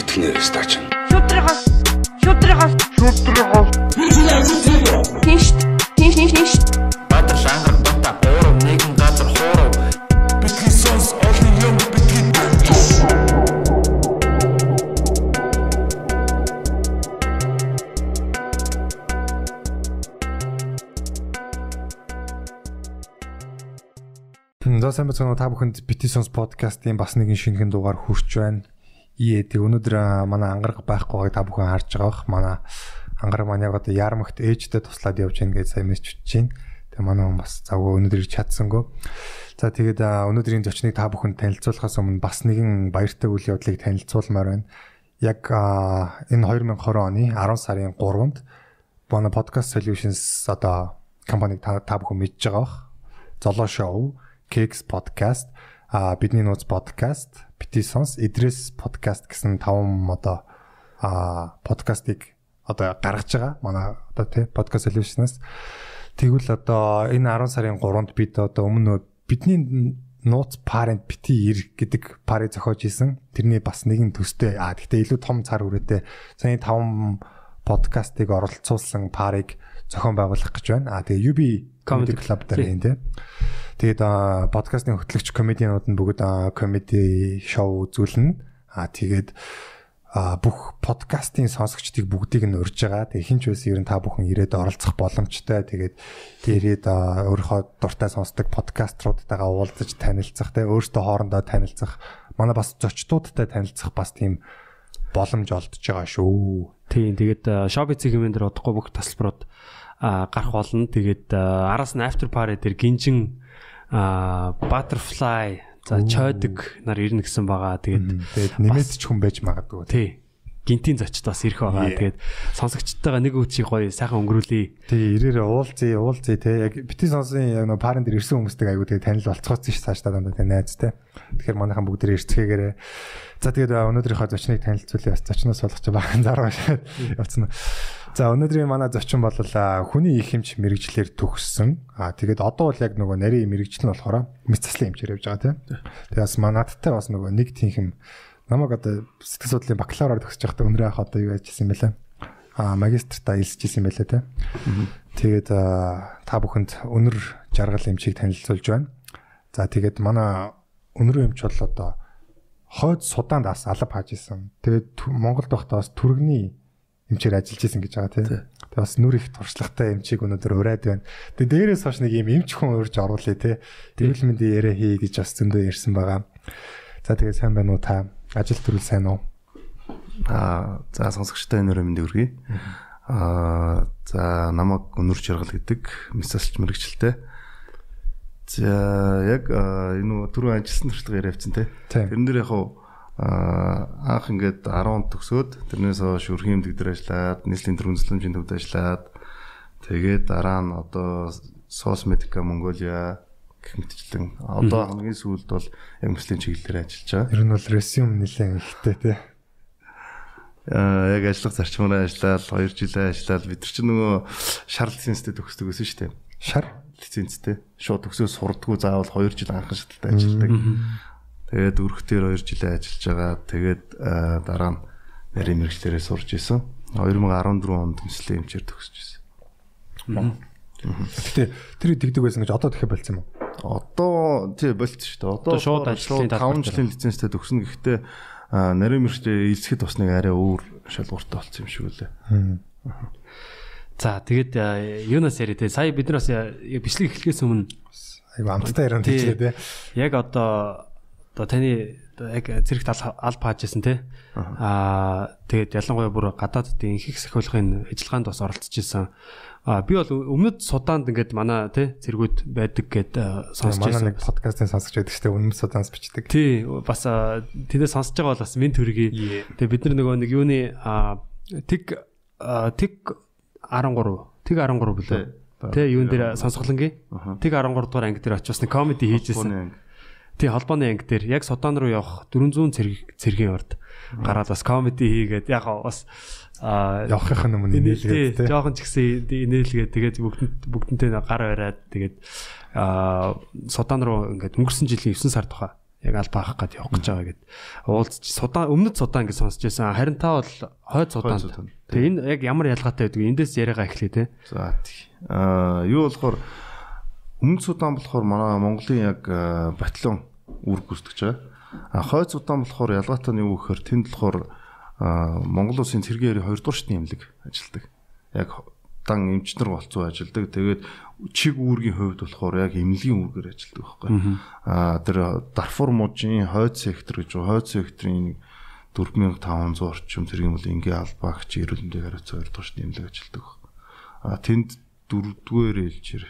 итгэнэ стач. Шүтрихас шүтрихас шүтрихас Тинш тинш тинш тинш Баатар шангар бата бороо нэгэн газар хоороо Бидний сонс олон юм бидний За сайн бацхан та бүхэнд Bitisons podcast-ийн бас нэгэн шинэхэн дугаар хүрч байна. Ие тэг өнөөдөр манай ангараг байхгүй байгааг та бүхэн харж байгаа бах. Манай ангараг маань яг одоо яармагт ээжтэй туслаад явж гин гэж сайн мэдчихэд чинь. Тэг манай хүн бас завгүй өнөөдөр чадсангүй. За тэгээд өнөөдрийн зочныг та бүхэнд танилцуулахаас өмнө бас нэгэн баяртай үйл явдлыг танилцуулмаар байна. Яг энэ 2020 оны 10 сарын 3-нд Bona Podcast Solutions одоо компаниг та, та бүхэн мэдж байгаа бах. Золоо шоу Keks podcast а бидний нууц podcast Bitisons Idris podcast гэсэн таван одоо а подкастыг одоо гаргаж байгаа. Манай одоо тий podcast solution-аас тэгвэл одоо энэ 10 сарын 3-нд бид одоо өмнө бидний нууц parent бити ир гэдэг парыг зохиож исэн. Тэрний бас нэгэн төстэй. А гэхдээ илүү том цар хүрээтэй саяны 5 подкастыг оролцуулсан парыг зохион байгуулах гэж байна. А тэгээ UB Comedy Club дээр юм тий. Тэгээд а, подкастын хөтлөгч комедианууд нь бүгд комеди шоу үзүүлнэ. А тэгээд бүх подкастын сонсогчдыг бүгдийг нь урьж байгаа. Тэгээ хинч байсан ер нь та бүхэн ирээд оролцох боломжтой. Тэгээд ирээд өөрийнхөө дуртай сонсдог подкаструудтайгаа уулзаж танилцах, тэгээ өөртөө хоорондоо танилцах, манай бас зочдуудтай танилцах бас тийм боломж олдож байгаа шүү. Тийм тэгээд шопицгийн хэмээн дээр удахгүй бүх тасалбарууд гарах болно. Тэгээд араас нь after party дээр гинжин а, butterfly за чойдог нар ирнэ гэсэн байгаа. Тэгээд Тэгээд нэмээд ч хүн байж магадгүй. тий гинтийн зочд бас ирэх байгаа. Тэгээд сонсогчтойгоо нэг үчиг гоё сайхан өнгөрүүлээ. Тий, ирээрээ уулзъя, уулзъя те. Яг бити сонсын яг нөө парен дээр ирсэн хүмүүстэй айгуу тэгээ танил болцгооцсон ш цааш дандаа тэ найз те. Тэгэхээр манайхан бүгд ирцгээгээрээ. За тэгээд өнөөдрийнхөө зочныг танилцуулъя. Зочноос болгоч бахан заргаа шаад явцсан. За өнөөдрийн манай зочин бол хүний их хэмж мэрэгчлэр төгссөн. А тэгээд одоо бол яг нөгөө нарийн мэрэгжил нь болохоор мэдцэслэн хэмжээр явж байгаа. Тэгээд бас манадтай бас нөгөө нэг тийхэм намайг одоо сэтгэл судлалын бакалавраар төгсөж байхдаа өнөрөө ах одоо юу яаж хийсэн бэлээ? а магистртаа илсэж исэн байлаа те. Тэгээд та бүхэнд өнөр жаргал эмчийг танилцуулж байна. За тэгээд манай өнөр эмч бол одоо хойд судаанд бас алба хааж исэн. Тэгээд Монголд байхдаа бас түргний эмчээр ажиллаж исэн гэж байгаа те. Тэгээд бас нүр их туршлагатай эмчийг өнөөдөр ураад байна. Тэгээд дээрээс хойш нэг юм эмч хүн урьж оруулъя те. Тэгвэл мэндийн яриа хий гэж бас зөндөө ярьсан байгаа. За тэгээд сайн байна уу та? Ажил төрөл сайн уу? Аа за сонсогчтой энэ өрөөмөнд хүргэе. Аа за намайг өнөр жаргал гэдэг мессежч мэрэгчлээ. За яг энэ түрүү ажилласан туршлага яриа авцсан те. Тийм. Тэрэн дээр яг хуу аа, анх ингээд 10 төгсөөд тэрнээс хойш өрхийн эмдэг дээр ажиллаад, нийслэлийн төрөнцлөмжийн төвд ажиллаад тэгээд дараа нь одоо Сос Медика Монголиа гэх мэтчлэн одоо хамгийн сүүлд бол яг мөслийн чиглэлээр ажиллаж байгаа. Ер нь бол ресюм нэлээд ихтэй те. Аа яг ажиллах зарчмаараа ажиллаад 2 жилээ ажиллаад бид нар чинь нөгөө шар лицензтэй төгсдөг гэсэн шүү дээ. Шар Лицензтэй. Шууд төгсөө сурдггүй заавал 2 жил анхан шаталтай ажилладаг. Тэгээд өрхтөр 2 жилээ ажиллаж байгаа. Тэгээд аа, дараа нь нарийн мэрэгчлэрээ сурж исэн. 2014 онд төслийн эмчээр төгсөж исэн. Гэтэ тэр тэгдэг байсан гэж одоо дахиад болцсон юм уу? Одоо тий болт шүү дээ. Одоо шууд ажлын талбарт 5 жилийн лицензтэй төгснө. Гэхдээ нарийн мэрэгчлээ эзлэхэд бас нэг арай өөр шалгууртай болсон юм шиг үлээ. За тэгээд юунаас яриа те сая бид нар бас бичлэг эхлэхээс өмнө Айгу амттай яран Тий. тийчлээ те. яг одоо одоо таны яг зэрэгт ал алба хааж байсан те. Аа тэгээд ялангуяа бүр гадаадын их их сахиулахын ажиллагаанд бас оролцож исэн. А би бол өмнөд судаанд ингээд манай те зэргүүд байдаг гэд сонсч Манай байсан. нэг подкастын сонсож байдаг штэ үнэн суданс бичдэг. тий бас а, тэдээ сонсож байгаа бол бас мен төргий. Тэгээд бид нар нөгөө нэг юуны тэг тэг 13 тэг 13 билээ Тэ юун дээр сонсголонгийн тэг 13 дугаар анги дээр очиж бас нэг комеди хийжсэн. Тий холбооны анги дээр яг Судан руу явах 400 цэрэг цэргийн урд гараад бас комеди хийгээд яг бас аа Явахын өмнө нээлгээд тий жоохон ч гэсэн нээлгээд тэгээд бүгдэнд бүгдэнтэй гар бариад тэгээд аа Судан руу ингээд өнгөрсөн жилийн 9 сар тухай яг албаа авах гээд явах гэж байгаа гэд. Уулзч судаан өмнөд судаан гэж сонсч байсан. Харин та бол хойд судаан. Тэгээ энэ яг ямар ялгаатай байдг вэ? Эндээс яриагаа эхлэе те. За тий. Аа юу болохоор өмнөд судаан болохоор манай Монголын яг батальон үүрэг гүйцэтгэж байгаа. А хойд судаан болохоор ялгаатай нь юу гэхээр тэнд болохоор Монгол улсын цэргийн ярийн 2 дугаар шатны эмнэлэг ажилладаг. Яг дан эмчнэр болцоо ажилладаг. Тэгээд чиг үүргийн хувьд болохоор яг эмнэлгийн үүргээр ажилладаг байхгүй. Аа тэр Дарфур мужийн хойд сектор гэж хойд секторын 4500 орчим юм бол ингээ албаагч эрүүл мэндийн хариуцсан хоёр дахь эмнэлэг ажилладаг. Аа тэнд дөрөвдүгээр ээлжээр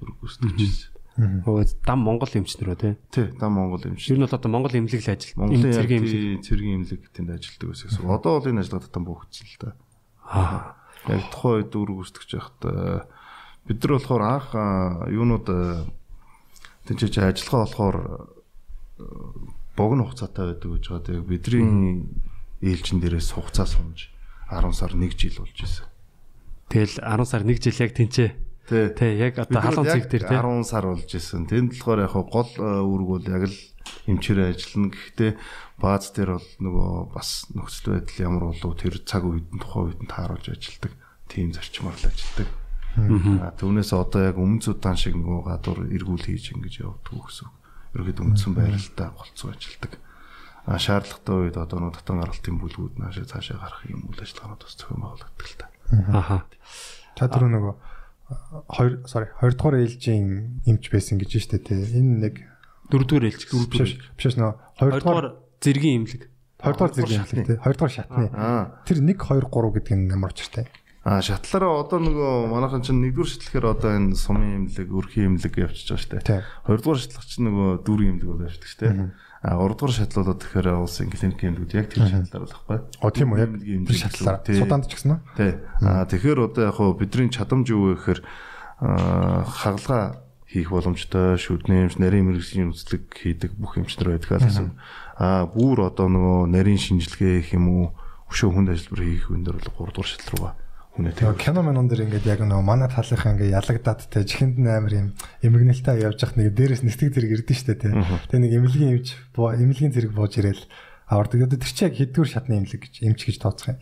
үүрэг гүйцэтгэжсэн. Хөө дам Монгол эмчнэр үү те? Тий, дам Монгол эмч. Тэр нь бол одоо Монгол эмнэлэг ажил. Монголын цэргийн эмнэлэг, цэргийн эмнэлэг тэнд ажилладаг байсан. Одоо бол энэ ажиллагатай там бүхэлсэн л та. Аа яг тухайн үед үсгэж байхад бид нар болохоор анх юунууд тэнцэж ажиллагаа болохоор богино хугацаатай байдаг гэж байгаа. Тэгээ бидний ээлжин дээрээс хугацаа сунж 10 сар 1 жил болж исэн. Тэгэл 10 сар 1 жил яг тэнцээ. Тий. Яг одоо халуун цэг дээр тий 10 сар болж исэн. Тэнд болохоор яг гол үүрэг бол яг л эмчээрээ ажиллана. Гэхдээ бааз дээр бол нөгөө бас нөхцөл байдал ямар болов тэр цаг үед нь тухайн үед нь тааруулж ажилладаг. Тийм зарчмаар л ажилладаг. Аа түүнээс одоо яг өмнө зудаан шиг нөгөө гадуур эргүүл хийж ингэж явдаг гэсэн. Ерөөд үндсэн байралтай голцоо ажилладаг. А шаардлагатай үед одоо нөгөө татан гаргалтын бүлгүүд наашаа цаашаа гарах юм үйл ажиллагаанууд бас зохион байгуулагддаг л та. Аха. Та түрүү нөгөө хоёр sorry хоёр дахь ээлжийн эмч байсан гэж штэ тий. Энэ нэг дөрөвдүгээр ээлж биш биш нөгөө хоёр дахь зэргийн эмнэлэг. Хоёр дахь зэргийн эмнэлэг тий. Хоёр дахь шатны. Тэр 1 2 3 гэдэг нь ямар учиртай? А шатлаараа одоо нөгөө манайхан чинь нэгдүгээр шатлахаар одоо энэ сумын имлэг, өрхийн имлэг явчихж байгаа шүү дээ. Хоёрдугаар шатлах чинь нөгөө дүүргийн имлэг бол явчихдаг шүү дээ. А гуравдугаар шатлуулаад тэгэхээр улсын клиник имлэгүүд яг тэр шатлаар болохгүй. О тийм үү яг тэр шатлаар суданд ч гэсэн үү? Тий. А тэгэхээр одоо яг хуу бидний чадамж юу вэ гэхээр хагалгаа хийх боломжтой шүднэмж нарийн мэрэгжлийн үзлэг хийдэг бүх эмчнэр байдаг гэсэн. А бүр одоо нөгөө нарийн шинжилгээ гэх юм уу өшөө хүнд ажиллбар хийх үн дээр бол 3 дугаар шатл руугаа хүнээ тэгээ кино манон дэр ингээд яг нөгөө манай талынхаа ингээд ялагдаад те чихэнд амар юм эмгэнэлтэй явж явах нэг дээрээс нэтг зэрэг ирдэ штэ те. Тэгээ нэг эмнэлгийн эмч эмнэлгийн зэрэг бууж ирээл авардаг тэр чинь яг хэдгээр шатны эмнэлэг гэж эмч гэж тооцох юм?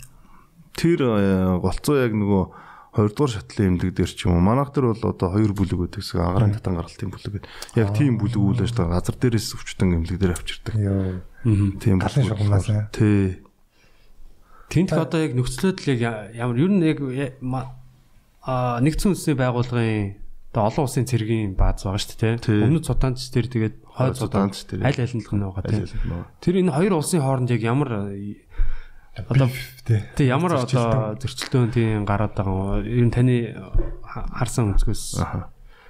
Тэр э, голцоо яг нөгөө хоёрдугаар шатлын эмнэлэг дээр ч юм уу. Манайх дээр бол одоо хоёр бүлэг байдаг гэсэн агаарын татан гаргалтын бүлэг. Гэдэг яг тийм бүлэг үйл ажиллагаа газар дээрээс өвчтөн эмнэлэг дээр авчирдаг тийм талын шугамнаас тий Тэнт одоо яг нөхцөл байдал яг ямар ер нь яг а нэгдсэн үндэсний байгууллагын одоо олон улсын цэргийн бааз байгаа шүү дээ. Өмнөд судаанч тэр тэгээд хойд судаанч тэр. аль алинлах нь байгаа тийм. Тэр энэ хоёр улсын хооронд яг ямар одоо тий. ямар одоо зөрчилдөөн тийм гараад байгаа юм. Ер нь таны харсан өнцгөөс.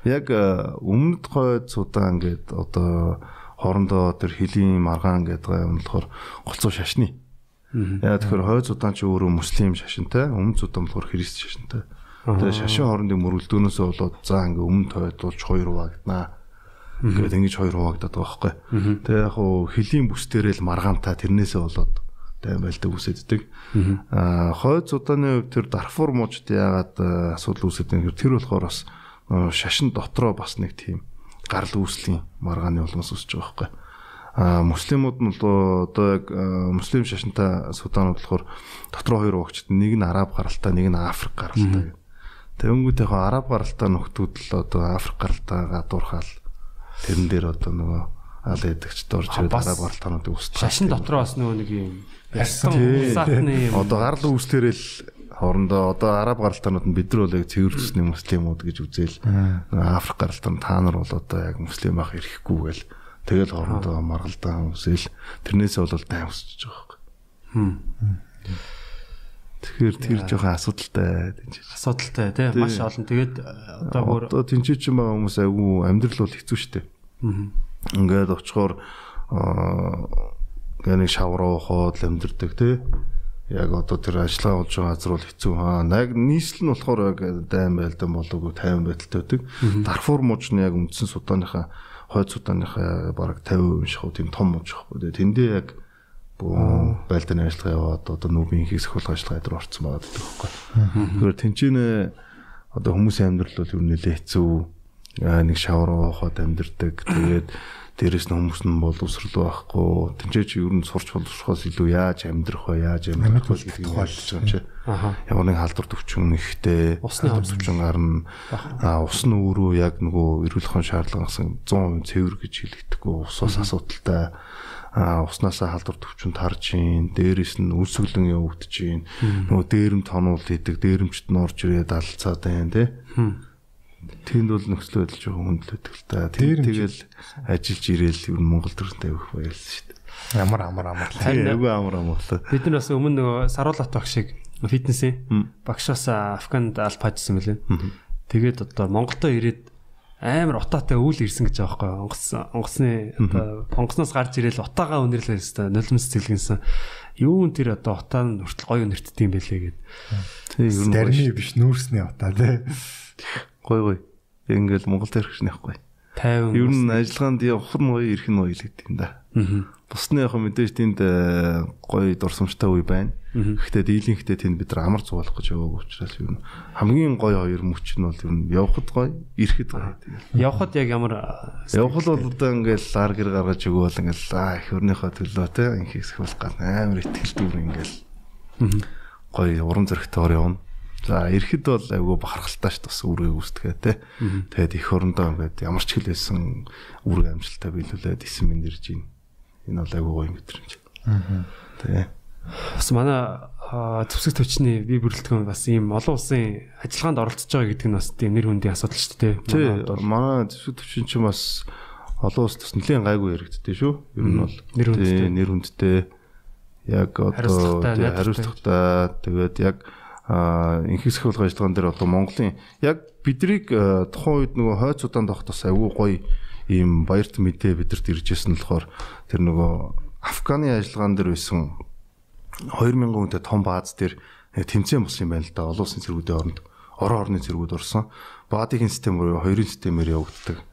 Яг өмнөд хойд судаан гэдэг одоо хоорондоо тэр хөлийн маргаан гэдэг юм болохоор голцоо шашны Яа тэгэхээр хойд судаан ч өөрөө муслим шашинтай, өмнө судаан болохоор христ шашинтай. Тэгээ шашин хоорондын мөрөлдөөнөөс болоод за ингээ өмнө тойдуулж хоёр хуваагдана. Ингээд ингэж хоёр хуваагдаад байгаа байхгүй. Тэгээ яг хуу хөлийн бүсдэрэл маргаантай тэрнээсээ болоод таймбалтай үсэддэг. Аа хойд судааны хувьд тэр Дарфур мужид яагаад асуудал үүсэдэг тэр болохоор бас шашин дотроо бас нэг тийм гарал үүслийн маргааны улмаас үүсэж байгаа байхгүй муслимууд нь одоо яг муслим шашинтай судаанууд болохоор дотроо хоёр уугчд нэг нь араб гаралтай нэг нь африк гаралтай. Тэнгүүтээ хаа араб гаралтай нөхдүүд л одоо африк гаралтайгаа дурхаал тэрэн дээр одоо нөгөө ал ядагч дорж ирээд араб гаралтаануудыг үсдэг. Шашин дотроо бас нөгөө нэг юм ястан усаатны. Одоо гарал үүслэрэл хоорондоо одоо араб гаралтаанууд нь бид нар бол яг цэвэрчсний муслимууд гэж үзээл африк гаралтан та нар бол одоо яг муслим ах ирэхгүй гэл Тэгэл хоорондоо маргалдаа үсэл тэрнээсээ бол дай өсөж байгаа юм. Тэгэхээр тэр жоохон асуудалтай тэнцэж. Асуудалтай тий маш олон. Тэгээд одоо бүр одоо тэнцэж чинь байгаа хүмүүс айгүй амьдрал бол хэцүү шттэ. Ингээд очихоор аа нэг шавраа ухаад амьдэрдэг тий. Яг одоо тэр ажиллагаа болж байгаа газар бол хэцүү. Аа яг нийслэл нь болохоор яг дайм байлдан болоогүй 50 байдалтай байдаг. Дарфур мужны яг үндсэн судааныхаа хойд судааныхаа бараг 50% шахуу тийм том мууч байхгүй. Тэгээ тэндээ яг бөө байлдааны ажиллагаа яваад одоо нүбийн хийх сахилга ажиллагаа дээр орцсон байгаа гэдэг байхгүй. Тэгэхээр тэнцэнэ одоо хүмүүсийн амьдрал бол ер нь нэлээ хэцүү нэг шавар уухад амьдэрдэг. Тэгээд дээрэс нь хүмүүс нь боловсрал байхгүй. Тэнцээч ер нь сурч боловсрохоос илүү яаж амьдрах вэ? Яаж амьдрах вэ гэдгийг ойлгож байгаа юм чи. Ямар нэг халдвар төвчөн ихтэй Усны төвчөн гарна. Аа ус нь өөрөө яг нөгөө эрүүл хон шаардлагаас 100% цэвэр гэж хэлэгдэхгүй. Усаас асуудалтай. А уснасаа халдвар төвчөнд харж ийн. Дээрээс нь үлсгэлэн явагдаж ийн. Нөгөө дээрэмт хонуул хийдэг дээрэмчт нь орж ирээд алцаад байна тий Тэнд бол нөхцөл байдал жоохон хөндлөдөг л та. Тэгэл ажиллаж ирээл ер нь Монгол төрөнтэй авах байлаа шүү дээ. Ямар амар амар. Тийм айгүй амар амгалаа. Бид нар бас өмнө нөгөө Саруулат багш шиг фитнесийн багшаас Афганд алпаажсан мөлий. Тэгээд одоо Монголдо ирээд амар утаатай үйл ирсэн гэж байгаа байхгүй онгоц онгоцны одоо онгоцноос гарч ирээл утаагаа өнөрлөө өстой нулимс зэлгэнсэн юун тэр одоо утаа нь хүртэл гоё өнөртдөг юм бэлээ гэд Тийм ер нь Дарны биш нүүрсний утаа тий. гой гой. Яг ингээл Монгол төрөх шнэхгүй. 50 Ер нь ажиллагаанд явах нь гоё ирэх нь гоё л гэдэг юм да. Бусны яг мэдээж тэнд э, гоё дурсамжтай үе байна. Гэхдээ дийлэнхтэй тэнд бид нар амар зуулах гэж яваагүй учраас ер нь хамгийн гоё хоёр мөч нь бол ер нь явхад гоё, ирэхэд гоё. Явхад яг ямар Явхал бол одоо ингээл лар гэр гаргаж өгөөл ингээл аа их өрнийхөө төлөө те инхийсэх бол гал амар ихтгэлтүүр ингээл гоё уран зөрөгтэйгээр явна. За эрэхэд бол айгүй бахархалтай ш бас үргээ үүсдэгэ те. Тэгээд их орондоо ингээд ямар ч хэл байсан үрг амжилттай биелүүлээд исэн минь ирж байна. Энэ бол айгүй гоё мэдрэмж. Тэгээ. бас манай а, төвсг төвчний бие бүрэлдэхүүн бас ийм олон улсын ажиллагаанд оролцож байгаа гэдэг нь бас тийм нэр хүндийн асуудал шүү дээ. Тий, Манай зөвшөөрөл төвчин чинь бас олон улс тус нэлээд гайгүй яригддээ шүү. Ер нь бол Нэр хүндтэй. нэр хүндтэй яг одоо Хариуцлагатай, тэгээд яг аа инхээс хөвлөг ажиллагаан дээр одоо Монголын яг бидрийг тухайн үед нөгөө хойц удаан тогт бас айгүй гоё ийм баярт мэдээ бидэрт иржсэн болохоор тэр нөгөө Афганы ажиллагаан дээр байсан 2000 хүнтэй том бааз дээр тэмцээн болсон юм байна л да. Олон улсын цэргүүдийн оронд орон орны цэргүүд орсон. Баадын систем буюу хоёрын системээр явагддаг.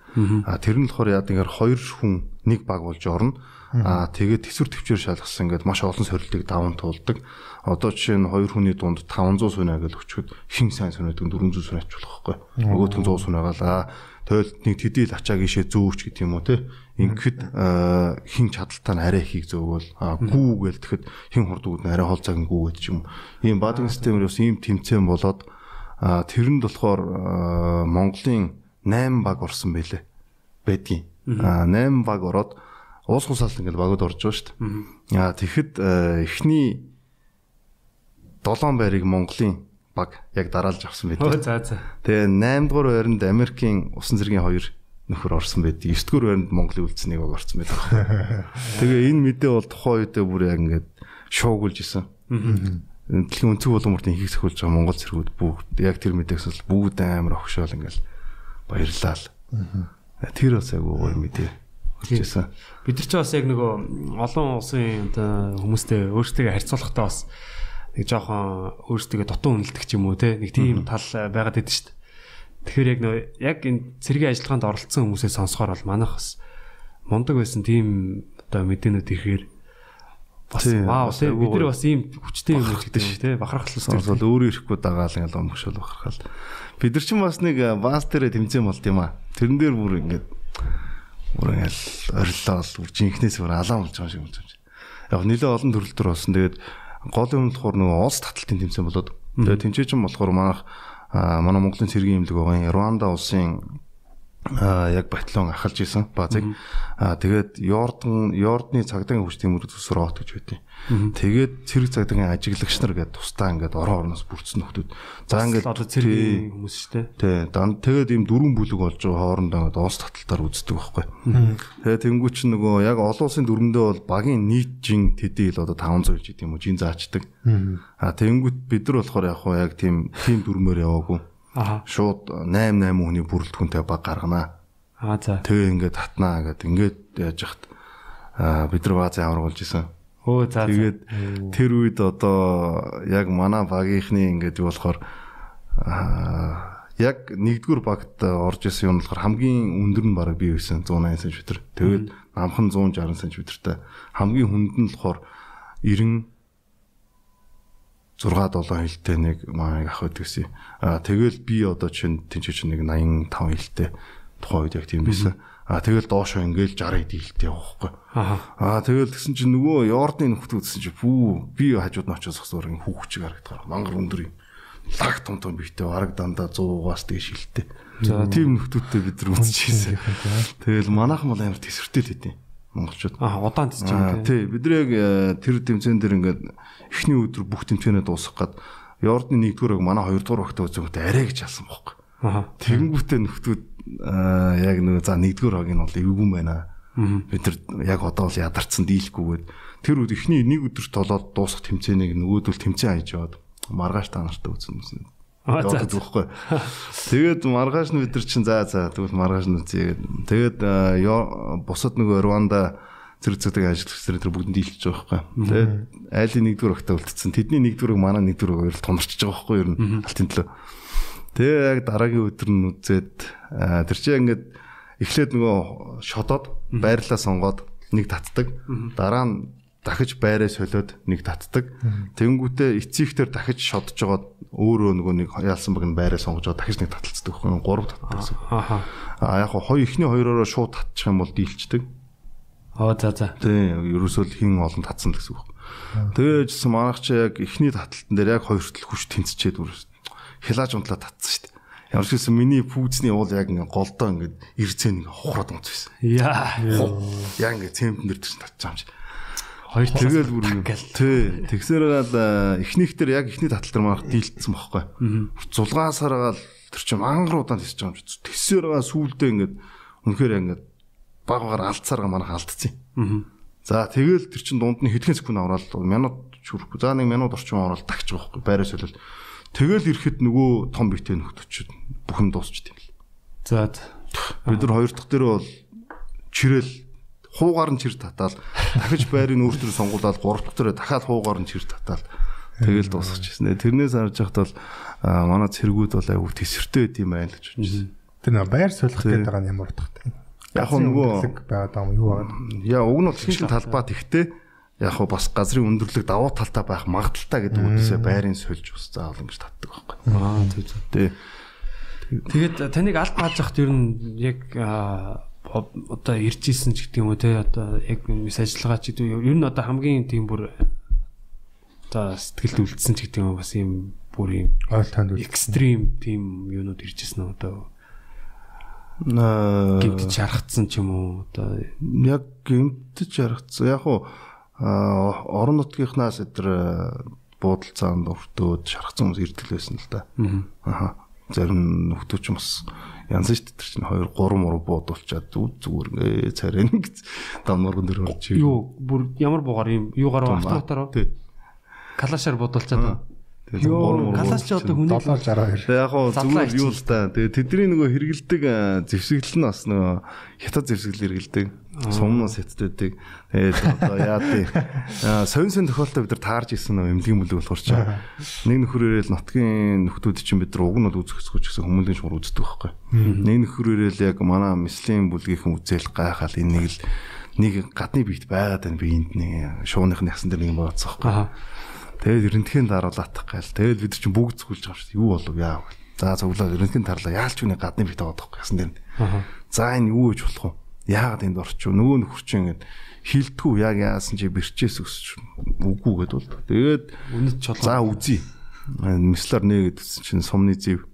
А тэр нь болохоор яа гэхээр хоёр хүн нэг баг болж орно. А тэгээд төсвөр төвчээр шалгасан ингээд маш олон сорилтыг даван туулдаг. Одоо жишээ нь хоёр хүний дунд 500 сүнэ гэж өчгөд хин сайн сүнэдэг 400 сүнэ ачлах байхгүй. Нөгөөх нь 100 сүнэ гаалаа. Тэгэл нэг тэдийл ачаа гişээ зөөч гэдэг юм уу те. Ингээд хин чадaltaа нь арай ихийг зөөгөл гүү гээл тэгэхэд хин хурдгууд нь арай хол цаг гүү гэдэг юм. Ийм баадын системээр бас ийм тэмцээн болоод тэрэнд болохоор Монголын 8 баг орсон байлээ. Байдгийн. А 8 баг ороод уус хусаалт ингээд багууд орж байгаа шүү дээ. А тэгэхэд а, эхний 7 байрыг Монголын баг яг дараалж авсан Өө, байлээ. за за. Тэгээ 8 дугаар байранд Америкийн усан цэргийн хоёр нөхөр орсон байдаг. 9 дугаар байранд Монголын үлдсэнийг баг орсон байдаг. Тэгээ энэ мэдээ бол тухайн үедээ бүр яг ингээд шуугуулж исэн. Дэлхийн өнцөг боломжтой хийх сөхөлж байгаа Монгол цэргүүд бүгд яг тэр мэдээгс бол бүгд амар огшоол ингээд баярлаа л. Тэр бас айгүй гоё мэдээ өгчээсэн. Бид нар ч бас яг нөгөө олон улсын хүмүүстэй өөрсдөө харьцуулахдаа бас нэг жоохон өөрсдөө дутуу үнэлдэг ч юм уу те нэг тийм тал байгаад идэв шүү дээ. Тэгэхээр яг нөгөө яг энэ цэргийн ажиллагаанд оролцсон хүмүүсээ сонсохоор бол манайх бас мундаг байсан тийм одоо мэдээнүүд ихээр бас вау бас те бид нар бас ийм хүчтэй юм гэдэг шүү те бахархалтай бол өөрөө ирэхгүй дагаал ингээд омгшол бахархал. Бид нар ч бас нэг э, баас дээрээ тэмцээн болд юм а. Тэрэн дээр бүр ингээд бүр ингээд ориллоо бүр жинхнээс бүр алаан болж байгаа шиг болж байна. Яг нэлээ олон төрөл төр болсон. Тэгээд гол юм болохоор нөгөө улс таталтын тэмцээн болоод тэгээд тэмцээчин болохоор манайх манай Монголын цэргийн имлэг байгаа Рванда улсын яг батальон ахалж исэн базыг а тэгээд Йордан Йордны цагдаагийн хүчтэй мөрөд төсөр оот гэж байдیں۔ Тэгээд цэрэг цагдаагийн ажиглагч нар гээд тусдаа ингээд орон орноос бүрдсэн нөхдүүд. За ингээд одоо цэргийн хүмүүс шүү те Тий, дан тэгээд ийм дөрвөн бүлэг болж байгаа хоорондоо ингээд оос таталтаар үздэг байхгүй. Тэгээд тэнгуү чинь нөгөө яг олон улсын дөрмөндөө бол багийн нийт жин тэдийл одоо 500 ч гэдэг юм уу жин заачдаг. А тэнгуүт бид нар болохоор яг яг тийм тийм дөрмөөр яваагүй. Аха Шууд 8 8 хүний бүрэлдэхүүнтэй баг гарганаа. аа за Тэгээ ингээд татнаа гэдэг ингээд яаж яхад бид нар баазын аврагуулж исэн. өө за Тэгээд тэр үед одоо яг манай багийнхны ингээд юу болохоор аа, яг нэгдүгээр багт орж исэн юм болохоор хамгийн өндөр нь бараг бий байсан 180 см. Тэгээд намхан 160 см-тай. Хамгийн хүнд нь болохоор 90 6 7 хилтэй нэг маань ах байдаг гэсэн. Аа тэгэл би одоо чинь тэнцээ чинь нэг 85 хилтэй тухайн үед яг тийм байсан. Аа тэгэл доошоо ингээл 60 дийлтэй явахгүй. Аха. Аа тэгэл тэгсэн чинь нөгөө Йордны нөхдүүд гэсэн чинь пүү би хажууд нь очиж зогсоор ин хүүхчиг харагдахаар мангар өндөр юм. Лаг том том бихтэй бараг дандаа 100-аас тэгээ шилтээ. Тийм нөхдүүдтэй бид нар үзчихсэн. Тэгэл манайхан бол амар тесвэртэй л хэдий. Монголчууд. Аа удаан Аа юм тий бид яг э, тэр тэмцээн дээр ингээд эхний өдөр бүх тэмцээнээ дуусгах гад Йордны нэгдүгээр баг манай хоёрдугаар багтаа үзэнгүүтээ арай гэж алсан бохоо. Аха. Тэнгүүтээ нөхдүүд аа яг нөгөө за нэгдүгээр хогийн бол эвгүй байна. Бид нар яг одоо бол ядарсан дийлэхгүйгээд тэр үед эхний нэг өдөр толоод дуусах тэмцээнийг нөгөөдөл тэмцээн хайж яваад маргааш та нартай үзсэн юм. Яваад байхгүй. Тэгээд маргааш нь бид нар чинь за за тэгвэл маргааш нь үзье гэдэг. Тэгээд Ё- бусад нөгөө Рванда зэрэг зэрэг ажиллагч нар тэр бүгд дийлж байгаа байхгүй. Тэгээд айлын нэгдүгээр огтаа үлдсэн. Тэдний нэгдүгээрийг манай нэгдүгээрийг хоёр томорчж байгаа байхгүй юу ер нь алтын төлөө. Тэгээ яг дараагийн өдөр нь үзээд аа, тэр чинь ингээд эхлээд нөгөө шодоод байрлаа сонгоод нэг татдаг. Дараа нь дахиж байраа солиод нэг татдаг. Тэнгүүтээ эцэгтэр дахиж шодж жоод өөрөө нөгөө нэг яалсан баг нь байраа сонгож жоод дахиж нэг таталцдаг байхгүй гурав татдаг гэсэн. Аха. А яг хоо эхний хоёроо шууд татчих юм бол дийлчдэг. Оо за за. Тийм ерөөсөө хин олон татсан л гэсэн үг. Тэгээжсэн манайх чи яг эхний таталтан дээр яг хоёр хүртэл хүч тэнцчээд үрээс хилааж унтлаа татсан шүү дээ. Ямар ч гэсэн миний пүүцний уул яг ингээ голдоо ингээ ирцэн ингээ хохроод унцсан. Яа. Яг ингээ цемтэн дээр чинь татчих юм чи. Хоёр Тэгэл бүр юм. Тий. Тэгсээр гал эхнийхтэр яг эхний татал дээр манайх дийлдсэн байхгүй. Зулгаасаар гал тэр чинь мангар удаан тисэж байгаа юм чи. Тэсээр гал сүулдэ ингээд үнэхээр ингээд баг багаар алдсаар манайх алдсан. За тэгэл тэр чин дунд нь хэдхэн секунд аваад минут шүрхгүй. За нэг минут орчим аваад тагч байгаа байхгүй. Байраа солил. Тэгэл ирэхэд нөгөө том битээ нөхдөч бүх юм дуусч тийм л. За. Бид нар хоёр дахь дээр бол чирэл хуугаар нь чир татаал дахиж байрыг өөртөө сонгуулаад гурав дахь дээр дахиад хуугаар нь чир татаал тэгэл дуусчихсан. Тэрнээс харж байхад бол манай цэргүүд бол аюу тесвэртэй байд юм байна гэж бодчихсон. Тэр нөө байр суулгах гэдэг байгаа нь ямар утгатай. Яг хөө нөгөө байгаад байгаа юм юу байгаа. яа уг нь бол шинжлэх талбай тэгтээ яг хөө бас газрын өндөрлөг давуу талтай байх магадaltaа гэдэг үгнээсээ байрын сольж ус заавал ингэж татдаг байхгүй. Аа тийм. Тэ Тэгээд таныг алт хааж захт ер нь яг одоо ирж исэн ч гэдэг юм уу те одоо яг мис ажиллагаа ч гэдэг юм. Ер нь одоо хамгийн тийм бүр одоо сэтгэлд үлдсэн ч гэдэг юм уу бас юм бүр юм Ойлтоонд үл. экстрим тийм юунууд ирж исэн одоо аа, гимтж харагдсан ч юм уу одоо яг гэмтэж харагдсан. Яг хуу аа, орон нутгийнхнаас эдэр буудалцаанд өртөөд шархсан хүмүүс ирдэл байсан л да. Аха. Зарим нөхдөөч юм бас янз шүү дээ тэр чинь 2 3 муруу буудуулчаад зүг зүгээр ингээ царай нэг дамнарган дээр орж юу бүр ямар буугаар юм юугаар автоматаар Тий. калашаар Тэгээ ёо калаш ч одоо хүний 762. Тэгээ яг Задлаа зүгээр юу л та. Тэгээ тэдний нөгөө хэрэгэлдэг зэвсэглэл нь бас нөгөө хятад зэвсэглэл хэрэгэлдэг. Сумнаас хятаддаг. Тэгээд одоо яа тий. Сонь сонь тохиолдолд бид нар таарж исэн нөгөө эмнэлгийн бүлэг болохоор ч нэг нөхөр ирээл нотгийн нөхдүүд чинь бид нар уг нь бол үзэх хэсгүүч гэсэн хүмүүлийн шур үздэг байхгүй. Нэг нөхөр ирээл яг манай мислийн бүлгийнхэн үзэл гайхаал энийг л нэг гадны биет байгаад байна биеинд нэг шууныхны ясан дээр нэг юм баацсан байхгүй. Тэгээд рентген даруулаатах гайл. Тэгээд бид нар чинь бүгд зүгүүлж байгаа шүү. Юу болов яа. За зөвлөө рентген тарлаа. Яалч үний гадны бит аваад байгаа гэсэн дээр. За энэ юу гэж болох вэ? Яагаад энд орчих вэ? Нөгөө нөхөр чинь ингээд хилтгүү яг яасан чи бэрчээс өсч үгүй гэдээ бол. Тэгээд үнэт чулуу. за үзье. Мислэр нэ гэдсэн чинь сумны зэв.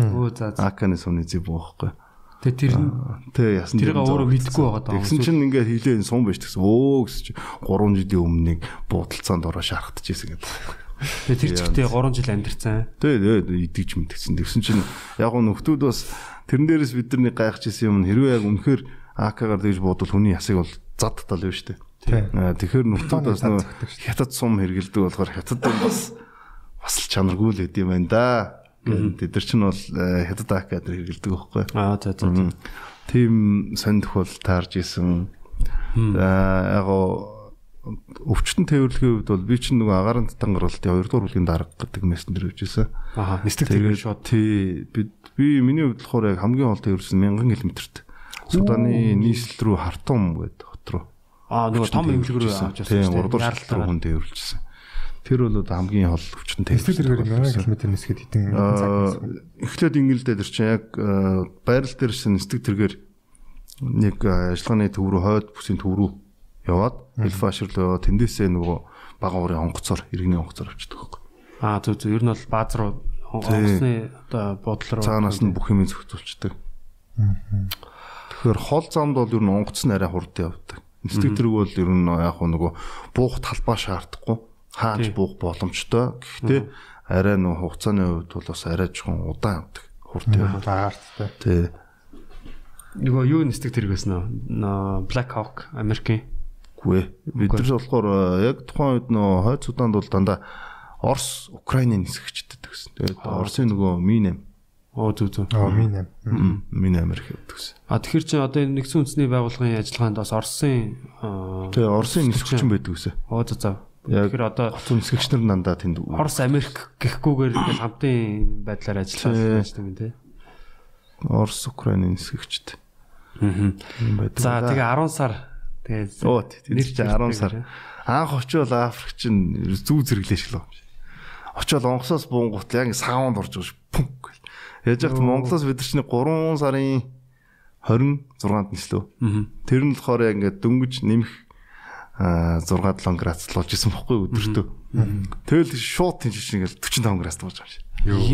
Өө за. Аканы сумны зэв боохгүй. Тэгээ тэр нь Тэ яасан тэрийг өөрөө мэдэхгүй байгаа даа. Тэгсэн чинь ингээд хилээ сум байж тэгсэн. Өө гэсэн чи 3 жилийн өмнө нэг буудалцаанд ороо шархтажсэн гэдэг. Тэгээ тэр чигтээ 3 жил амьдэрсэн. Тэгээ идэж мэдгдсэн. Тэгсэн чинь яг нөхдүүд бас тэрэн дээрээс бид нар нэг гайхаж ирсэн юм хэрвээ яг үнэхээр АК-гаар дэж бодвол хүний ясыг бол зад тал юм шүү дээ. Аа, Тэгэхээр нөхдүүд бас шүү хятад сум хэрэгэлдэг болохоор хятад юм бас бас л чанаргүй л хэдий байна да. Гэт тэд нар чинь бол э, хятад АК дээр хэрэгэлдэг байхгүй. Аа за за. Тим сонь тохиол таарж исэн. За яг гоо өвчтөн тээвэрлэгийн хувьд бол би чинь нөгөө агаарын татангарлалтын 2 дугаар бүлгийн дарга гэдэг мессенжер явьжсэн. Аа нистэг тэр шууд тий би би миний хувьд болохоор яг хамгийн гол тээвэрлсэн 1000 км-т. Суданы нийслэл рүү Хартум гэдэг хот руу. аа нөгөө том эмнэлэг рүү авч Тийм явсан. 3 дугаар шилтер хүн тээвэрлжсэн. Тэр бол одоо хамгийн хол өвчтөн Эсвэл тэргээр тээвэрлсэн. 1000 км нисгээд хитэн цаг Аа, эхлээд ингэл дээр чинь яг аа, байрал дээрсэн нэстэг тэргээр нэг ажиллагааны төв рүү хойд бүсийн төв рүү яваад элфашер руу яваад тэндээсээ нөгөө бага уурын онгоцоор иргэний онгоцоор авчдаг байхгүй. Аа зөв зөв ер нь бол бааз руу онгоцны одоо буудлал руу Цаанаас нь бүх юм зөвхөлчдөг. Тэгэхээр хол замд бол ер нь онгоц нь арай хурдан явдаг. Нисдэг тэрэг бол ер нь яг нөгөө буух талбай шаардахгүй хааж буух боломжтой. Гэхдээ арай нөгөө хугацааны хувьд бол бас арай жоохон удаан явдаг. Хурдан явдаг. Дагаарттай. Тий. нөгөө юу нисдэг тэрэг байсан нөө Black Hawk Америкийн Үгүй. Бид нар болохоор э, яг тухайн үед нөө хойд Суданд бол дандаа Орос, Украины нисгэгчдэд гэсэн. Тэгээд Оросын нөгөө Минэм, оо зөв зөв. Аа минь. Минэ Америк явдаг гэсэн. А тэгэхээр чи одоо энэ нэгдсэн үндэсний байгууллагын ажиллагаанд бас Оросын Тэгээ Оросын нисгэгч юм байдаг гэсэн. оо зөв. Яг Тэгэхээр одоо Хотын нисгэгч нар дандаа тэнд Орос Америк гэхгүйгээр ингээл хамтын байдлаар ажиллаж байсан юм тий. Орос, Украины нисгэгчд. Аа. За тэгээ 10 сар тэгээ Оо тэр чинь 10 сар. Анх очивол Африк чинь зүү зэрэглээ шиг л. Очивол онгоцоос буунгут яг саунд орж байгаа ш. Пүнк. Яаж яхад Монголоос бид чинь 3 сарын 26-нд нислөө. Тэр нь болохоор яг ингээд дөнгөж нэмэх аа 6 7 градус болж исэн бохгүй өдөртөө. Тэгэл шууд тийч чинь ингээл 45 градус болж байгаа юм шиг.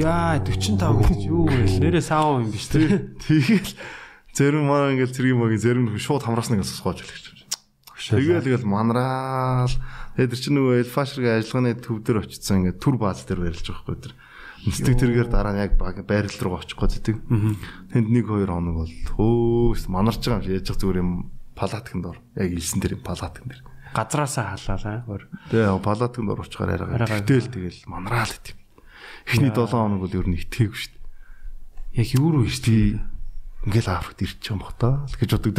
Яа 45 гэж юу вэ? Нэрээ саав юм биш тий. Тэгэл зарим маа ингээл цэргийн магийн нь шууд хамраас нэг сосгоож хэлж байна. Тэгэл тэгэл манраал. Тэгээд тэр чинь нөгөө элфашргийн ажиллагааны төв дээр очицсан ингээд түр бааз дээр барилж байгаа хгүй тэр. Нисдэг тэргээр дараа нь яг байрал руу очих байдаг. Тэнд нэг хоёр хоног бол хөөс манарч байгаа юм шиг яаж зүгээр юм палатканд ор. Яг илсэн дээр юм палаткан дээр. Газраасаа халаалаа. Хөр. Тэгээ палатканд орчихоор арайгаа. Арайгаа. Тэгэл тэгэл манраал гэв. Эхний 7 хоног бол ер нь итгээгүй шүү дээ. Яг юу руу ирсэн? Ингээл Африкт ирчих юм л гэж боддог.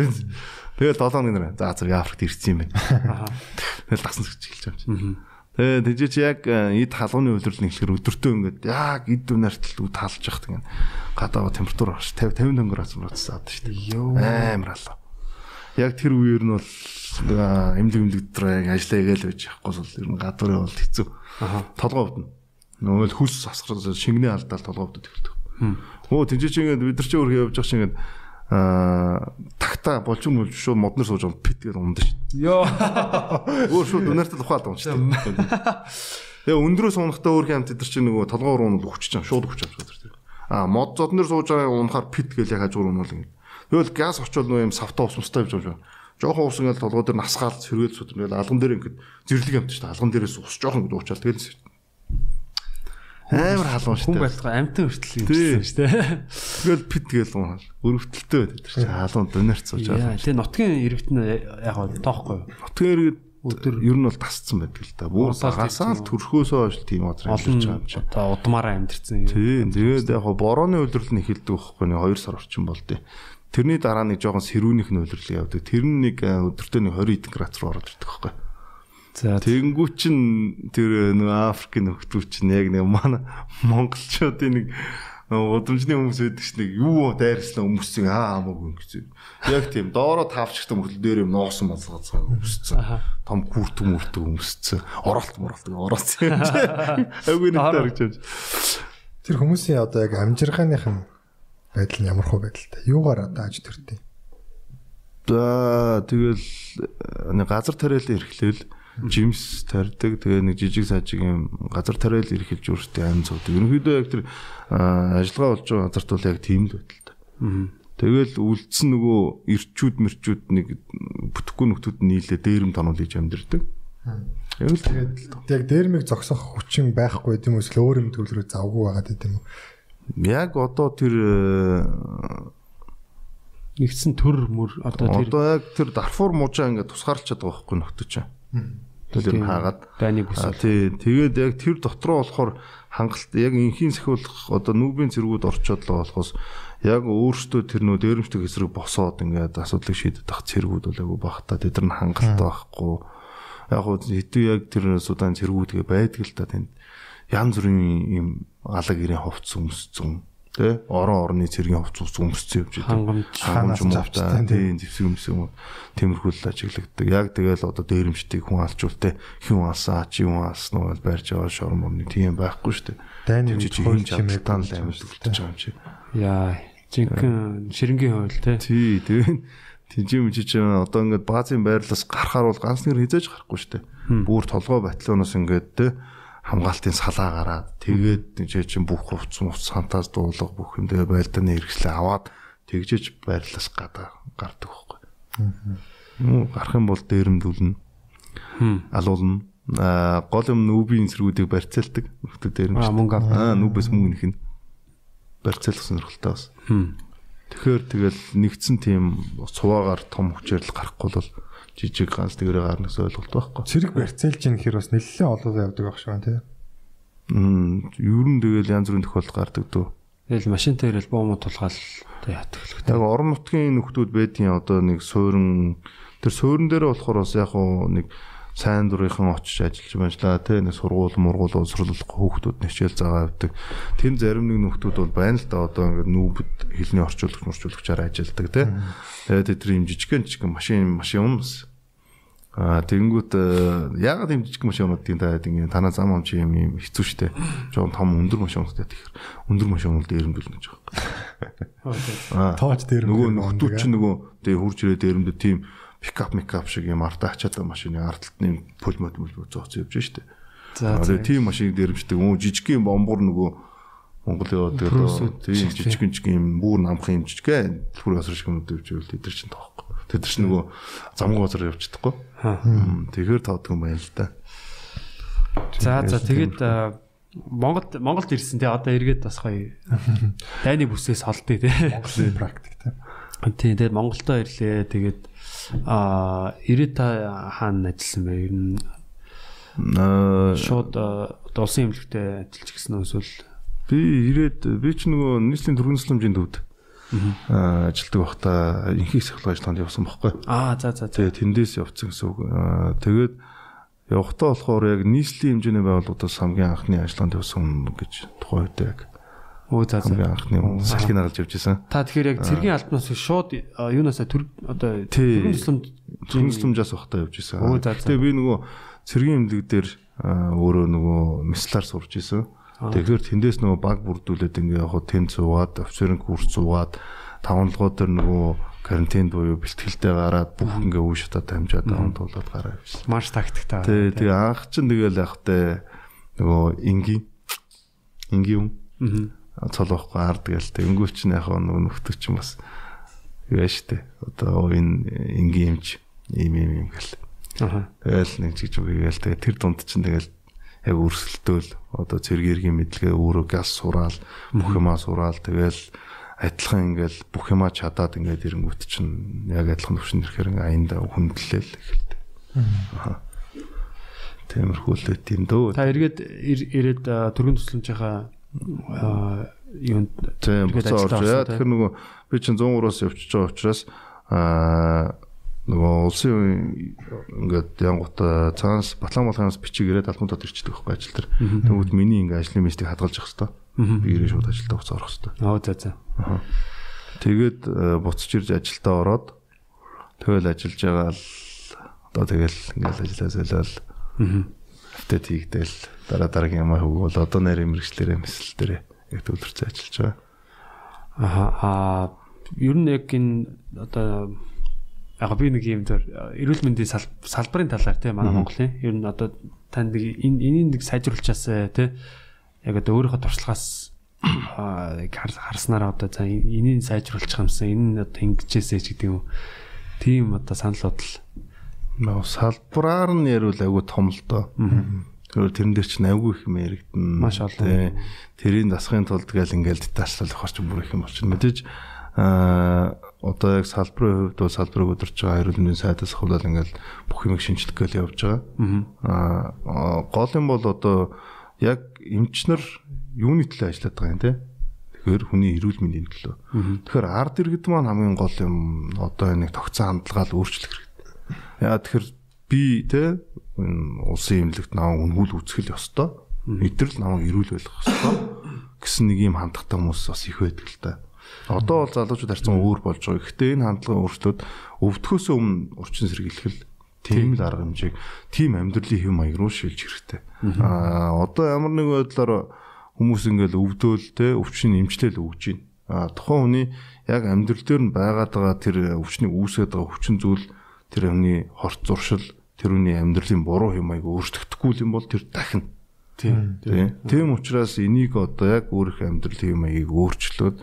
Тэгэл 7 хоног нэр. За зэрэг Африкт ирсэн юм байна. Тэгэл дасна гэж хэлж байгаа юм чи. Тэгээ тэжээ чи яг э, эд халууны үйлрэл нэхлэр өдөртөө ингээд яг эд үнэртэл үд халж яхад ингээд гадаа температур аж 50 50 градус мөрөцсөн ад шүү дээ. Йоо. Амар халаа. Яг тэр үеэр нь бол э, эмнэлэг эмнэлэг дотор яг ажиллаа гээл байж яахгүй бол ер нь гадуурын бол хэцүү. Толгой өвдөн. Нөгөө л хүс асгар шингэний алдаал толгой өвдөд эхэлдэг. Өө тэжээ чи ингээд бид нар чи өөр явж байгаа чинь ингээд аа такта болчун болж шууд моднор сууж байгаа пит гэдэг умд шүү. Йоо. Өөр шууд өнөртөл ухаад унчтай. Тэгээ өндрөө суунахтаа өөр хэмт тэр чинь нөгөө руу нь хүчиж байгаа шууд авч байгаа. Аа мод зоднор сууж байгаа унахаар пит гэл яг хажуур унвал ингэ. Тэгэл газ очвол нөгөө юм савта ус мустай явж байгаа юм. Жохон ус ингээл толгой дээр насгаал сэргээл сууд ингээл алган дээр ингээд зэрлэг амт шүү. Алган дээрээс ус жохон гэдэг уучаал тэгэл амар халуун шүү Хүн дээ. байлгаа амтан хүртэл юм Тий. гэсэн шүү дээ. Тэгэл пит гээл унаа. Өрөвдөлтөө тэр чинь халуун сууж Яа, байгаа. тэгээ нутгийн иргэд нь яг гоо тоохгүй юу? Нутгаар Өдөр ер нь бол тасцсан байдаг л да. Бүр Урсаал багасаа л тийм. төрхөөсөө хойш тийм Олон амьдарч байгаа юм чинь. одоо удмаараа амьдэрсэн юм. Тийм. Тэгээд яг хоо борооны үйлрэл нь эхэлдэг байхгүй нэг 2 сар орчим болдё. Тэрний дараа нэг жоохон сэрүүнийх нь үйлрэл явдаг. Тэр нь нэг э, өдөртөө нэг 20 эдэн градус руу ороод ирдэг байхгүй. За Тэнгүү чин тэр нэг Африкийн нөхдүүд чинь яг нэг манай монголчуудын нэг удамжны хүмүүс байдаг ш нэг юу дайрсан өмссөн аа хамаагүй гэсэн. Яг тийм доороо тавчтай мөрөл дээр юм нуусан бацгаацгаа өмссөн. Том күрт мөртөг өмссөн. Оролт моролт орооцсон. Айгүй нэг тарагч юм. Тэр хүмүүсийн одоо яг амжиргааных нь байдал нь ямар хөө байдалтай. Юугаар одоо аж төртөө. За тэгэл э, нэг газар тариалан эрхлээл жимс тарьдаг тэгээ нэг жижиг сажиг юм газар тариал эрхэлж өөртөө амин цуудаг. Ерөнхийдөө яг тэр ажиллагаа болж байгаа газарт бол яг тийм л байдалтай. Тэгэл үлдсэн нөгөө ирчүүд мэрчүүд нэг бүтэхгүй нөхдүүд нийлээ дээрэм тонол хийж амьдэрдэг. Яг л тэгээд Яг дээрмиг зогсох хүчин байхгүй гэдэг юм эсвэл өөр юм төлрөө завгүй байгаад гэдэг юм уу? яг одоо тэр э, нэгдсэн төр мөр одоо тэр одоо яг тэр Дарфур мужаа ингээд тусгаарлчаад байгаа байхгүй нөхдөө нь хаагаад дайныг А үсэл. тий. Тэгээд яг тэр дотроо болохоор хангалт яг инхийн сахиулах одоо нүүбийн зэргүүд орчоод л болохоос яг өөртөө тэр нөө дээрэмчдэг эсрэг босоод ингээд асуудлыг шийдэх дах зэргүүд бол айгүй багтаа тэд нар хангалт байхгүй. Яг хөө хэдий яг тэр судаан зэргүүдгээ байдаг л та тэнд янз бүрийн юм алаг ирийн ховц өмсцэн тий орон орны цэргийн ховц өмсцэн юм чи Хангамж, хангамж ханаас мовтай завчтай, тий зэвсэг өмсөг юм. Тиймэрхүү л ажиглагддаг. Яг тэгэл одоо дээрэмчдийг хүн алчултай хүн алсан? Чи хүн алсан уу барьж байгаа шорон мөрний тийм байхгүй шүү дээ. Дайны чимээг чадтан л амьд үлдчихэж байгаа юм чи. Яа, жинхэнэ ширэнгийн хууль те. тий тэгээ Тинжим жиж одоо ингээд баазын байрлалаас гарахаар бол ганц нэр хизээж гарахгүй шүү дээ. Бүр толгой батлоноос ингээд те хамгаалтын салаа гараад тэгээд жий чин бүх хувц муц сантаас дуулга бүх юм тэгээ байлдааны хэрэгслээ аваад тэгжэж байрлалаас гадаа гардаг байхгүй. Юу гарах юм бол дээрэмдүүлнэ. Алуулна. Аа гол юм нүүбийн зэргүүдийг барьцаалдаг. Нөхдөд дээрэмж. Аа, мөнгө авдаг. Аа нүүбээс мөнгө нэх нь барьцаалах сонирхолтой бас. Тэгэхээр тэгэл нэгдсэн тийм цуваагаар том хүчээр л гарахгүй бол жижиг ганц тэгэрэ гарнаас ойлголт байхгүй. Цэрэг барьцаалж ийн гэхээр бас нэлээд олон явдаг байх шиг байна тий. Мм ер нь тэгэл янз бүрийн тохиолдол гардаг дөө. Тэгэл машинтай ирэл боо муу тулгаал ятг хэлэхтэй. Яг орон нутгийн нөхдүүд байдгийн одоо нэг суурин тэр суурин дээр болохоор бас яг нэг сайн дурынхан очиж ажиллаж байжлаа тий нэг сургууль мургуул уусруулах хүүхдүүд нэчээл загаа авдаг. Тэн зарим нэг нөхдүүд бол байна л да одоо ингээд нүүбд хэлний орчуулагч мөрчуулагчаар ажилладаг тий. Тэгээд тэдний юм жижигхэн жижигхэн машин машин юмс А тэгэнгүүт яагаад юм жижиг машинууд тийм таад ингэ танаа зам ам чи юм юм хэцүү шттэ. Жон том өндөр машинууд тэгэхээр өндөр машинууд дээрэмдүүлнэ гэж байгаа. Тооч дээр нөгөө нөхдүүд чинь нөгөө тэгээ хурж ирээ дээрэмдэ тийм пикап микап шиг юм артаа ачаад машины ард талд нэг пулмот мөл зооц явж штэ. За тийм машиныг дээрэмждэг. Өө жижигхэн бомбор нөгөө Монгол яваад тэгээд тийм жижигхэн жижиг юм бүр намхан юм жижигхэн түр асар шиг юмуд явж байвал тэд нар чинь тоохгүй. Тэд нар чинь нөгөө замгүй газар явж чадахгүй. Тэгэхээр тоодгүй юм байна л да. За за тэгээд Монголд Монголд ирсэн тий одоо эргээд бас гоё дайны бүсээс холдъё тий. Монголын практик тий. Тэгээд Монголдоо ирлээ тэгээд а ирээд та хаана ажилласан бэ? Ер нь Аа шууд а, одоо улсын эмнэлэгтээ ажиллаж гисэн эсвэл би ирээд би ч нөгөө нийслэлийн төрийн тусламжийн төвд аа ажилдаг байхдаа инхийг сахилга ажиллагаанд явсан байхгүй. аа за за за Тэгээ тэндээс явцсан гэсэн үг. Аа тэгээд явхдаа болохоор яг нийслэлийн хэмжээний байгууллагуудаас хамгийн анхны ажиллагаанд явсан гэж тухайн үед яг өө за за. Анхны салхийг нагалж явж исэн. та тэгэхээр яг цэргийн албанаас шууд юунаас төр одоо Тий. төрийн тусламж Төрийн тусламжаас байхдаа явж исэн. Тэгээ би нөгөө цэргийн эмнэлэг дээр өөрөө нөгөө мислаар сурч исэн. Тэгэхээр тэндээс нөгөө баг бүрдүүлээд ингээ яг хөө тэн цуугаад, офицерын курс цуугаад, таванлагууд дээр нөгөө карантин буюу бэлтгэлтэй гараад бүх ингээ үе шатаад хамжаад таван туулаад гараа явсан. маш тактиктай Тэгээ тэгээ анх чинь тэгэл явахтай нөгөө ингийн ингийн юм цолоохгүй ард гээл тэнгүүч чинь яг нөгөө нөхдөч чинь бас юу яа штэ. Одоо энэ ингийн юмч ийм ийм юм гэл. Аха. Тэгэл нэг жиг жиг гээл тэгээ тэр дунд чинь тэгэл яг өрсөлдөөл одоо цэргэргийн мэдлэгээ өөрөө газ сураал бүх юмаа сураал. Тэгэл адилхан ингээл бүх юмаа чадаад ингээд ирэнгүүт чинь яг адилхан төвшин ирэхээр ингээ аянда хүндлээл эхэлдэг. Аа. Тиймэрхүү л үт юм дөө. та эргээд ир- ирээд а, төрийн тусламжийнхаа а, юунд Тийм буцаа орж яа. Тэгэхээр нөгөө би чинь 103-аас явчихж байгаа учраас аа нөгөө улсын ингээд янгута цаанаас Батлан болгоноос бичиг ирээд албан тод ирчихдэг байхгүй ажил төр. Тэгвэл миний ингээд ажлын местийг хадгалж явах хэвээр. Би ирээ шууд ажилдаа буцаа орох хэвээр. оо за за Тэгээд э, буцаж ирж ажилдаа ороод тэгэл ажиллаж байгаа л одоо тэгэл ингээд ажиллаа солиол хөвтөд хийгдэл дараа дараагийн ямаа хөвгөл одоо нэр мэрэгчлэрээ мэсэл дээрээ яг төвлөрч ажиллаж байгаа. аха а ер нь яг энэ одоо яг би нэг юм дээр эрүүл мэндийн сал- салбарын талаар тий манай Монголын ер нь одоо танд энэ энийг нэг сайжруулчаасаа тий яг одоо өөрийнхөө туршлагаас аа харснараа одоо за энийг сайжруулчих юмсан энэ одоо ингэжээсэй ч гэдэг юм. Тийм одоо санал бодол Нөө салбараар нь ярил айгу том л доо. Тэгэхээр тэрэн дээр чинь айгу их мэрэгдэн. Маш олон. Тэ. Тэрийг дасахын тулд гал ингээл детальчлал авахч бүр их юм болчихно. Мэдээж аа одоо яг салбарын хувьд бол салбарыг өдөрч байгаа эрүүл мэндийн сайдаас хавлал ингээл бүх юмыг шинжлэх гээл явж байгаа. Аа гол юм бол одоо яг эмчнэр юуны төлөө ажилладаг юм те. Тэгэхээр хүний эрүүл мэндийн төлөө. Тэгэхээр ард иргэд маань хамгийн гол юм одоо нэг тогтсон хандлагаа л өөрчлөх. Яа тэгэхээр би те улсын эмнэлэгт наваа үнгүүл үзэх л ёстой. Эдгэр л намайг эрүүл байлгах ёстой гэсэн нэг юм хандлагатай хүмүүс бас их байдаг л да. Одоо бол залуучууд харьцан өөр болж байгаа. Гэхдээ энэ хандлагын өөрчлөлт өвдөхөөс өмнө урчин сэргийлэх тийм л арга хэмжээг тийм амьдралын хэв маяг руу шилж хэрэгтэй. Аа одоо ямар нэг байдлаар хүмүүс ингээл өвдөөл те өвчин эмчлэл өгж гин. А тухайн хүний яг амьдрал дээр нь байгаад байгаа тэр өвчнийг үүсгээд байгаа хүчин зүйл тэр хүний хорт зуршил тэр хүний амьдралын буруу юмайг өөрчлөгдөхгүй юм бол тэр дахин Тийм. Тийм учраас энийг одоо яг өөрөх амьдралын юмыг өөрчлөөд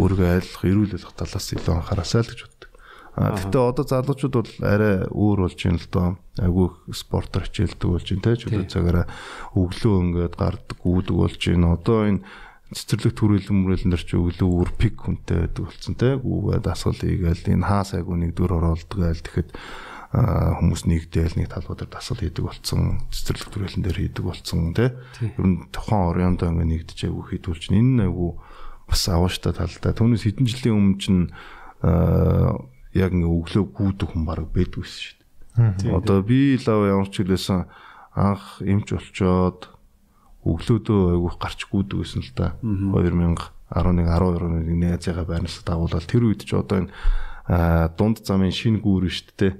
өөрийгөө айлах, эрүүл болох талаас илүү анхаарасаа л гэж боддог. А гэтээ одоо залуучууд бол арай өөр болж байна л доо. Айгүй спортоор хичээлдэг болж байна те. Чөлөө цагаараа өглөө ингээд гардаг, үүдэг болж байна. Одоо энэ цэцэрлэг төрөлн мөрөлн дээр ч өглөө үр пик хүнтэй байдаг болсон те. Гүүгээд асгал ийгээл энэ хаа сайгүй нэгдүгээр оролдог айл тэгэхэд хүмүүс нэгдээл нэг талбар дээр дасгал хийдэг болсон цэцэрлэг төрөлн дээр хийдэг болсон тий. Ер нь тохон ориондоо ингээ нэгдэж айгу хийдүүлж энэ айгу бас авааштай талтай түүнээс хэдэн жилийн өмнө чинь яг ингээ өглөө гүйдэг хүн баг байдгүй шүү дээ одоо би лав ямар ч хэлсэн анх эмч болчоод өглөөдөө айгу гарч гүйдэг байсан л да 2011 12 нэг найзыгаа байрнаас дагуулаад тэр үед ч одоо энэ дунд замын шинэ гүүр шүү дээ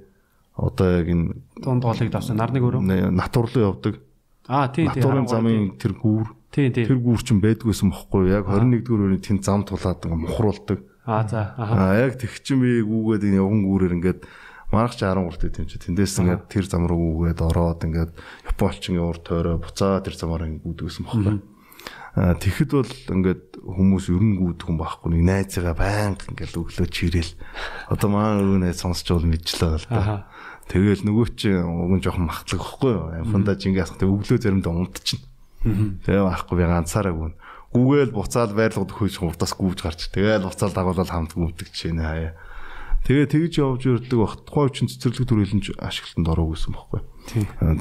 одоо яг энэ дунд голыг давсан нарны гөрөө натурлан явдаг. Аа тий тий. Натурын замын тэр гүүр. Тий тий. Тэр гүүр чинь байдгүйсэн бохгүй яг 21-р үеийн тэнд зам тулаад ингээ мухруулдаг. Аа за. Аа яг тэг чин би гүүгээд энэ явган гүүрээр ингээд манах чи 13 дэх юм чи тэндээс ингээд тэр зам руу гүүгээд ороод ингээд Японч ингээ урд тойроо буцаа тэр замаар ингээ гүйдгсэн бохгүй. Аа тэгэхэд бол ингээд хүмүүс ерөн гүйдэг хүн байхгүй нэг найзыгаа байнга ингээл өглөө чирээл одоо маань өрөө найз сонсч бол мэдчихлээ л да. Тэгэл нөгөө чи уг нь жоохон махтлаг ихгүй юу? Амфанда жингээ асах тэг өглөө заримдаа унтчихна. Тэгээ байхгүй би ганцаараа гүн. Гүүгээл буцаал байрлалд хөөж хурдаас гүүж гарч. Тэгээл буцаал дагуулаад хамт гүвдэг чинь хаяа. Тэгээ тэгж явж ирдэг бах тухайн үчин цэцэрлэг төрөлнж ашиглалтанд ороо гэсэн байхгүй.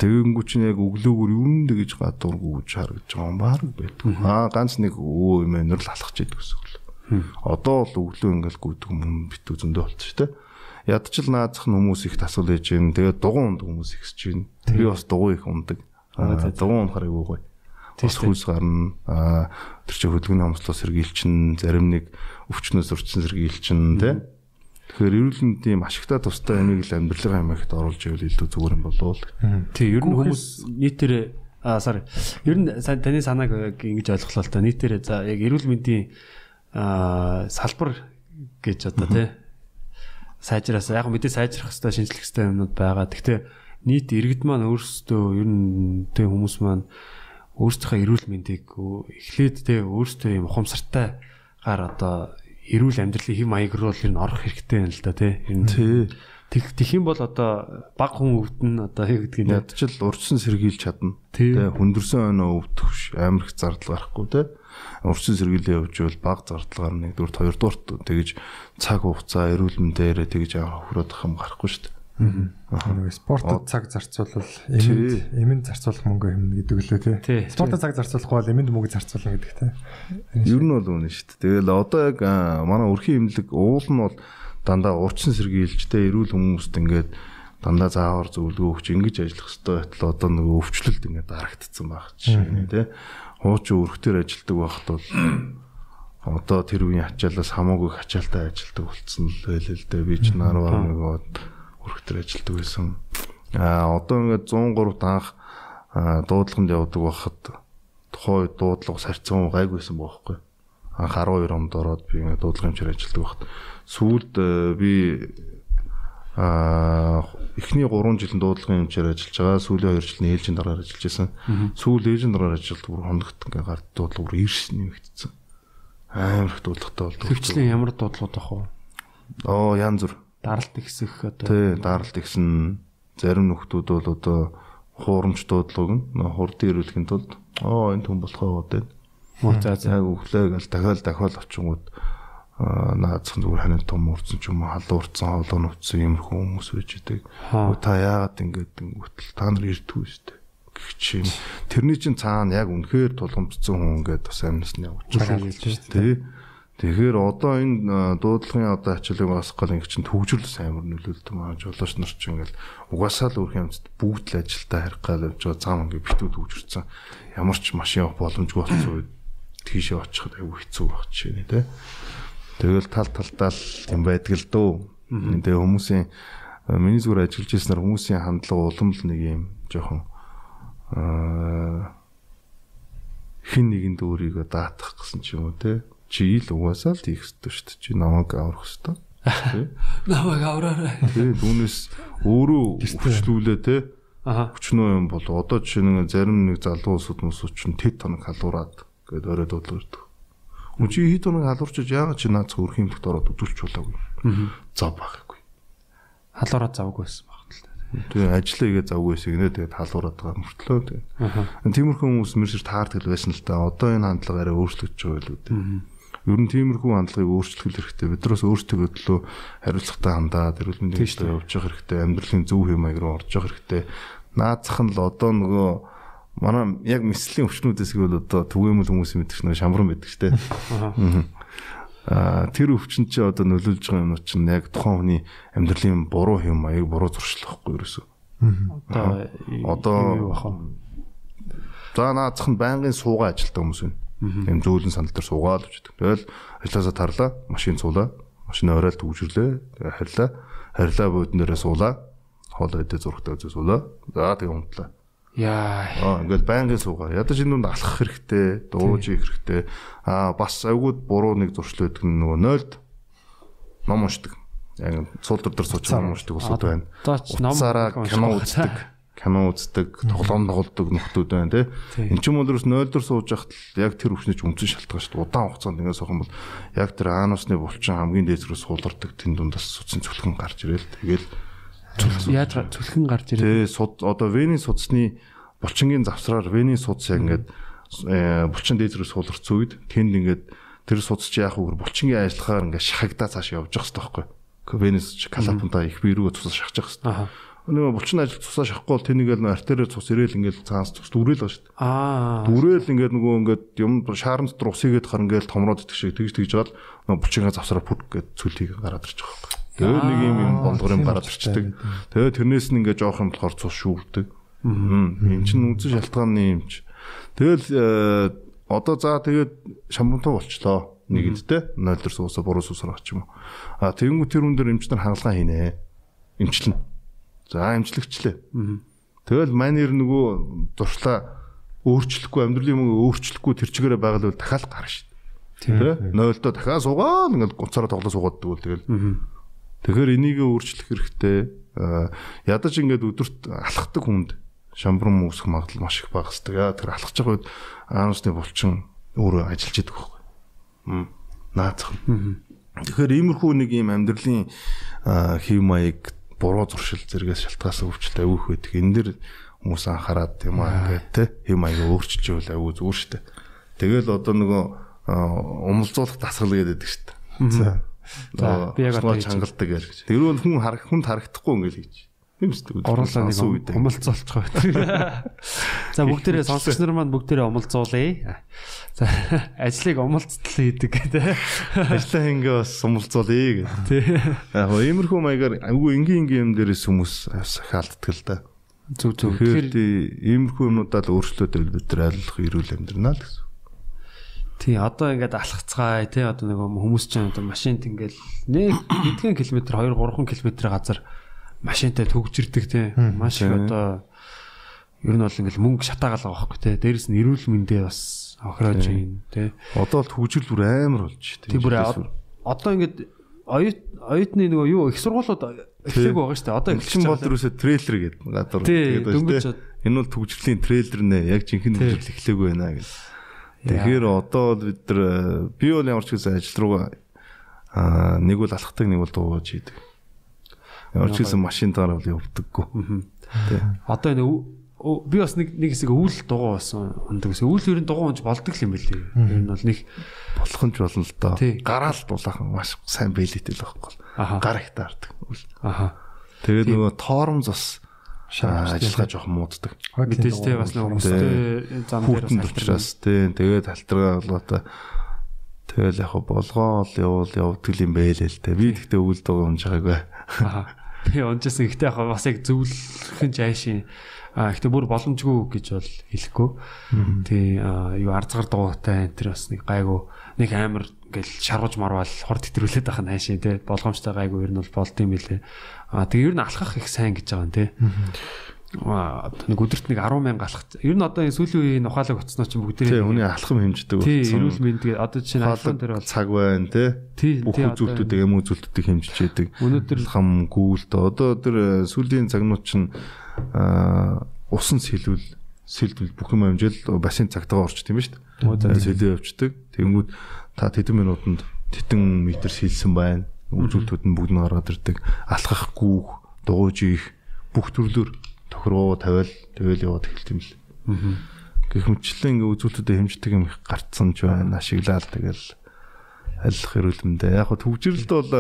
Тэгэнгүү чинь яг өглөөгөр юун дэгэж гадуур гүүж харагдаж байгаа юм баг байдаг. Аа ганц нэг өө юм өнөр л алхаж идэг гэсэн. Одоо бол өглөө ингээл гүйдэг юм битүү зөндөө болчих шүү дээ ядчил наазах нь хүмүүс их тасвал ээж юм. Тэгээд дугуун ундаг хүмүүс ихсэж байна. Би бас дугуй их ундаг. Дугуун унахаар айгүй гоё. Бас хүйс гарна. Аа тэр чинь хөдөлгөөний хомслоос сэргийлчин, зарим нэг өвчнөөс урьдчилан сэргийлчин тий. Тэгэхээр эрүүл мэндийн маш ихта тустай амийг л амьдралын амигт оруулж ивэл илүү зүгээр юм болов уу? Тий, ер нь хүмүүс нийтээр аа sorry. Ер нь таны санааг ингэж ойлголоо л та нийтээр за яг эрүүл мэндийн аа салбар гэж одоо тий сайжраас яг мэдээ сайжрах хэвээр шинжлэх хэвээр юмнууд байгаа. Гэхдээ нийт иргэд маань өөрсдөө ер нь тэг хүмүүс маань өөрсдийнхөө эрүүл мэндийг эхлээд тэг өөрсдөө юм ухамсартай гар одоо эрүүл амьдралын хэм маяг руу ер нь орох хэрэгтэй юм л да тий. Ер нь тэг тэх юм бол одоо баг хүн өвдөн одоо хэ гэдгийг ядчил урдсан сэргийлж чадна. Тэ хүндэрсэн өнөө өвдөх амар их зардал гарахгүй тий урьдчилан сэргийлээ бол баг зардлаар нэг дөрөвт хоёрдуурт тэгэж цаг хугацаа эрүүл мэндээр тэгэж хөрөөд ах юм гарахгүй шүү дээ. Аа. Нэг спортод цаг зарцуулбал эмэнд эмэнд зарцуулах мөнгө хэмнэ гэдэг лээ тий. Спортод цаг зарцуулахгүй бол эмэнд мөнгө зарцуулна гэдэг тий. Ер нь бол үнэ шүү дээ. Тэгэл одоо яг манай өрхийн эмнэлэг уул нь бол дандаа урьдчилан сэргийлжтэй эрүүл хүмүүст ингээд дандаа заавар зөвлөгөө өгч ингэж ажиллах хэрэгтэй байтал одоо нөгөө өвчлөлт ингээд дарагдцсан байх чинь тий хуучин өрхтөр ажилдаг байхад бол одоо тэр үеийн ачаалаас хамаагүй ачаалтай ажилдаг болцсон л байлээ л дээ. Би ч нарваа нөгөөд өрхтөр ажилдаг байсан. Аа одоо ингээд 103 анх дуудлаганд явдаг байхад тухай дуудлага сарцсан гайгүйсэн бохоггүй. Анх 12 онд ороод би ингээд дуудлагын хэмжээр ажилдаг байхад сүүлд би аа эхний 3 жилийн дуудлагын хэмжээр ажиллаж байгаа. Сүүлийн 2 жил нь ээлжийн дараагаар ажиллаж байсан. Сүүл ээлжийн дараагаар ажилд бүр хондогт ингээ гард дуудлага бүр ирс нэмэгдсэн. Амар их дуудлагатай болдог. Хөвчлийн ямар дуудлагууд ах вэ? Оо янз бүр. Даралт ихсэх одоо. Тий, даралт ихсэн зарим нөхдүүд бол одоо хуурамч дуудлагыг нь хурдын ирүүлэхийн тулд оо энэ хүн болохоо гэдэг. За за. Өглөө гал дахиад дахиад очингууд наацхан зүгээр ханаа том урдсан ч юм уу халуурцсан хоолоо нүцсэн юм хүмүүс байж идэг. Та яагаад ингэж ингэвэл та нар ирдгүй шүү дээ. Гэх чинь тэрний чинь цаана яг үнэхээр тулгамдсан хүн ингээд бас амнасны явж байгаа шүү дээ. Тэгэхээр одоо энэ дуудлагын одоо ачааллыг бас гал ингэ чинь төвжрэл амар нөлөөлдөг маа жолооч нар чинь ингээл угаасаа л үрх юмцд бүгд л ажилдаа харих гал явж байгаа зам ингээ битүү төвжирсэн. Ямар ч машин явах боломжгүй болсон үед тийшээ очиход аюу хэцүү баг нэ тэ. Тэгэл тал талдаа л юм байдаг л дөө. Тэгээ хүмүүсийн миний зүгээр ажиллаж ирснээр хүмүүсийн хандлага улам л нэг юм жоохон аа хин нэгэнд өөрийгөө даатах гэсэн ч юм уу те чи ил угаасаа л хийх ёстой шүү дээ. Чи намайг аврах ёстой. Намайг авраарай. Тэгээд үүнээс өөрөө хүчлүүлээ те. Аха. Хүчнөө юм бол одоо жишээ нь зарим нэг залуу улсууд мөсөд чинь тэт тоног халуураад гээд орой дуудлага ирдэг. Хүн чи хит тоног халуурчиж яагаад чи наац хөрх юмлэгт ороод үзүүлч болоогүй. Зав байхгүй. Халуураа завгүй байсан баг л та. Тэгээ ажиллаа игээ завгүй байсан гинэ тэгээд халуураад байгаа мөртлөө тэгээд. Аха. Тиймэрхүү хүмүүс мэрсэр таардаг л байсан л да. Одоо энэ хандлага арай өөрчлөгдөж байгаа л үү. те. Ер нь тиймэрхүү хандлагыг өөрчлөх хэрэгтэй. Бид нараас өөртөө төлөө хариуцлагатай хандаад, эрүүл мэндийн төлөө явж явах хэрэгтэй. Амьдралын зөв хэм маяг руу орж явах хэрэгтэй. Наацх нь л одоо нөгөө манай яг мэслийн өвчнүүдээс гээд одоо түгээмэл хүмүүс мэдэрч нөгөө шамран байдаг шүү дээ. Аа тэр өвчин чи одоо нөлөөлж байгаа юмнууд чинь яг тухайн хүний амьдралын буруу хэм маяг, буруу зуршлах хэрэггүй ерөөсөө. Одоо одоо За наацхан байнгын суугаа ажилтдаг хүмүүс байна. Тэм зөөлөн санал дээр суугаад авчдаг. Тэгэл ажилласаа тарлаа, машин цуулаа, машин оройд төвжирлээ, тэгээ харьлаа, харьлаа буудан дээрээ суулаа, хоол идэ зургтаа үзээ суулаа. За тэгээ унтлаа. Яа. Аа ингээл байнгын суугаа. Ядаж энэ дунд алхах хэрэгтэй, дууж ийх хэрэгтэй. Аа бас айгууд буруу нэг зуршил байдаг нь нөгөө нойлд ном уншдаг. Яг цуултар дээр сууж ном уншдаг усуд байна. Унших кино үздэг. Кино үздэг, тоглоом тоглодог нөхдүүд байна тий. Эн чинь мөлөөс нойлдор сууж яхад л яг тэр өвчнөж өмцөн шалтгаан шүү дээ. Удаан хугацаанд ingээс суух юм бол яг тэр анусны булчин хамгийн дээд рүү суулгардаг тэн дундаас суцсан цөлхөн гарч ирээл тэгэл Яаж цөлхөн гарч ирээ. Тэ суд одоо вений судасны булчингийн завсраар вений судас яг ингээд э, булчин дээд рүү суулгарсан үед тэнд ингээд тэр судас чи яг үгээр булчингийн ажиллагаар ингээд шахагдаа цааш явж явах хэрэгтэй байхгүй. Венес чи калапунта их бий рүү цусаа шахаж явах хэрэгтэй нөгөө булчин ажил цусаа шахахгүй бол тэнийг л артерио цус ирээл ингээл цаанс цус дүрээл байгаа шүү дээ. Аа. Дүрээл ингээд нөгөө ингээд юм шаарн дотор ус игээд хар ингээд томроод идэх шиг тэгж тэгж жаал нөгөө булчингаа завсараа пүт гэд цүлхийг гараад ирчих واخ. Тэгээ нэг юм юм болгор юм гараад ирчдэг. Тэгээ тэрнээс нь ингээд жоох юм болохоор цус шүүгдэг. Аа. Эм чинь үнэн шалтгааны юм чи. Тэгэл э, одоо за тэгээд шамбантуу болчлоо. Нэгэдтэй 0 төр суусаа буруу суусаар очив юм. Аа тэгэнгүүт тэр хүн дээр эмч нар хангалгаа хийнэ. Эмчлэн. За эмчлэгчлээ. Тэгэл манер нөгөө дуршлаа өөрчлөхгүй амьдралын мөнгө өөрчлөхгүй тэр чигээрээ байгаа л дахиад гарна шүү дээ. Тэ? Нойлдоо дахиад суугаад ингээд гуцаараа тоглоо суугаад дгүүл тэгэл. Тэгэхээр энийг өөрчлөх хэрэгтэй. Ядаж ингээд өдөрт алхахдаг хүнд шамбрам үүсэх магадлал маш их бага хэвээр. Яа тэр алхаж байгаа үед анусны булчин өөрөө ажиллаж идэг байхгүй. Мм. Наацх. Тэгэхээр иймэрхүү нэг юм амьдралын хэв маяг буруу зуршил зэрэгээс шалтгаасан өвчлөлт авих байдаг. Энэ дэр хүмүүс анхаарад юм аа ингээд те хэв маяг өөрчилж байвал аюу зүгээр штэ. Тэгэл одоо нөгөө аа, умалзуулах дасгал гэдэг дээ. За. За, би яг одоо чангалдаг гэж. Тэр нь хүн харах хүнд харагдахгүй ингээл хийж. Тийм шүү дээ. Уруулаа нэг Асан үедээ. умалцуулчих бай. За бүгдээрээ сонсогч нар маань бүгдээрээ умалцуулъя. За ажлыг умалцтал хийдэг гэдэг. Ажлаа ингээ бас сумалцуулъя гэх. Тий. Яг гоо иймэрхүү маягаар айгүй энгийн энгийн юм дээрээс хүмүүс хаалтдаг л да. Зүг зүг. Тэгэхээр иймэрхүү юмудаа л өөрчлөлтөд бид нар айлах эрүүл амьдрнаа л гэсэн. тий одоо ингээд алхацгаая тий одоо нэг хүмүүс ч одоо машинт ингээд нэг хэдхэн километр 2 3 км газар машинтай төгжирдэг тий. Маш их одоо ер нь бол ингээд мөнгө шатаагаал байгаа байхгүй тий. Дээрэс нь эрүүл мэндээ бас охирож юм тий. Одоо л хөгжил бүр амар болж Тэг бүр одоо ингээд оюут оюутны нөгөө юу их сургуулиуд эхлэх байгаа шүү дээ. Одоо эхэлж Элчин бол дөрөөсөө трейлер гэдэг Тий, тэгээд байна дээ. Энэ бол төгжрлийн трейлер нэ яг жинхэнэ хөгжил эхлэегүй байна гэж. Тэгэхээр одоо бол бид нар э, би бол ямар ч гэсэн ажил руугаа аа нэг бол алхдаг нэг бол дуугаж хийдэг. Ямар ч гэсэн машинтаар бол явдаггүй. Тий. Одоо энэ би бас нэг нэг хэсэг өвөл дугуй бас ундаг гэсэн. Өвөл ер нь дугуй унж болдог юм байл. Ер нь бол нэг болох нь ч болно л доо. Тий. Гараал дулаахан маш сайн бэлээтэй л байхгүй. Гар их таардаг. аха Тэгээд нөгөө Шаарч аа, ажиллагаа жоох мууддаг. мэдээж те бас нэг өмстэй зам дээр учраас тий тэгээд халтрага болоотой тэгэл яг хаа болгоо л явуул явдаг юм байлээ л те. Би тэгтээ өвөл дуу унж байгаагүй. аха би унжсэн ихтэй яг бас яг зөвлөх нь жаашийн а ихтэй бүр боломжгүй гэж бол хэлэхгүй. Тий юу арцгар дуутай энэ тэр бас нэг гайгүй нэг амар ингээл шаргаж марвал хор тэтрүүлээд байх нь хайшин тий болгоомжтой гайгүй ер нь бол болд юм билээ. А тэгээ ер нь алхах их сайн гэж байгаа юм тий. Нэг өдөрт нэг 10 мянга алхах. Ер нь одоо энэ сүүлийн үеийн ухаалаг утаснаа чинь бүгдээ Тий, хүний алхам хэмждэг тий эрүүл мэндгээ одоо чинь iPhone дээр бол цаг байна тий. Бүх үзүүлэлтүүдийг эм үзүүлэлтүүдийг хэмжиж яадаг. Өнөөдөр хам гүйлт одоо тэр сүлийн цагнууд чинь аа усан сэлүүл сэлдвэл бүх юм амжил бассейн цагтаа орчт юм ба шүү дээ. Сэлээ явцдаг. Тэнгүүд та тэдэн минутанд тэтэн метр сэлсэн байна. Үзүүлэлтүүд нь бүгд нь гараад ирдэг. Алхах гүүх, дууж их бүх төрлөөр тохироо тавиал тэгэл яваад эхэлт юм л. Гэх мэтчлэн ингээ үзүүлэлтүүдэд хэмждэг юм их гарцсан ч байна. Ашиглаад тэгэл алих хэрүүлмэндээ. Яг хөө төвжирлд бол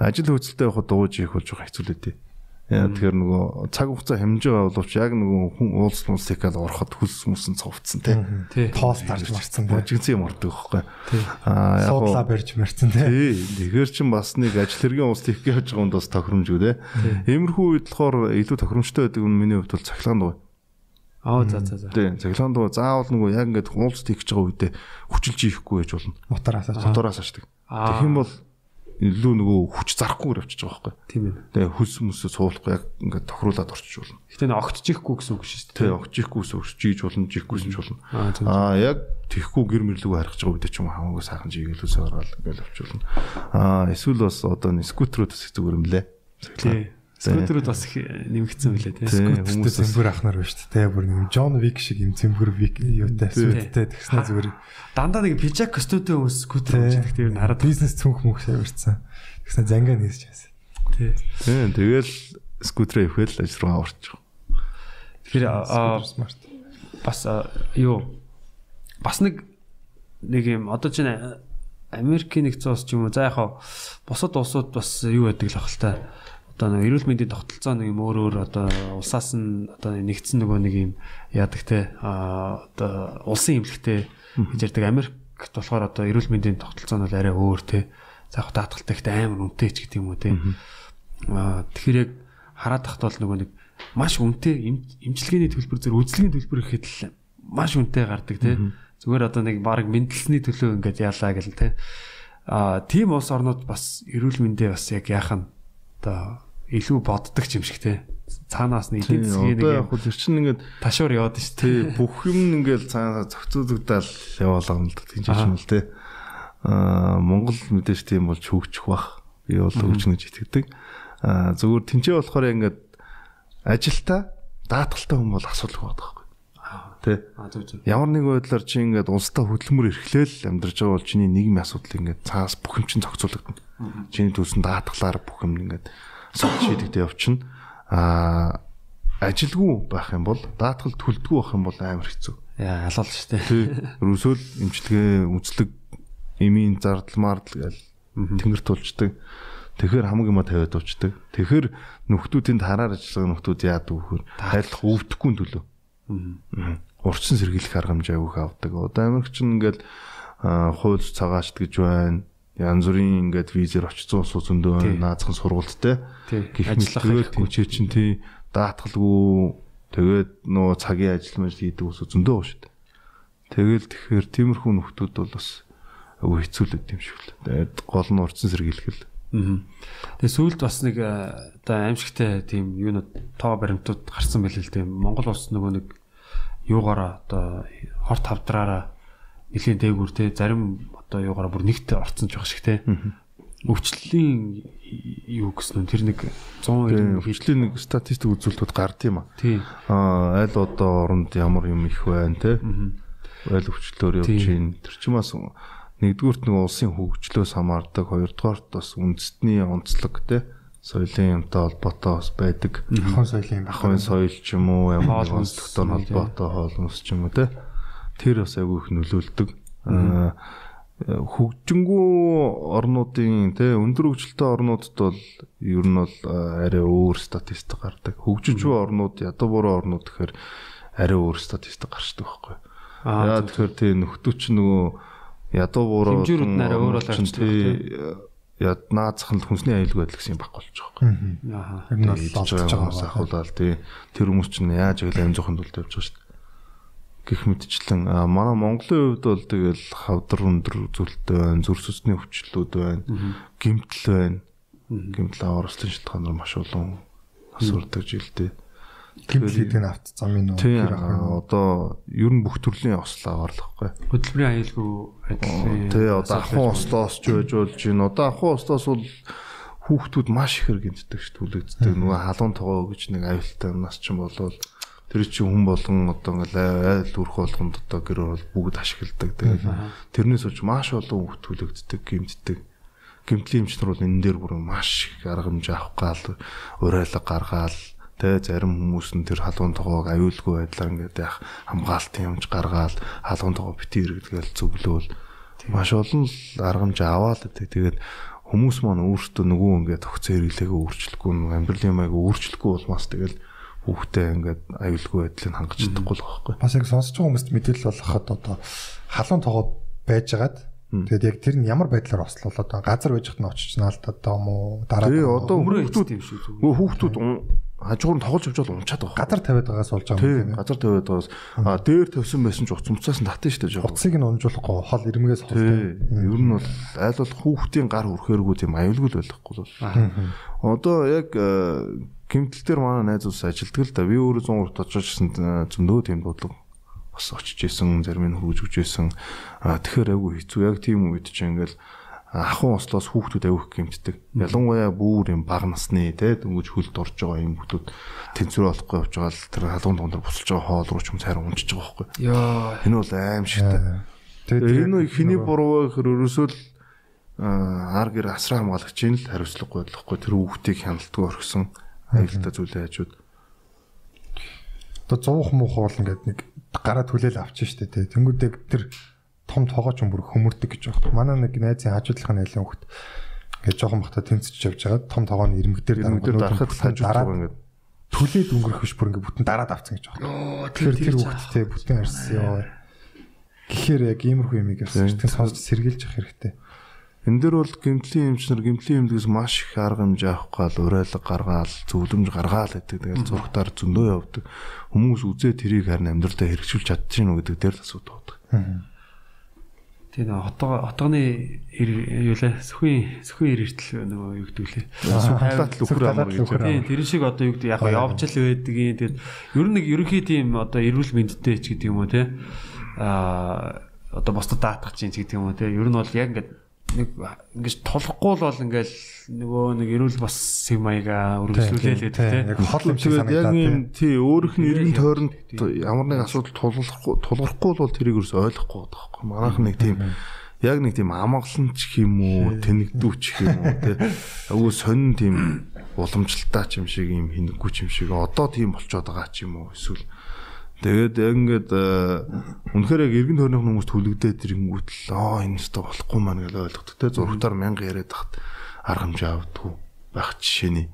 ажил хөөцөлтэй явах дууж их болж байгаа хэцүү л дээ. Тэгэхээр нөгөө цаг хугацаа хэмжиж байгаа боловч яг нөгөө хүн уулс ихэл ороход хөлс мөсөн цовцсон тий. тоос тарж марцсан тий. Божигцэн юм ордог байхгүй. Аа яг Суудлаа барьж марцсан тий. Тэгэхээр чин бас нэг ажил хэргийн уулс их гэж байгаа юм бас тохиромжгүй тий. Иймэрхүү үед болохоор илүү тохиромжтой байдаг нь миний хувьд бол цахилгаан дуу. аа за за за Тий. Цахилгаан дуу заавал нөгөө яг ингээд уулс гэж байгаа үедээ хүчилж ийхгүй байж болно. Мотороос ач. Мотороос ашдаг. Аа. Тэгэх юм бол илүү нөгөө хүч зарахгүйгээр авчиж байгаа байхгүй. тийм ээ. Тэгээ хөлс мөсөө суулахгүй яг ингээд тохируулаад орчиж болно. Гэтэ нэг огтчихгүй гэсэн үг шүү дээ. Тэ огчихгүйс өгч болно, жихгүйс ч болно. Аа тийм. Яг тэхгүй гэр мэрлүүг харгаж байгаа үедээ ч юм хамаагүй сайхан жигэлүүсээ ороод ингээл авчулна. Аа эсвэл бас одоо нэг скутеруудаас их зүгээр юм лээ. Тий. Скутерүүд бас их нэмэгдсэн билээ тий. Тий, Скутертэй цэмбэр ахнаар байна шүү дээ. Бүр нэг Джон Вик шиг юм цэмбэр Вик юутай сүйттэй тэгснэ зүгээр. Дандаа нэг пижак студио хүмүүс скутер үздэг тийм хараад бизнес цүнх мөнх яварсан. Тэгснэ зангаа нээсч яасан. тий. Тий, тэгэл скутерээ өвхөл ажил руу орчих. Тэгэхээр аа Смарт. бас юу бас нэг нэг юм одоо чинь а, Америкийн нэгдсэн улс ч юм уу за яг хаа бусад улсууд бас юу байдаг л ах л та одоо нэг эрүүл мэндийн тогтолцоо нэг юм өөр өөр одоо улсаас нь одоо нэгдсэн нөгөө нэг юм яадаг те одоо улсын имлэгтэй гэж ярьдаг Америкт болохоор одоо эрүүл мэндийн тогтолцоо нь бол арай өөр те. За яг даатгалтай ихтэй амар үнэтэй ч гэдэг юм уу те. Тэгэхээр яг хараад тахт бол нөгөө нэг маш үнэтэй имчилгээний төлбөр зөв үзлэгийн төлбөр гэхэд л маш үнэтэй гардаг те. Зүгээр одоо нэг баг мэдлэлсний төлөө ингээд яалаа гэл те. А тийм улс орнууд бас эрүүл мэндэ бас яг яах нь одоо илүү боддог юм шиг те цаанаас нь эдийн засгийн нэг яг хөө тэр чинь ингээд ташуур яваад шүү дээ бүх юм ингээл цаанаа зохицуулагдал яваалаа юм л да. Тийм ч юм л тий. Аа Монгол мэдээж тийм болж хөгжих бах. Би бол хөгжнө гэж итгэдэг. Аа зүгээр тэнцээ болохоор ингээд ажилтаа даатгалтай хүн бол асуудал байдаг байхгүй. Тий. Ямар нэг байдлаар чи ингээд улстай хөдөлмөр эрхлээл амьдарч байгаа бол чиний нийгмийн асуудал ингээд цаас бүх юм чинь зохицуулагдана. Чиний төлсөн даатгалаар бүх юм ингээд шийдэгдээ явчихна. Аа ажилгүй байх юм бол даатгал төлдгүү байх юм бол амар хэцүү. яа алал шүү дээ Тий. Ерөөсөө л имчилгээ үзлэг эмийн зардал мардал гэл тэнгэр тулчдаг. Тэгэхээр хамаг юма тавиад уучдаг. Тэгэхээр нөхдүүдийн хараар ажиллагаа нөхдүүд яадаг вөхөр хайрлах өвдөхгүй төлөө. Мгм. Урдсан сэргийлэх арга хэмжээ авах авдаг. Одоо Америкч аа, хууль цагаачд гэж байна. Янз бүрийн ингээд визээр очсон улсууд зөндөө. Наацхан сургуультай. Гэх ажиллах мэт хэрэггүй тийчээ чинь тий даатгалгүй тэгээд нөө цагийн ажил мэл хийдэг ус зөндөө шүү дээ. Тэгэл тэгэхээр тиймэрхүү нөхдүүд бол бас өвөө хэцүүлээд юм шиг л. Тэгээд гол нь урдсан сэргийлэх л. Мгм. Тэгээ сүүлд бас нэг э, одоо аимшигтай тийм юунууд тоо баримтууд гарсан байл л тийм Монгол улс нөгөө нэг юугаараа одоо хорт хавдраараа нэлийн дээгүүр те зарим одоо юугаараа бүр нэгт орцсон ч байх шиг те. Өвчлөлийн юу гэсэн нь тэр нэг 190 Тэгээд хвчлийн нэг статистик үзүүлэлтүүд гард юм аа. Аа аль одоо оронд ямар юм их байна те. Аль өвчлөөр явж гин. Тэр бас нэгдүгürt нэг улсын хөгжлөөс хамаардаг, хоёрдугаарт бас үндэстний онцлог те соёлын юмтай холбоотой бас байдаг. Ахын соёлын. Ахын соёл ч юм уу ямар Хоол онцлогтой холбоотой хоол хүнс ч юм уу те. Тэр бас айгүй их нөлөөлдөг. Аа хөгжингүү орнуудын те өндөр хөгжилтэй орнуудад бол ер нь бол арай өөр статистик гардаг. Хөгжиж буй орнууд ядуу буруу орнууд гэхээр арай өөр статистик гарчдаг байхгүй. Аа, Яа тэгэхээр тий нөхдөө чи нөгөө ядуу буруу Хэмжүүрүүд нь арай өөр орнууд чинь болоод тий яд наацхан л хүнсний аюулгүй байдал гэсэн юм байхгүй болж байгаа байхгүй. Аа. Ер нь бол Идж болдож байгаа байгаа хүмүүс байх. ахуулаад тий тэр хүмүүс чинь яаж амь зохинд тулд явж байгаа шүү дээ. Гэх мэтчлэн манай Монголын хувьд бол тэгэл хавдар өндөр зүйлтэй байна, зүрх сүсний өвчлүүд байна, гимтэл байна. Гимтэл авралын шалтгаанаар маш олон нас урдаг жилдээ. гимтлүүдийн авт замын уу Тийм тэр ах юм уу? одоо ер нь бүх төрлийн ослоо орлохгүй. Хөдөлмөрийн аюулгүй ажлын Тэ одоо ахын ослоос ч байж болж байна. Одоо ахын ослоос бол хүүхдүүд маш их гинтдэг ш түлэгддэг. Нөгөө халуун тогоо гэж нэг аюултай нас ч юм болвол тэр чинь хүн болгон одоо ингээл айл төрх болгонд одоо гэр бол бүгд ашигладаг. Тэгээд тэрнээс болж маш олон хүүхд түлэгддэг, гимтдэг. Гимтлийн эмчнэр бол энэ дээр бүр маш их арга хэмжээ авах гал урайлаг гаргаал Тэ зарим хүмүүс нь тэр халуун тогоог аюулгүй байдлаар ингээд яг хамгаалтын юмж гаргаал халуун тогоо бити иргэдгээл зөвлөөл маш олон арга хэмжээ аваад тэ тэгээд хүмүүс маань өөртөө нөгөө ингээд тогц хэрэглээгээ өөрчлөхгүй амьдралын юмайг өөрчлөхгүй болмаас тэгэл хүүхдээ ингээд аюулгүй байдлыг хангаж чадахгүй л байхгүй. бас яг сонсож байгаа хүмүүст мэдээлэл болгоход одоо халуун тогоо байжгаад тэгээд яг тэр нь ямар байдлаар ослол одоо газар байж хат нь очиж наалтаад байгаа юм уу? Дараа нь одоо шиг зүгээр. нөгөө хүүхдүүд хажуугаар нь тоглож авч бол унчаад байгаа. газар тавиад байгаас болж байгаа юм Тийм газар тавиад байгаас а дээр тавьсан байсан ч уц умцаас нь татсан шүү дээ. Утсыг нь унжуулахгүй хол ирмэгээс Тий. холтой. Ер нь бол айл бол хүүхдийн гар хүрхээргүй тийм аюулгүй л байхгүй бол. Одоо яг э, гимтэл дээр манай найз ус ажилтдаг л да. Би өөрөө 100 урт очижсэн зөндөө тийм бодлого бас очиж исэн, зарим нь хөргөж өгч исэн. Тэгэхээр айгүй хэцүү. Яг тийм үед чинь ингээл ахын ослоос хүүхдүүд авих гимтдэг. Ялангуяа бүр юм баг насны те дөнгөж хөлд орж байгаа юм хүүхдүүд тэнцвэр болохгүй явж байгаа л тэр халуун дундар босолж байгаа хоол руу ч юм цайран унчиж байгаа байхгүй. Йоо. Энэ бол аимшигтай. Тэгээд Энэ нь хэний буруу вэ гэхээр ерөөсөө л ар гэр асраа хамгаалагчийн л хариуцлагагүй болохгүй тэр хүүхдийг хяналтгүй орхисон аюултай зүйлээ хажууд. одоо 100 муух бол ингээд нэг гараа түлээл авчих штэ тий. Тэнгүүдээ тэр том тогооч юм бүр хөмөрдөг гэж байна. Манай нэг найзын хажуудлахын айлын хөхт ингээд жоохон бахта тэнцэж явж байгаа том тогоо нь Ирмэгдэр дарахад байгаа ингээд түлээд өнгөрөх биш бүр ингээд бүтэн дараад авцсан гэж байна. Тэгэхээр тэр хөхттэй бүтэн арьсан ёо. Гэхдээ яг иймэрхүү юмыг эртхэн сонсож сэргийлж явах хэрэгтэй. энэ дэр бол гимтлийн эмчнэр гимтлийн эмдгээс маш их арга хэмжээ авах гал урайлаг гаргаал зөвлөмж гаргаал гэдэг. Тэгэл зургатаар зөндөө явдаг. Хүмүүс үзээ тэрийг харин амьдралдаа хэрэгжүүлж чадчихна уу гэдэг дээр л асуудаг байдаг. Тийм нөө хотоо хотооны юулаа сүхийн сүхийн ирэртэл нөгөө юу гэдэг лээ. Сухлаад л өхөр амар гэж. Тийм тэр шиг одоо юу гэдэг яг явж л байдгийн тэгээд ер нь нэг ерөнхий тийм одоо эрүүл мэндтэй ч гэдэг юм уу те а одоо бусдад даатгах чинь гэдэг юм уу те ер нь бол яг ингээд нэг ингэж тулахгүй л бол ингээл нөгөө нэг эрүүл бас сэм маяга өргөжлүүлээлээ те. Яг хол юм шиг санагдаад юм тий. өөрөх нь эргэн тойронд ямар нэг асуудал тулгархгүй тулгархгүй бол тэрийг ерөөс ойлгохгүй байдаг байхгүй. Манайх нэг тийм яг нэг тийм амгалан ч гэх юм уу тэнэгдүү ч гэх юм уу тий. Агуу сонин тийм уламжлалтай ч юм шиг юм хинэггүй ч юм шиг одоо тийм болцоод байгаа ч юм уу эсвэл Тэгээд яг ингээд э, үнэхээр яг эргэн тойрны хүмүүс төлөгдөөд ирэнгүүт л аа энэ өстө болохгүй маань гэж ойлгодог те зургатаар мянга яриад тахад арга хэмжээ авдаггүй байх жишээний.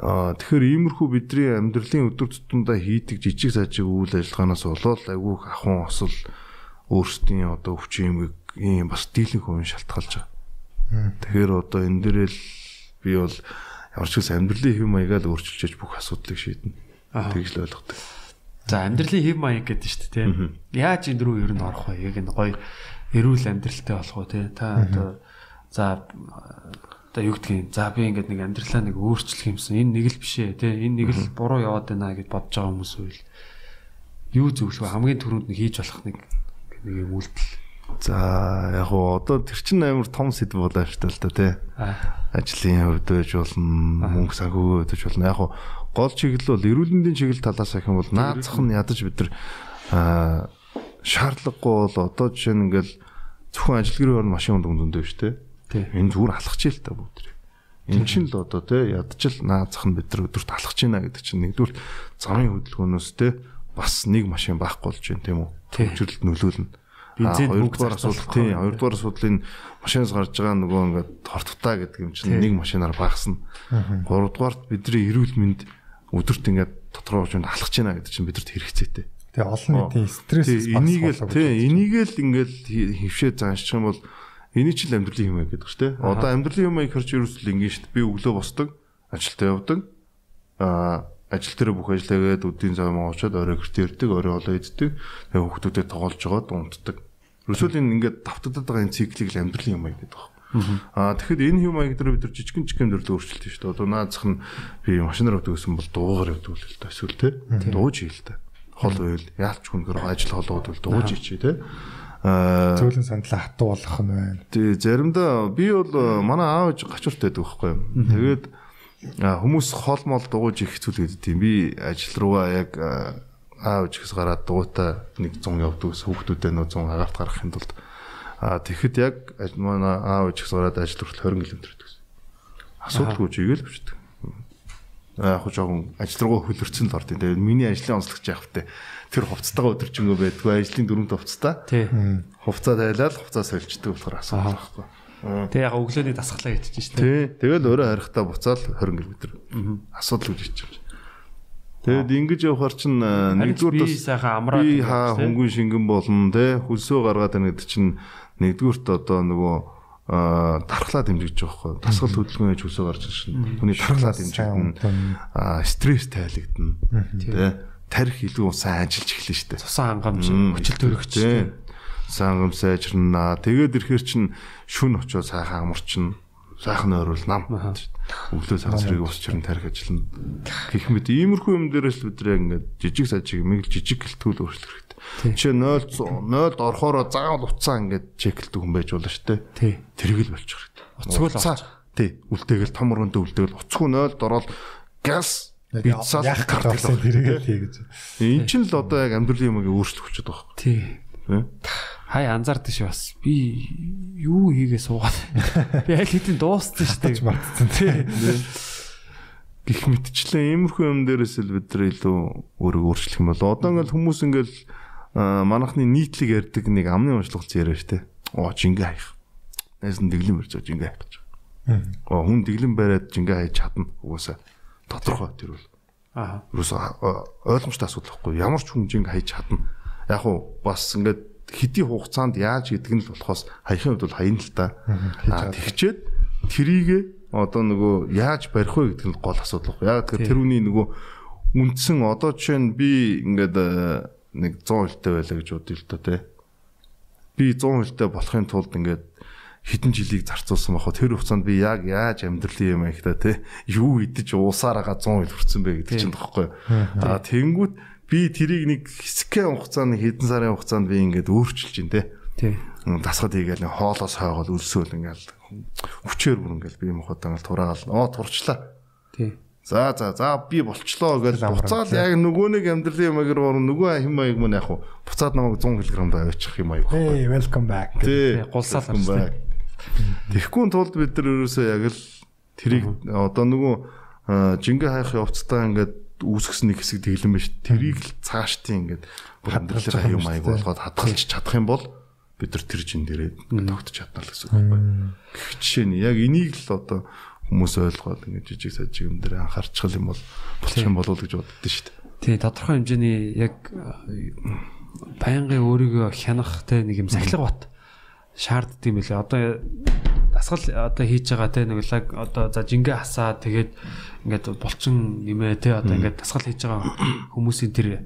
Аа тэгэхээр иймэрхүү бидний амьдралын өдөр тутамдаа хийдэг жижиг сажиг үйл ажиллагаанаас болоод айгүй ахын осол өөрсдийн одоо өвчин ийм бас дийлэнх хувийн шалтгаалж байгаа. Тэгэхээр одоо энэ дээрээ л би бол ямар ч үс амьдралын хэв маягаа л өөрчилж бүх асуудлыг шийднэ. Тэгж л ойлгодог. За амьдралын хэв маяг гэдэг шүү дээ тийм. Яаж энэ рүү ер нь орох вэ? Яг энэ гоё эрүүл амьдралтай болох уу те? Та одоо за одоо юу гэдгийг за би ингээд нэг амьдралаа нэг өөрчлөх юмсан. Энэ нэг л биш ээ те. Энэ нэг л буруу яваад байна гэж бодож байгаа хүмүүс үйл. Юу зөвлөх вэ? Хамгийн түрүүнд нэг хийж болох нэг нэг юм үйлдэл. За яг гоо одоо тэр чин амар том сэдв болоо шүү дээ л да тий. Ажлын хувьд байж болно, мөнгө санхүүгийн хувьд байж болно. Яг гоо гол чиглэл бол эрүүл мэндийн чиглэл талаас их юм бол наацх нь ядаж бид нар аа шаардлагагүй бол одоо жишээ нь ингээл зөвхөн ажил гэрээ орно машин ундаг зөндөө шүү дээ. Тий. Энэ зүгээр алхаж ийл та бүгд. Энэ чинь л одоо тий ядчил наацх нь бид нар өдөрт алхаж байна гэдэг чинь нэгдүгээр замын хөдөлгөөнөөс тий бас нэг машин байхгүй болж байна тийм үү? Тий. Төвчрөлд нөлөөлнө. Бензин А, бүгд хоёрдугаар асуудал тийм хоёрдугаар асуудлын машинаас гарч байгаа нөгөө ингээд хортготаа гэдэг юм чинь нэг машинаар багасна. Гуравдугаарт бидний эрүүл мэнд өдөрт ингээд дотроо очинд алхаж байна гэдэг чинь бидэрт хэрэгцээтэй. Тэгээ олон нийтийн стресс энийг л тий энийг л ингээд хөвшөө заашчих юм бол эний чинь л амьдралын юм гэдэг шүү дээ. Одоо амьдралын юм хэрч ерөөсөл ингээд шүү дээ. Би өглөө босдог, ажилдаа явдаг. Аа ажил дээр бүх ажиллаагээд өдийн зам очоод орой гэртээ ирдэг, орой олоо иддэг. Тэгээ хүүхдүүдэд тоглож жагаад унтдаг. Ерөөсөл энэ ингээд давтагдаад байгаа энэ циклийг л амьдралын юм гэдэг байна. Аа тэгэхэд энэ хэм маяг дээр бид нар жижигэн жижигэн төрлөө өөрчлөлт шүү дээ. Одоо наазах нь би машинаар өгдөг гэсэн бол дуугаар өгдөг л та эсвэл те. Дууж ийл та. Хол уйл яалч хүнгээр ажил холоод бол дууж те. Аа Зөөлөн сандлаа хатуу болох нь байна. тий заримдаа би бол э, манай аав ээж гачууртай байдаг байхгүй юу. Тэгээд а, хүмүүс хол мол дууж их хэцүү л гэдэг тийм. Би ажил руугаа яг а, аав ээжээс гараад дуутай нэг 100 явдаг ус хүүхдүүдээ нөө 100 агаарт гаргахын тулд а тэгэхэд яг манай аав ээжээс гараад ажил хүртэл 20 км ус. Асуудалгүй чигээл бичдэг. А яг жоохон ажил руугаа хөлөрцөн л ордын. Тэгээд миний ажлын онцлогч яах вэ? Тэр хувцастайгаа өдөржингөө байдгүй ажлын дөрөв хувцастай. Хувцаа тайлаад хувцаа сольждаг болохоор асуудал байхгүй. Тэг яг өглөөний дасгалаа ячиж штэ. Тий. Тэгэл өөрөө харихтаа буцаал 20 км. Асуудал хэлж байгаа. Тэгэд ингэж явахаар чинь э, нэгдүгээр би сайхан амраад би хаа хөнгөн шингэн болно те хөлсөө гаргаад байна гэдэг чинь нэгдүгürt одоо нөгөө дархлаа дэмжиж байгаа байхгүй дасгал хөдөлгөөн гэж хөлсөө гарч ирж шин хүний дархлаа дэмжигдэн стресс тайлагдана. Те тарих илүү сайн ажиллаж эхэлнэ шүү дээ. Цусан хангамж, хүчил төрөгч. тий. Сангам сайжирна. Тэгээд ирэхэр чин шүн очоод сайхан амарчин. Сайхан ойрол нам. Өглөө цаг зэрэг ус чирэн тарих ажиллана. Гэх мэт иймэрхүү юм дээрээс л бид яг ингээд жижиг сажиг мэг жижиг гэлтгүүл өөрчлөх хэрэгтэй. Жишээ 0 0-д орохороо заавал уцаа ингээд чеклдэг хүн байж болно шүү дээ. Тий. Тэрийг л болчих хэрэгтэй. Уцгүй л Уцаа, Тий. Үлдээгэл том өргөндөө үлдээгэл уцгүй 0-д ороод газ бицсал яах картел гэсэн тэрийг л хий гэж. Энд чинь л одоо яг амьдралын юмыг өөрчлөх хүчтэй байна. Тий. Хай анзаардаг шүү бас. Би юу хийгээ суугаад. Би аль хэдийн дууссан шүү дээ. мартсан тий. гих мэтчлэн иймэрхүү юм дээрээс л бид нар илүү өөрийгөө өөрчлөх юм бол одоо ингээл хүмүүс ингээл аа, манайхны нийтлэг ярьдаг нэг амны уншлах зэрэг штэ. Оо жингээ хаях. Найс нь дэглэм барьж байгаа жингээ хаях гэж. Оо хүн дэглэм бариад жингээ хайж чадна. Угаасаа тодорхой тэр бол. Аа. Юусе ойлгомжтой асуудал байхгүй. Ямар ч хүн жингээ хайж чадна. Яг уу бас ингээд хэдий хугацаанд яаж гэдэг нь болохоос хаяхын хувьд бол хаяна л та. Аа тэгчээд трийгээ одоо нөгөө яаж барих вэ гэдэг нь гол асуудал байхгүй. Яг тэр үний нөгөө үндсэн одоо жишээ нь би ингээд э, нэг 100 хөлтэй байлаа гэж бодъё л доо те. Би 100 хөлтэй болохын тулд ингээд хэдэн жилийг зарцуулсан бахад тэр хугацаанд би яг яаж амьдралын юм их та те юу идэж уусаараа 100 хөл хүрсэн бэ гэдэг чинь тоххой. Аа тэнгүүт би тэрийг нэг хэсгэн хугацааны хэдэн сарын хугацаанд би ингээд өөрчилж ин те Тий. дасгад хийгээл нэг хоолоос хойгол өлсөөл ингээл хүчээр бүр ингээл би мохот ингээл тураагаал оо турчлаа. Тий. За за за би болчлоо гэж буцаал яг нөгөө нэг амьдралын ямагаар орно нөгөө хэм маяг мөн яг хуу буцаад намайг 100 кг аваачих юм аяг. Hey, welcome back. Тий. гулсаал back. Тэгэхгүй тулд бид нар ерөөсөө яг л тэрийг одоо нөгөө жингээ хайх явцдаа ингээд үүсгэсэн нэг хэсэг тэглэн биш. Тэрийг л цаашдын ингээд Хадгалж амьдралын байгаа юм юм аяг шүү дээ. болгоод хадгалж чадах юм бол бид нар тэр чин дээрээ тогтож чадна л гэсэн үг байхгүй. Гэх жишээ нь яг энийг л одоо хүмүүс ойлгоод ингээд жижиг сажиг юм дээр анхаарчих юм бол болчих юм болов уу гэж боддоо шүү дээ. Тий, тодорхой хэмжээний яг байнгын өөрийгөө хянах те нэг юм сахилга бат шаарддаг юм билээ. Одоо дасгал одоо хийж байгаа те нэг лаг одоо за жингээ хасаа тэгээд ингээд булчин нэмээ те одоо ингээд дасгал хийж байгаа хүмүүсийн тэр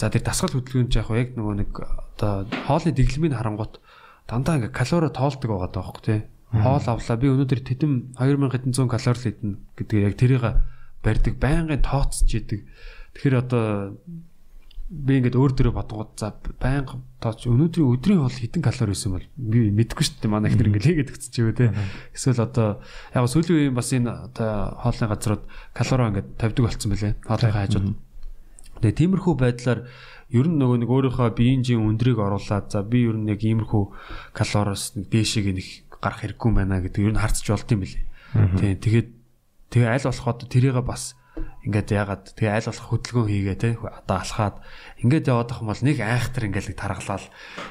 за тэр дасгал хөдөлгөөн ч яг яг нөгөө нэг одоо хоолны дэглэмийг харангуут дандаа ингээд калори тоолдог байгаа даахгүй те. Хоол авлаа би өнөөдөр тэдэм 2100 калори л идэнэ гэдэг яг тэрийг барьдаг байнгын тооцож идэг. Тэгэхээр одоо би ингээд өөр дөрөө бодгоод за байнга тооч өнөөдрийн өдрийн хоол хэдэн калори байсан бол би мэдэхгүй шүү дээ манай ихнэр ингээд хийгээд өгч чивэ те. Эсвэл одоо яг сүүлийн үеийн бас энэ одоо хоолны газрууд калори ингээд тавьдаг болцсон байлээ хоолны хажууд. Тэгээ тиймэрхүү байдлаар ер нь нөгөө нэг өөрийнхөө биеийн өндрийг оруулаад за би ер нь яг иймэрхүү калориос нэг дээшээ нэг гарах хэрэггүй байна гэдэг ер нь харцж болд юм билээ тий тэгээд тэгээ аль болох одоо тэрийг бас ингээд яагаад тэгээ аль болох хөдөлгөөн хийгээ те одоо алхаад ингээд яваад ах юм бол нэг айхтар ингээд нэг таргалал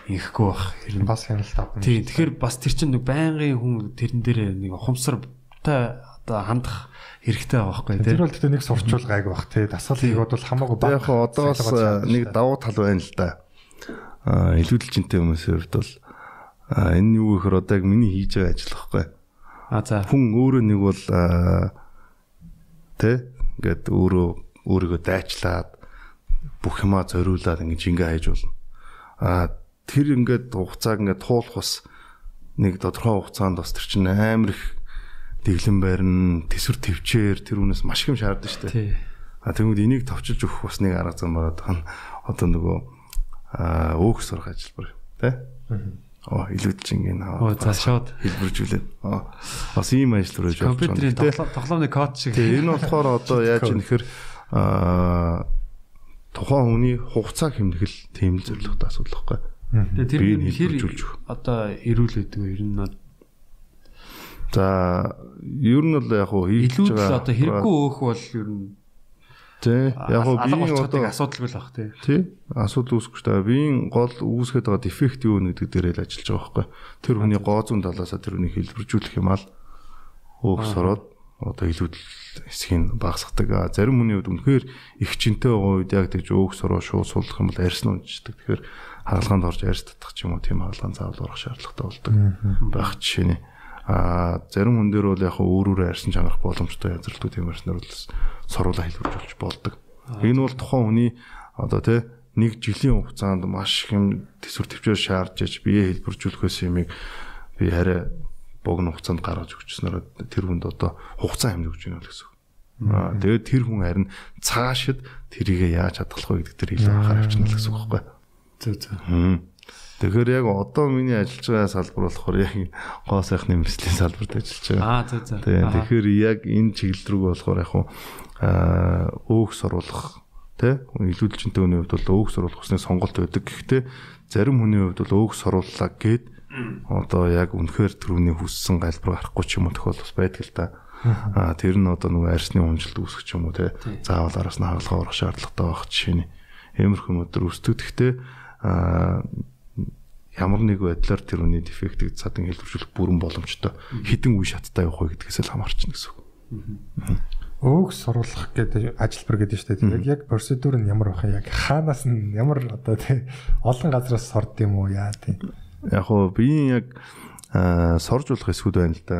инхэхгүй бах ер нь Бас хяналт авах. тий тэгэхээр бас тэр чинь нэг байнгын хүн тэрэн дээр нэг ухамсартай одоо хандах хэрэгтэй байгаа байхгүй те Тэр бол тэгтээ нэг сурчул гайг бах тий. Дасгал хийгод бол хамаагүй Тэгээ яг хаа одоо бас а, нэг давуу тал байна л да. Аа илүүдэлжинтэй хүмүүсийн хувьд бол аа энэ юу гэхээр одоо яг миний хийж байгаа ажил байхгүй. а за Хүн өөрөө нэг бол тэ ингээд өөрөө өөрийгөө дайчлаад бүх юмаа зориулаад ингээд жингээ хайж болно. Аа тэр ингээд хугацааг ингээд туулах бас нэг тодорхой хугацаанд бас тэр чинь амар их дэглэн байрна, төсвөр төвчээр тэр үнээс маш их юм шаарддаг шүү дээ. А тэгмүүд энийг товчилж өгөх бас нэг арга зам байгаа тань одоо нөгөө аа өөх сурах ажиллабар тий. Оо илүүдчингийн Оо за шууд хэлбэржүүлээд. Аа бас ийм ажил руу явж байгаа. компьютерийн тоглоомны код шиг. Тэгээ энэ болохоор одоо яаж юм нэхэр аа тухайн хүний хугацаа хэмнэх л тийм л зорилготой асуудал байхгүй. Тэгээ тэр Би юм хэр одоо ирүүлээдэг вэ? Ер нь За ер нь бол яг хуу хийж илүү л байгаа. одоо хэрэггүй өөх бол ер нь тий яг алга биеийн одоо асуудалгүй л баг тий. тий асуудал үүсгэж байгаа. Биеийн гол үүсгэж байгаа дефект юу нэ гэдэг дээр л ажиллаж байгаа байхгүй. Тэр хүний гоо зүүн талаасаа тэр хүний хэлбэржүүлэх юм ал өөх сороод одоо илүүдэл хэсгийг багасгадаг. Зарим хүний хувьд үнэхээр их чинтэй байгаа үед яг тэгж өөх сороо шууд суулгах юм бол арьс нь унждаг. Тэгэхээр хаалгаанд орж арьс татах ч юм уу тийм хаалгаан заавал орох шаардлагатай болдог. Байх жишээ нь а зарим хүн дээр бол яг өөр өөр арьсан чанарах боломжтой язралтууд юм арьснаар бол соруулаа хэлбэржүүлж болдог. Энэ бол тухайн хүний одоо тий нэг жилийн хугацаанд маш их юм төсвөр төвчээр шаардж иж бие хэлбэржүүлэхээс юмыг би хараа богино хугацаанд гаргаж өгчснээр тэр хүнд одоо хугацаа хэмжиж өгч байна л гэсэн үг. Аа тэгээд тэр хүн харин цаашид тэрийг яаж хадгалах вэ гэдэг дээр илүү анхаарал хвчна л гэсэн үг байхгүй. Зөө зөө. Тэгэхээр яг одоо миний ажиллаж байгаа салбар болохоор яг гоо сайхны мэрэгчлийн салбарт ажиллаж байгаа. Аа. Тийм. Аха. Тэгэхээр яг энэ чиглэл рүү болохоор яг аа өөх соруулах тий илүүдэлчэнтэй хүний хувьд бол өөх соруулах усны сонголт байдаг. Гэхдээ зарим хүний хувьд бол өөх сорууллаа гэд одоо яг үнэхээр төрөний хүссэн галбар гарахгүй ч юм уу тохиол бас байдаг л да. Аа тэр нь одоо нөгөө арсны унжилт үүсгэх ч юм уу тий заавал араас нь хаалгаа орох шаардлагатай байх жишээ нь. Иймэрхүү өдөр үүсдэг. Гэхдээ аа ямар нэг байдлаар тэр үний дефектыг цадан хэлбэржүүлэх бүрэн боломжтой. Хідэн үе шаттай явах вэ гэдгээс л хамаарч байна гэсэн үг. Өөх суруулах гэдэг ажилбар гэдэг шүү дээ. Яг яг процедур нь ямар байх яг хаанаас нь ямар одоо тий олон газраас сорд юм уу яа тий. Яг хоо биеийн яг сорж болох эсгүүд байна л да.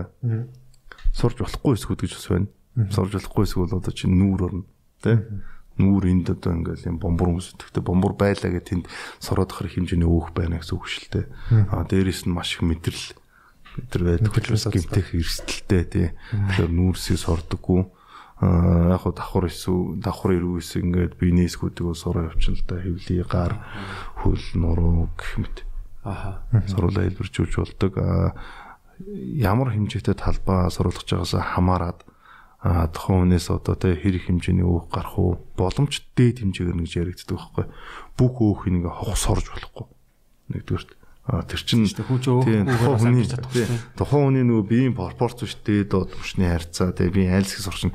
Сорж болохгүй эсгүүд гэж бас байна. Сорж болохгүй эсгүүд одоо чинь нүүр орно. Тэ? Нүүр энд одоо ингээл юм бомбор хүмүүс тэгтээ бомбор байлаа гэх тэнд сороод ахэр хэмжээний өөх байна гэсэн үг шүү дээ. Аа дээрэс нь маш их мэдрэл өдр байдаг учраас гимтэх эрсдэлтэй тий. Тэгэхээр нүүрсийг сордоггүй. Яг хоо давхар эсүү давхар ирүүс ингээд биений эсгүүдийг сураа явчихна л да. Хэвлий гар хөл нуруу гэх мэт Аха. сурвалаа хэлбэржүүлж болдог. Ямар хэмжээтэй талбай сурвалгаж байгаас хамаарат аа, тухайн хүнээс одоо тэ хэрэг хэмжээний өөх гарах уу боломж дээд хэмжээгээр нэг яригддаг байхгүй. Бүх өөхийг ингээ хох сорж болохгүй. Нэгдүгürt аа тэр чин хүн чинь тухайн хүний тухайн хүний нөгөө биеийн пропорц үштэй доод түвшний харьцаа тэгээ биеийн айл хэсэг сурчин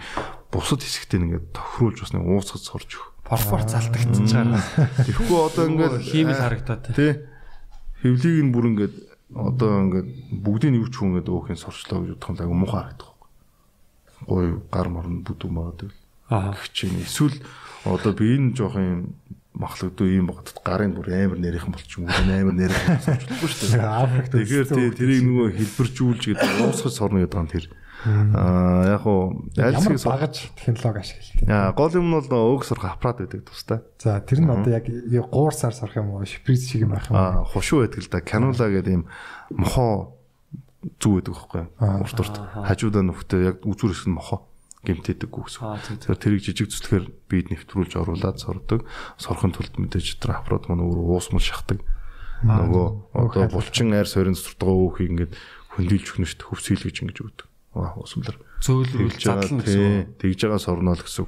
бусад хэсэгтээ ингээд тохируулж бас нэг ууцгаж сурж өгөх. Порфор залтагдчихж байгаа. Тэгэхгүй одоо ингээд Химэл харагдаад тий хөвлийг нь бүр ингээд одоо ингээд бүгдийг юу ч хүн ингээд өөхөн сурчлаа гэж бодох юм айгу муухай харагдах. Гой гар морн бүдүү магадгүй. Аа. Чинь эсвэл одоо би энэ жоох юм махлагдуу юм багтд гарын бүр амар нэрийнхэн болчих юм уу амар нэрийнхэн сурчлахгүй шүү дээ. Африкт Тэгэхээр тий тэрийг нөгөө хэлбэржүүлж гэдэг уусгаж сорно гэдэг юм тэр. Аа яг уу альсгийг багаж технологи ашигладаг. Аа гол юм нь бол өг сурах аппарат байдаг тустай. За тэр нь одоо яг 3 сар сарах юм уу? Шприц шиг юм байх юм? Аа хушуу байдаг л да. Канула гэдэг юм мохоо зүү байдаг байхгүй? Урт урт хажуудаа нүхтэй яг үзүүр хэсэг нь мохоо гэмтээдэггүй гэсэн. Аа, тий, тий. Тэгэхээр тэрийг жижиг зүтгэхээр бид нэвтрүүлж оруулаад сордог. Сорхын тулд мэдээж тэр аппарат маань өөр уусмал шахдаг. Нөгөө одоо булчин айр сорин цуртгаа өөхийг ингээд хөндөлж өгнө шүү дээ. Хөвсгөл гэж ингэж өгдөг. Аа уусмалар. Зөөлрүүл задлан гэсэн. Тэгж байгаа сорноо л гэсэн.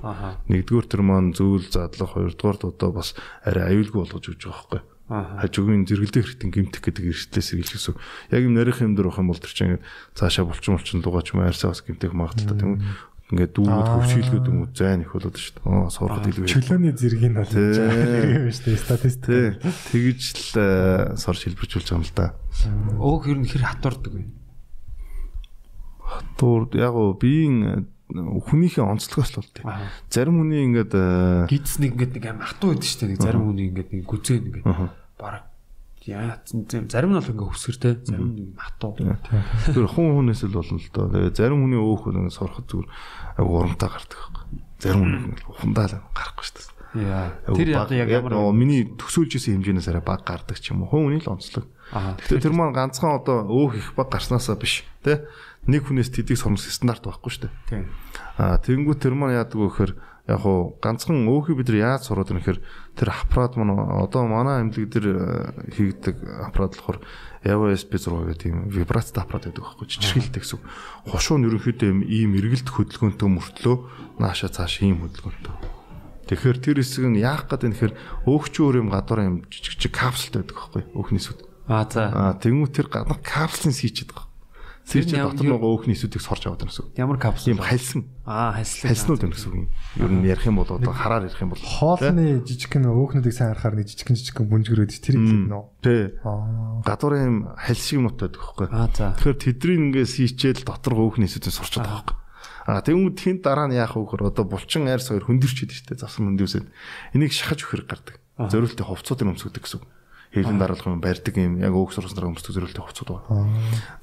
Нэгдүгээр тэр маань зөөл задлах, хоёрдугаар одоо бас арай аюулгүй болгож өгч байгаа байхгүй. Хажуугийн зэрэглээ хэрэгтэн гимтэх гэдэг эрсдлээс ирж гэсэн. Яг юм нарийнх юм дээр бах юм бол тэр чинь ингээд цаашаа булчин булчин дугаач юм арьсаа бас гимтэх магадaltaй тийм. Ингээд дүүрүүд хөвшийлгөөд юм уу зайн их болоод шүү дээ. Аа сурахад илүү. Чөлөөний зэргийг нь бол юм шүү дээ. Статистик. Тэгж л э, сорж хэлбэржүүлж байгаа юм л да. Өөх ер нь хэр хатуурдаг вэ? Дуур яг уу биеийн хүнийхээ онцлогоос л бол тийм. Аа. Зарим хүний ингээд э, Гидс нэг ингээд нэг аим хатуу байдаг шүү дээ. Нэг зарим хүний ингээд нэг гүзээ нэг бараг яа зарим нь бол ингээд өсгөртэй, зарим нь хатуу. тэр хүн хүнээс л болно л доо. Тэгээ зарим хүний өөх нэг сороход зүгээр агуу урамтай гардаг байхгүй. Зарим хүн ингээд ухандаа л гарахгүй шүү дээ. Яа. Тэр яг ямар миний төсөөлж исэн хэмжээнээс арай бага гардаг ч юм уу. Хүн үний л онцлог. Гэхдээ тэр маань ганцхан одоо өөх их баг гарснаасаа биш тий. Нэг хүнээс тэдийг сурах стандарт байхгүй шүү дээ. Тийм. Аа тэгэнгүүт тэр маань яадаг вэ гэхээр яг хуу ганцхан өөхийг бид нар яаж сураад байна гэхээр тэр аппарат маань одоо манай эмнэлэг дээр э, хийгдэг аппарат болохоор AWS B6 гэдэг тийм вибрацтай аппарат гэдэг байхгүй чичирхийлдэг гэсэн. Хошуу нь ерөнхийдөө ийм эргэлт хөдөлгөөнтэй мөртлөө нааша цааш ийм хөдөлгөөнтэй. Тэгэхээр тэр хэсэг нь яах гэдэг нь тэгэхээр өөхчүүр юм гадуур юм жижиг жижиг капсултай байдаг байхгүй өөхний сүд. Аа за. Аа тэнгуү тэр гадна капслын сийчээд байгаа. Ямар- дотор нөгөө өөхний сүдийг сорж аваад байна гэсэн. Ямар капсул? Ийм хальсан. Аа, хальслаг. Хальснууд байна гэсэн үг юм. Ер нь ярих юм бол одоо хараар ярих юм бол Хоолны жижигхэн өөхнүүдийг сайн харахаар нэг жижигхэн жижигхэн бүнжгэрээд тэр юм нөө. Тэ. Аа. Гадуурын юм хальс шиг байдаг байхгүй. Аа за. Тэгэхээр тэдрийг ингээ сийчээл дотор өөхний сүдийг сурчаад байгаа байхгүй. А тэгвэл тэнд дараа нь яах вэ гэхээр одоо булчин айр сойр хөндөрчихэд штэ завсан хөндөөсөд энийг шахаж өгөхөр гардаг. Зөрүүлтэй хувцсуудын өмсгдөг гэсэн үг. Хэвлэн дараалах юм барьдаг юм яг өөх сурсан дараа өмсдөг зөрүүлтэй хувцсууд байна.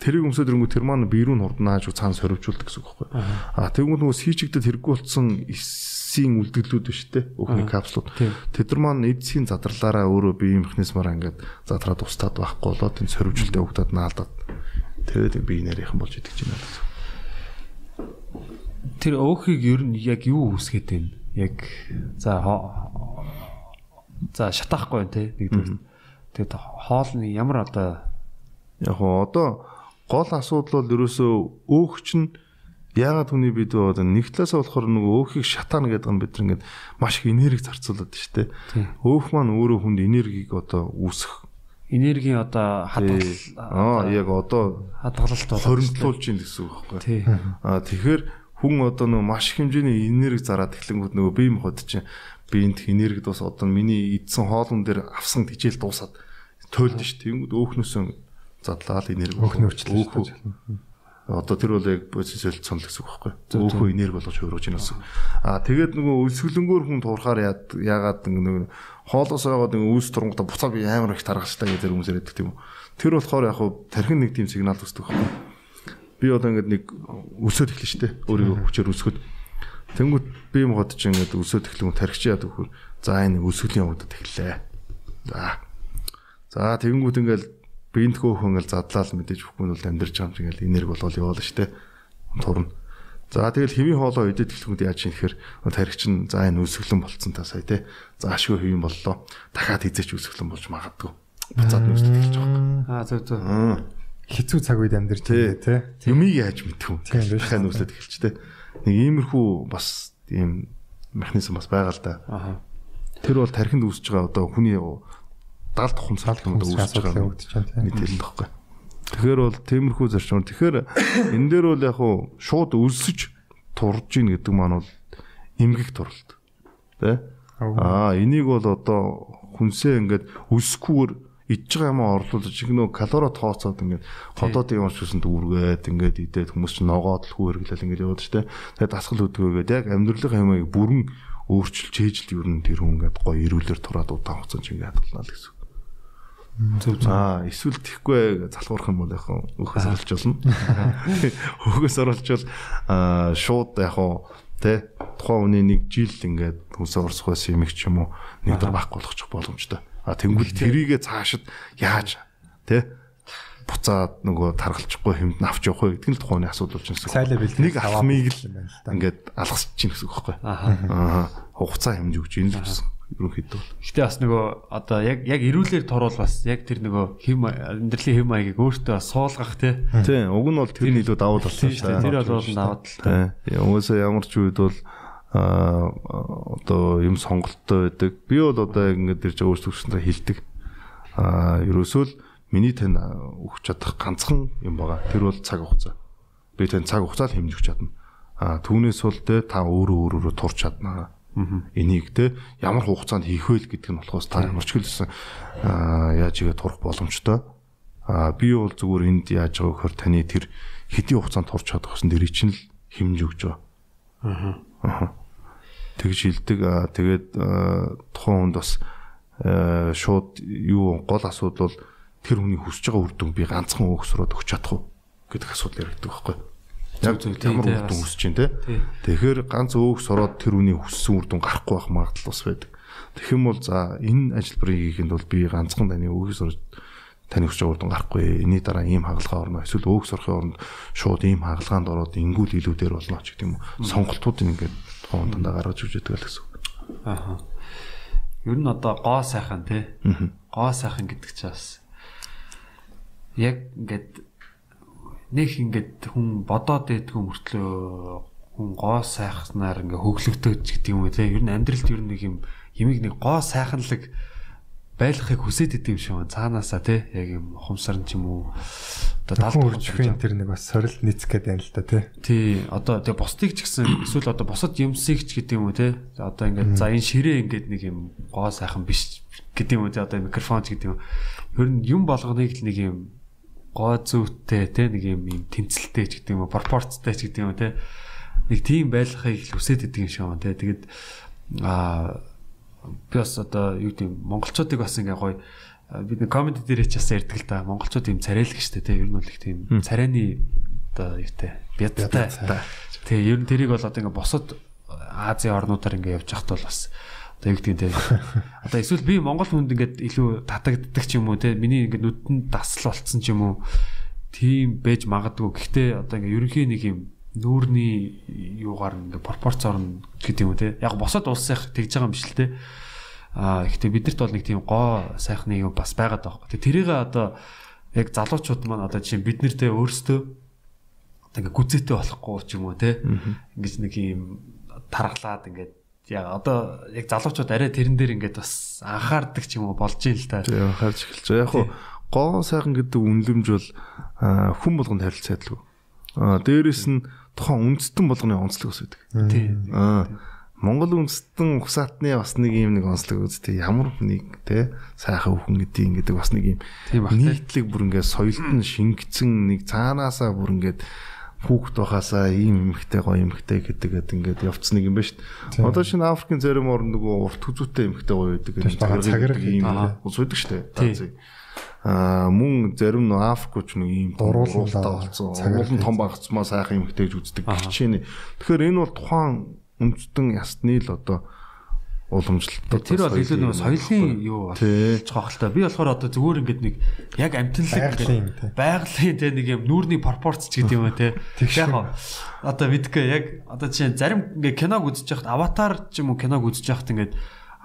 Тэрийг өмсөд ирэнгүү тэр маань бие рүү хурднааж цаана сорвжуулдаг гэсэн үг байхгүй. А тэгвэл нөгөө сийчигдэд хэрэггүй болсон эсийн үлдгэлүүд биш те өөхний капсулууд. Тэд нар маань эдсийн задралаараа өөрөө биеийн механизмаараа ингээд задраад устдаад байхгүй болоод энэ сорвжуултаа өгдөд наалдаад тэгээд бие нэрийнхэн болж идэж байна. Тэр өөхийг ер нь яг юу үсгээд байна? Яг за за шатаахгүй байна те нэгдүгээр. Тэгээд хоолны ямар одоо Яг гоо одоо гол асуудал бол ерөөсөө өөхч нь яагаад хүний бид одоо нэг талаасаа болохоор нөгөө өөхийг шатаана гэдэг нь бид ингээд маш их энерги зарцуулдаг шүү дээ. Өөх маань өөрөө хүнд энергийг одоо үүсгэх. энергийн одоо хадгалал Аа яг одоо хадгалалт хоригдлуулж ийн гэсэн үг байхгүй. Аа тэгэхээр хүн одоо нөгөө маш их хэмжээний энерги зараад эхлэнгүүд нөгөө бие махбод чинь биенд энерги дус одоо миний идсэн хоолн дээр авсан тижэл дуусаад тойлд ш. Тэнгүүд өөхнөөсөө задлаад энерги Өөхний өвчлөл өөхөө. Одоо тэр бол яг бодис солилцсон л гэсэн үг байхгүй. Өөхөө энерги болгож хөрөөж ийн гэсэн. Аа тэгээд нөгөө өлсгөлөнгөөр хүн туурахаар яад яагаад нөгөө хоолоос ойгоод нөгөө үүс турангуудаа буцаа би амар их таргалжтай гэдэг хүмүүс яриад тийм үү. Тэр болохоор яг хуу тархин нэг тийм сигнал байхгүй. Би одоо ингээд нэг өсөөд эхлэн штэ. Өөрийгөө хүчээр өсгöd. Тэнгүүт би юм чи ингээд өсөөд эхлэн тархич яад өгөхөр. За энэ өсгөлийн удаад эхэллээ. За. За тэнгүүт ингээд биенд хөөхөн ингээл задлал мэдээж бүхэн бол амьдарч байгаа юм шиг ингээл энерги болол яваал штэ. Турна. За тэгэл хэвийн хоолоо идэт эхлэнгүүд яаж юм гэхээр тархич нь за энэ өсгөлэн болцсон та сая те. За ашгүй хэвийн боллоо. Дахиад хизээч өсгөлэн болж магадгүй. Буцаад нөөсдөг эхэлж байгаа. аа зөв зөв. Хэцүү цаг үед амьдарч Тий. тий. Юмыг яаж мэдв Тийм үү? биш. Дахиад нөөслөд эхэлчтэй. Нэг иймэрхүү бас ийм механизм бас байгаа л да. Аа. Тэр бол тархинд үүсэж байгаа одоо хүний далд тухамсрал юм одоо үүсэж байгаа мэдээлэл тахгүй. Тэгэхээр бол тиймэрхүү зарчим. Тэгэхээр энэ дээр бол яг хуу шууд өлсөж турж ийн гэдэг маань бол эмгэг турлт. Тэ? Аа энийг бол одоо хүнсээ ингээд өлсөхгүйгээр идж байгаа юм орлуулж нөө калори тооцоод ингээд ходоодын юм шүүсэн дүүргээд ингээд идээд хүмүүс чинь ногоод л хүү хэрэглэл ингээд яваад штэ. Тэгээд дасгал өдгөөгээд яг амьдралын юмыг бүрэн өөрчилж чэйжл ер нь тэр хүн ингээд гоё ирүүлэр тураад удаан хугацаанд ингээд хадгална л гэсэн. Зөв зөв. Аа эсвэл тэхгүй залхуурах юм бол яг хаа өөхөөс оруулж болно. Өөхөөс оруулж бол аа шууд яг хаа тэ тухайн хүний нэг жил ингээд хүнсээ урсах байсан юм их ч юм уу нэг дор байхгүй болгочих боломжтой. А тэнгуэл тэрийгэ цаашид яаж тэ буцаад нөгөө таргалчихгүй хэмд навч явах вэ гэдэг нь тухайн асуудал болж байна. Нэг алхмыг л ингээд алгасч чинь гэсэн үг байхгүй. Аа. Аа хугацаа хэмж өгч энэ л гэсэн ерөнхийдөө. Гэтэ бас нөгөө одоо яг яг ирүүлэр турвал бас яг тэр нөгөө хэв ма- амьдралын хэв маягийг өөртөө суулгах те. Тийм, уг нь бол тэр нийлүү давуу тал шүү дээ. Тэр бол даваад л та. Тийм. Угаасаа ямар ч үед бол аа одоо юм сонголттой байдаг. Би бол одоо ингээд ирж өөрсдөө хилдэг. Аа ерөөсөө л миний тань өгч чадах ганцхан юм байгаа. Тэр бол цаг хугацаа. Би тань цаг хугацаа л хэмжиж чадна. Аа түүнээс бол те та өөрөө өөрөөрөө турч чадна. Энийг те ямар хугацаанд хийх вэ гэдэг нь болохоос та ямар ч хэлсэн аа яаж игээ турах боломжтой. Аа би бол зүгээр энд яаж байгаа гэхээр таны тэр хэдийн хугацаанд турч чадах гэсэн дэрий чинь л хэмж өгч байгаа. Аа. Тэгж хилдэг. Тэгээд тухайн хүнд бас шууд юу гол асуудал бол тэр хүний хүсэж байгаа үр дүн би ганцхан өөх сураад өгч чадах уу гэдэг асуудал яригддаг байхгүй. Яг Зөв, ямар үр дүн хүсэж чинь те. Тэгэхээр ганц өөх сураад тэр хүний хүссэн үр дүн гарахгүй байх магадлал бас байдаг. Тэгэх юм бол за энэ ажил бүрийг хийхэд бол би ганцхан таны өөхс сурж таны хүч урдан гарахгүй. Энийний дараа ийм хагалгаа орно. Эсвэл өөх сурахын оронд шууд ийм хагалгаанд ороод ингүүл илүүдээр болно ч гэдэг юм уу. Сонголтуудыг ингээд тухайн дандаа гаргаж өгч л гэсэн. Аа. Ер нь одоо гоо сайхан тий. Гоо сайхан гэдэг чинь бас яг ингээд нэг ингээд хүн бодоод байдгүй мөртлөө хүн гоо сайхнаар ингээ хөглөгдөж гэдэг юм уу тий. Ер нь амьдралд ер нь нэг юм ямиг нэг гоо сайханлаг байлгахыг хүсэж идэв юм шиг байна. Цаанаасаа тий яг юм ухамсар ч юм уу одоо далд үржихийн тэр нэг бас сорил нийцэх гэдэг юм л да тий. Тий одоо тэгээ бусдыг ч гэсэн эсвэл одоо бусад юмсыг ч гэдэг юм уу тий. Одоо ингээд за энэ ширээ ингээд нэг юм гоо сайхан биш гэдэг юм уу тий. Одоо микрофон ч гэдэг юм. Ер нь юм болгоныг л нэг юм гоо зүйтэй тий нэг юм юм тэнцэлтэй ч гэдэг юм уу пропорцтой ч гэдэг юм уу тий. Нэг тийм байлгахыг л хүсэж идэг юм шиг байна тий. Тэгээд аа би бас одоо юу гэдэг монголчуудыг бас ингээ гоё бид нэг комеди дээр ч бас ярьдаг л да. Монголчууд юм царайлаг штэ тий. Ер нь бол их тийм царайны одоо юутай бядтай. Тий, ер нь тэрийг бол одоо ингээ босод Азийн орнуудаар ингээ явж хахад бол бас одоо юу гэдэг тий. Одоо эсвэл би монгол хүнд ингээд илүү татагддаг ч юм уу тий. Миний ингээ нүдэнд дасал болцсон ч юм уу. Тийм байж магадгүй. Гэхдээ одоо ингээ ерөнхийн нэг юм нүүрний юугаар ингээ пропорцоор нь гэдэг юм те. Яг босод улсын тэгж байгаа юм биш л те. Аа ихтэй бидэрт бол нэг тийм гоо сайхны юм бас байгаад байгаа. Тэгээ тэрийг одоо яг залуучууд маань одоо чинь бид нартэй өөрсдөө одоо ингээ гүзээтэй болохгүй ч юм уу те. Ингээд нэг юм тархлаад ингээд яг одоо яг залуучууд арай тэрэн дээр ингээд бас анхаардаг ч юм уу болж ийн л та. Тийм анхаарч эхэлж байгаа. Яг гоо сайхан гэдэг үнлэмж бол хүн болгонд харилцаадлаггүй. Аа дээрэс нь тухайн үндэстэн болгоны онцлог ус гэдэг. Тийм. Аа Монгол үндэстэн ухсаатны бас нэг юм нэг онцлог үзтээ ямар нэг те сайхан өхөн гэдгийг гэдэг бас нэг юм нийтлэг бүр ингээд соёлт нь шингэцэн нэг цаанаасаа бүр ингээд хүүхд байхасаа ийм эмхтэй гоё эмхтэй гэдэг ингээд явцсан нэг юм ба шүү дээ. Одоо шинэ Африкийн зарим орн нөгөө урт хүзүүтэй эмхтэй гоё гэдэг юм. Цаграх юм. Усуйдаг шүү дээ. Аа мөн зарим нөө Африкч нэг ийм дуруулалтаа болсон. Уул нь том багцмаа сайхан эмхтэй гэж үздэг. Хичээнэ. Тэгэхээр энэ бол тухайн үндэстэн ясны л одоо уламжлалт. Тэр бол илүү нэг соёлын юу болж та. Би болохоор одоо зүгээр ингээд нэг яг амтналаг ингээд байгалийн те нэг юм нүүрний пропорц ч гэдэг юм аа те. Яг одоо мэдгүй яг одоо чинь зарим ингээд киног үзэж байхад аватар ч юм уу киног үзэж байхад ингээд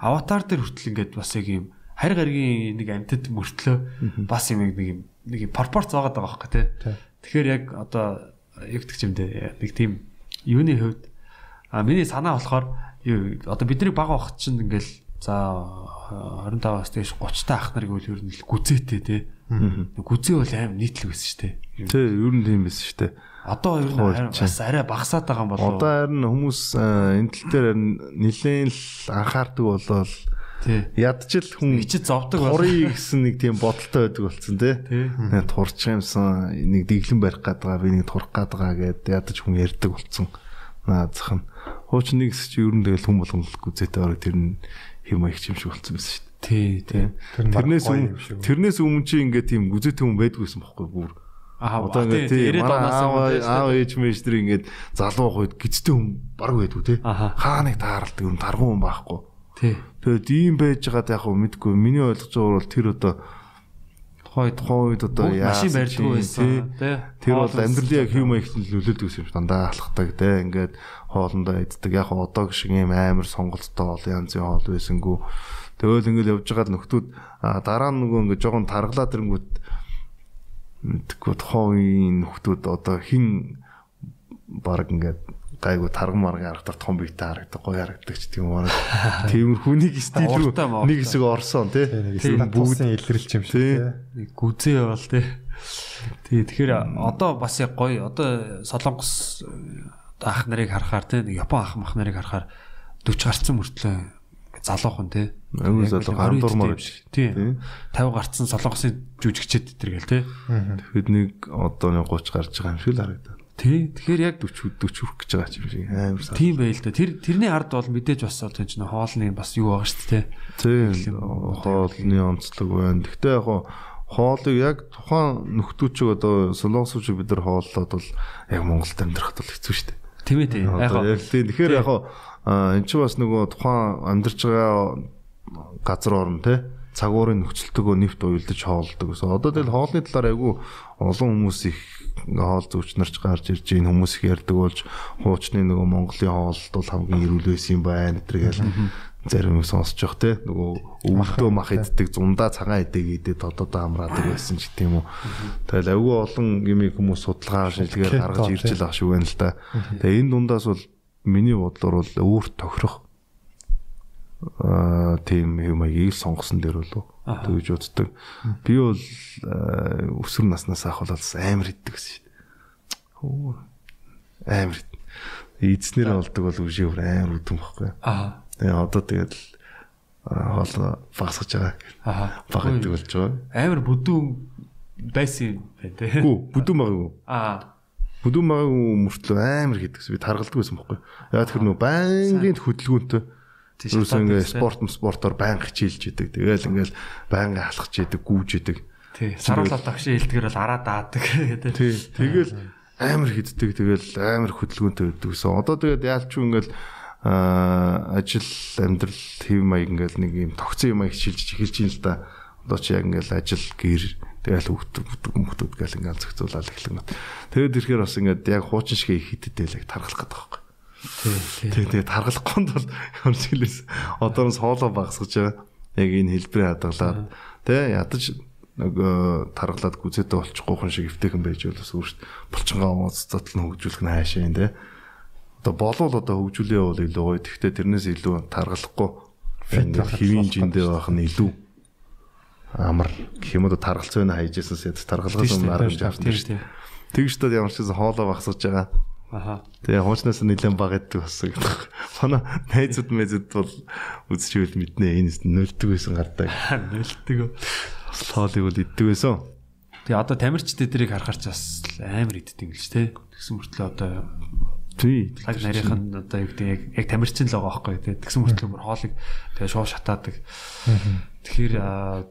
аватар дээр хүртэл ингээд бас яг юм харь гаригийн нэг амтд мөртлөө бас юм нэг нэг пропорц байгаа даа байхгүй те. Тэгэхээр яг одоо гэдэг юм дээ нэг тийм юуны хувьд а миний санаа болохоор одоо бидний бага бахт чинь ингээл за 25-аас дээш 30 та ах нарыг үл ер нь гүзээтэй те. Гүзээ бол аим нийтлэг байсан шүү дээ. Тий, ер нь тийм байсан шүү дээ. Одоо ер нь бас арай багасаад байгаа юм болов. Одоо харин хүмүүс энэ тал дээр нэлээд л анхаардаг болол Тий. Ядчил хүн ичид зовдөг хурыг гэсэн нэг тийм бодолтой байдаг болсон тий. Турч юмсан нэг дэглэн барих гээд байгаа би нэг турах гээд байгаа гэд ядаж хүн ярьдаг болсон. Наазах нь. Хууч нэг чи ер нь тэгэл хүн болгонохгүй зэтэй орог тэр нь хэм маягч юм шиг болсон байсан шүү дээ. Тий, тий. Тэрнээс өмнө тэрнээс өмнө чи ингээд тийм гүзэтэй хүн байдгүйсэн бохгүй бүр. Аа одоо ингээд тий аав аав ээж мэж тэр ингээд залуу хойд гизтэй хүн баг байдгүй тий. Хаа нэг тааралдаг юм таргуу хүн байхгүй. Тий. Тэгээд ийм байж байгаад яг хөө мэдгүй. Миний ойлгож байгаа бол тэр одоо хойд хойд одоо яа машин барьдгүй байсан тий. Тэр бол амьдралын яг хэв маягт нөлөөлдөг юм шиг дандаа алхдаг тий. Ингээд хоолндоо иддэг. Яг одоо шиг ийм амар сонголттой бол янз бүрийн хоол байсангүй. Тэгэл ингээд явж байгаа нөхдүүд дараа нь нөгөө ингээд жоохон тарглаад ирэнгүүт мэдгүй тухайн нөхдүүд одоо хин баг ингээд гайгүй тарган марган харагдах том бийтэй харагдах гоё харагддаг ч тийм үү. Тиймэрхүү нэг стил рүү нэг хэсэг орсон тий. Тийм бүгдийн илэрлж юм шиг тий. Гүзээ бол тий. Тий тэгэхээр одоо бас яг гоё одоо солонгос ах нарыг харахаар тий нэг Япон ах мах нарыг харахаар 40 гарцсан мөртлөө залуухан тий. Аюу залуу хандурмаар биш. Тий. 50 гарцсан солонгосын жүжигчэд тэр гэл тий. Тэгэхэд нэг одоо 30 гарч байгаа юм шиг л харагдав. Тий. Тэгэхээр яг 40 40 хүрэх гэж байгаа юм шиг амар сайн. Тийм байл да. Тэр тэрний ард бол мэдээж бас одоо энэ хоолны бас юу байгаа шүү дээ. Тий. Хоолны онцлог байна. Гэхдээ яг хоолыг яг тухайн нөхдүүчиг одоо солонгосч бид нар хооллоод бол яг Монголд амьдрахад бол хэцүү шүү дээ. Тийм ээ тий. Яг яг тий. Тэгэхээр яг энэ ч бас нөгөө тухайн амьдарч байгаа газар орн те цагуурын нөхцөлтөгөө нэвт уйлдаж хоолдог гэсэн. Одоо тэгэл хоолны талаар айгүй олон хүмүүс их хоол зүүчнэрч гарч ирж ийн хүмүүс их ярьдаг болж хуучны нөгөө Монголын хоолд бол хамгийн эрүүл байсан юм байна гэтэргээл зарим юм сонсож явах те. Нөгөө өвдөө мах иддэг зундаа цагаан идэг идээд одод амраадаг байсан ч гэдэм үү. Тэгэл айгүй олон юмыг хүмүүс судалгаа шинжилгээр гаргаж ирж л ах шүү байна л да. Тэгээ энэ дундаас бол миний бодлоор бол өөр тохирох тийм юм аягийг сонгосон дээр болов тэгж үздэг. Би бол өсвөр наснаас ахвал амар иддэг гэсэн шүү дээ. Амар эзнэр болдог бол үжиөр амар үдэн баггүй. Аа. Тэгээ одоо тэгэл хоол багсгаж байгаа. Аа. Баг иддэг болж байгаа. Амар бүдүүн байсан байна те. Гүү бүдүүн байгаагүй. Аа. Бүдүүн байгаагүй мөртлөө амар хийдэгс би таргалдаг байсан байхгүй. Яа тэр нөө байнгын хөдөлгөөнтэй Юусэн ингээ спорт спортоор байнга хичээлж идэг. Тэгээл ингээл байнга халахж идэг, гүүж идэг. Тий. Саруулаад агшин хэлдгэр бол араа даадаг гэдэг. Тий. Тэгээл амар хиддэг. Тэгээл амар хөдөлгөөнтэй байдаг гэсэн. Одоо тэгээд яалч ингээл аа ажил амьдрал хэв маяг ингээл нэг юм тогтсон юм хичээлж эхэлж ин л да. Одоо чи яг ингээл ажил гэр тэгэл хөвтөг хөвтөг гэл ингээл зохицуулаад эхлэн. Тэгээд ирэхээр бас ингээд яг хуучин шиг хитэдэл яг тархалах гэдэг байхгүй. Тэг тэгээ таргалахгүй бол ямар ч хэлээс одоороос хоолоо багсгаж байгаа. Яг энэ хэлбэрээ хадгалаад тэ ядаж нөгөө таргалаад гүзээдээ болчихгүй хүн шиг эвтэйхэн байж болоос өөрт булчингаа ууц цотлон хөгжүүлэх нь хаашаа юм тэ. Одоо болвол одоо хөгжүүлээ бол илүү гоё. Тэгвэл тэрнээс илүү таргалахгүй хэвийн жиндээ байх нь илүү амар гэх юм уу таргалцсан хайжсэн сэт таргалгаас өмнө арга жавсан шүү дээ. Тэгж та ямар ч гэсэн хоолоо багсгаж байгаа Аха. Тэгээ хуучнаас нэлээд баг иддэг болсон гэдэг. Манай найзууд мэзүүд бол үзчихвэл мэднэ энэ нөлдөг байсан гардаг. Нөлдөг. Хоолыг бол иддэг байсан. Тэгээ одоо тамирчдээ тэрийг харахаар ч бас амар иддэг юм л ч тий. Тэгсэн мөртлөө одоо тий. Лаг нарийнх нь одоо гэдэг яг яг тамирчин л байгаа байхгүй тий. Тэгсэн мөртлөө бүр хоолыг тэгээ шоо шатаадаг. Тэгэхээр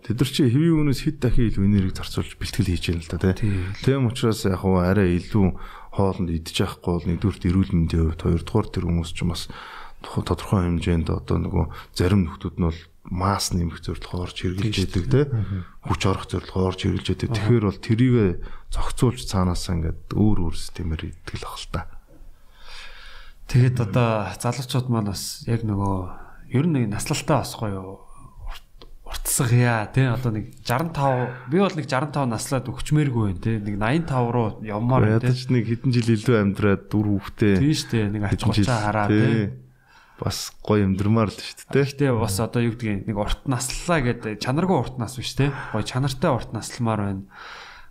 тэд нар чи хэвийн үнээс хэд дахин илүү энерги зарцуулж бэлтгэл хийж яана л да тий. Тийм учраас яг хуу арай илүү хоолнд идэж явахгүй бол нэгдүгээр эрүүл мэндийн хувьд хоёрдугаар тэр хүмүүс ч бас тодорхой хэмжээнд одоо нөгөө зарим нөхдүүд нь бол масс нэмэх зорилгоор орж хэрглэж яадаг те хүч орох зорилгоор орж хэрглэж яадаг. Тэгэхээр бол тэрийг зохицуулж цаанаасаа ингээд өөр өөр системээр идэл ах л та. Тэгээд одоо залуучууд маань бас яг нөгөө ер нь наслалтаа бас гоё уртсгая тий одоо нэг 65 би бол нэг 65 наслаад өгчмээргүй байна тий нэг 85 руу явмаар тий ядаж нэг хэдэн жил илүү амьдраад дүр хүүхдээ тий штэ нэг ач холчаа хараа тий бас гоё амьдрмаар л шүү дээ. Гэтэ бас одоо юу гэдгийг нэг урт наслаа гэдэг чанаргүй урт нас биш те. Гоё чанартай урт насламаар байна.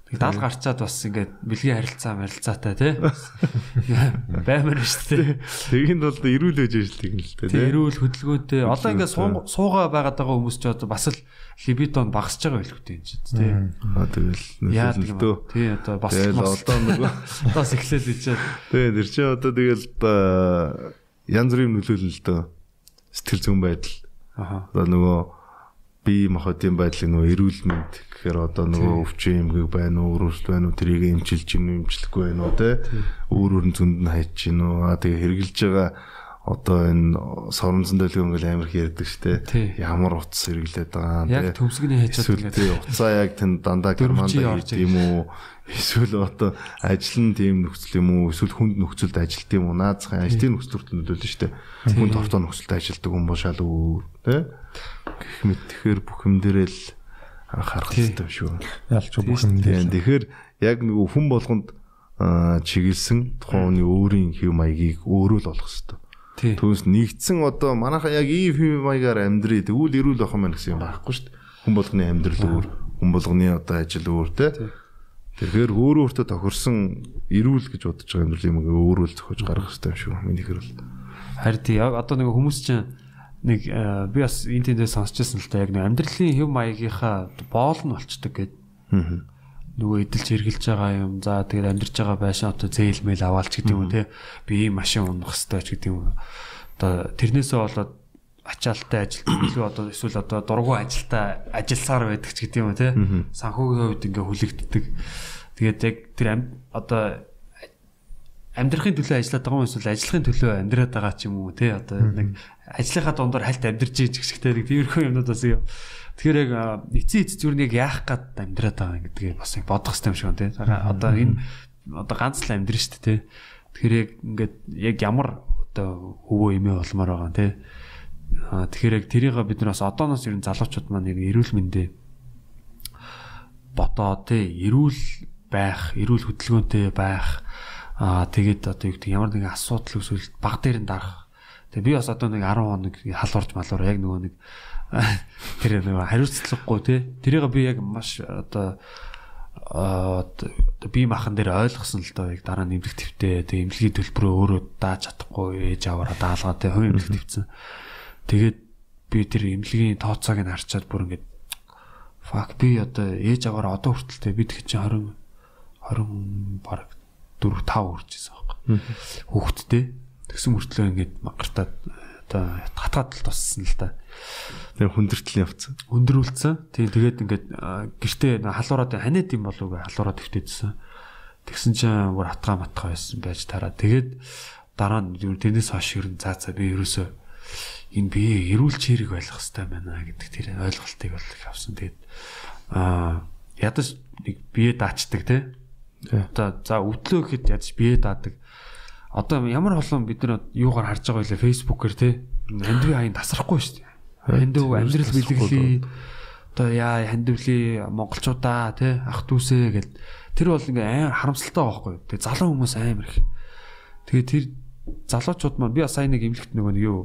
Тэг дал гарчаад бас ингээд бэлгийн харилцаа марилцаатай тий. Баймар шүү дээ. Тэгэнд бол эрүүл ээж ажилладаг юм л дээ тий. Эрүүл хөдөлгөөнтэй. Одоо ингээд суугаа байгаад байгаа хүмүүс ч одоо бас л либидон багасж байгаа байлгүй дээ чинь тий. Аа тэгэл нөлөөлөлтөө. Тий одоо бас одоо нөгөө бас эхлээл ичээд. Тий тэр чинь одоо тэгэл янз бүрийн нөлөөлөлтөө сэтгэл зүйн байдал. Аа. Одоо нөгөө бие махбодын байдлыг нөгөө эрүүл мэнд гэхээр одоо нөгөө өвчин эмгэг байна уу, өрөвсөл байна уу, тэрийг эмчилж юм эмчлэхгүй байна уу те. Өөр өөр зөнд нь хайч гин үү. Аа тэгээ хэрглэж байгаа одоо энэ соромзон дэлгөө ингээл амар их ярьдаг штэ. Ямар утас хэрэглээд байгаа юм те. Яг төмсгний хайчаад ингээл уцаа яг тэн дандаа германда юм уу? Эсвэл одоо ажил нь тийм нөхцөл юм уу? Эсвэл хүнд нөхцөлд ажилт юм уу? Наацхан ажлын нөхцөлд нөлөөлнө штэ. Хүнд хортоо нөхцөлд ажилдаг хүн бол шал өөр те. Гэх мэт тэгэхээр бүх юм дээрээ л анхаарах хэрэгтэй шүү. Ялч бүх юм дээр. Тэгэхээр яг нөгөө хүн болгонд чиглэсэн тухайн хүний өөрийн хэв маягийг өөрөө л олох хэрэгтэй. Түүнээс нэгдсэн одоо манайха яг ийм хэв маягаар амьдрий тэгвэл эрүүл байх юм гэсэн юм байхгүй шүү дээ. Хүн болгоны амьдрал өөр, хүн болгоны одоо ажил өөр те. Тэгэхээр өөрөө өөртөө тохирсон эрүүл гэж бодож байгаа амьдрал юм өөрөө л зохиож гаргах хэрэгтэй юм шүү. Миний хэрэл. Харин тий яг одоо нэг хүмүүс чинь нэг би бас интернетээр сонсчихсан л та яг нэг амьдралын хэв маягийнхаа боол нь болчдөг гэд. Аа нөгөө эдэлж хэрглэж байгаа юм. За тэгээд амьдарч байгаа байшин одоо зээлмэл аваалч гэдэг юм те. Би ийм машин унах хэрэгтэй ч гэдэг юм. Одоо тэрнээсээ болоод ачаалттай ажилт илүү одоо эсвэл одоо дургу ажилтаа ажилласаар байдаг ч гэдэг юм те. Санхүүгийн хувьд ингээ хүлэгддэг. Тэгээд яг тэр одоо амьдрахын төлөө ажиллаад байгаа юм эсвэл ажиллахын төлөө амьдраад байгаа ч юм уу те одоо нэг ажлынхаа дундаар хальт амьдрж иж гихтэй нэг тиймэрхүү юмнууд бас юм. Тэгэхээр яг эцсийн эц нэг яах гад амьдраад байгаа гэдгийг бас бодох хэрэгтэй юм шиг те. Одоо энэ одоо ганц л амьдрын шүү дээ те. Тэгэхээр яг ингээд яг ямар одоо өвөө эмээ болмоор байгаа те. Тэгэхээр яг тэрийг бид нар бас одооноос ер нь залуучууд маань яг эрүүл мэндэ бодоо те эрүүл байх, эрүүл хөдөлгөөнтэй байх Аа тэгээд одоо юу гэдэг ямар нэгэн асуудал эсвэл баг дээр нь дарах. Тэгээ би бас одоо нэг 10 хоног халуурж малуур яг нөгөө нэг тэр нөгөө хариуцлагагүй тий. Тэрийг би яг маш одоо одоо би махан дээр ойлгосон л доо яг дараа нь эмнэлэг твтэй тэгээ эмнэлгийн төлбөрөө өөрөө дааж чадахгүй ээж аваараа даалгаа тий хувийн эмнэлэг твцэн. Тэгээд би тэр эмнэлгийн тооцоог нь харчаад бүр ингээд fuck би одоо ээж аваараа одоо хүртэлтэй би тэг чи 20 20 баг 4 5 үржсэн байхгүй. Хүүхдтэй тэгсэн мөртлөө ингээд магартаад одоо хатгаад л туссан л да. Тэгээ хүндэртэл явцсан. Хүндрүүлсэн. Тийм тэгээд ингээд гэртээ халуураад ханиад юм болов уу халуураад төвтэйдсэн. Тэгсэн чинь бүр хатгаа матгаа байсан байж тараа. Тэгээд дараа нь тэрнээс хойш ер нь заа цаа би ерөөсөө энэ би эрүүл чирэг ойлгох хэрэгтэй байна гэдэг тэр ойлголтыг бол авсан. Тэгээд аа ядаж нэг бие даачдаг те Одоо за өвдлөө гэхэд ядаж бие даадаг. Одоо ямар холон бид нар юугаар харж байгаа вэ фэйсбүүкээр те хандви хаян тасрахгүй шүү дээ. Хандв амьдрал бэлгэлээ. Одоо яа хандвли монголчуудаа те ах дүүсээ гэл тэр бол ингээ харамсалтай байхгүй. Тэгээ залуу хүмүүс амар их. Тэгээ тэр залуучууд маань би сайн нэг имлэгт нөгөө нэг юу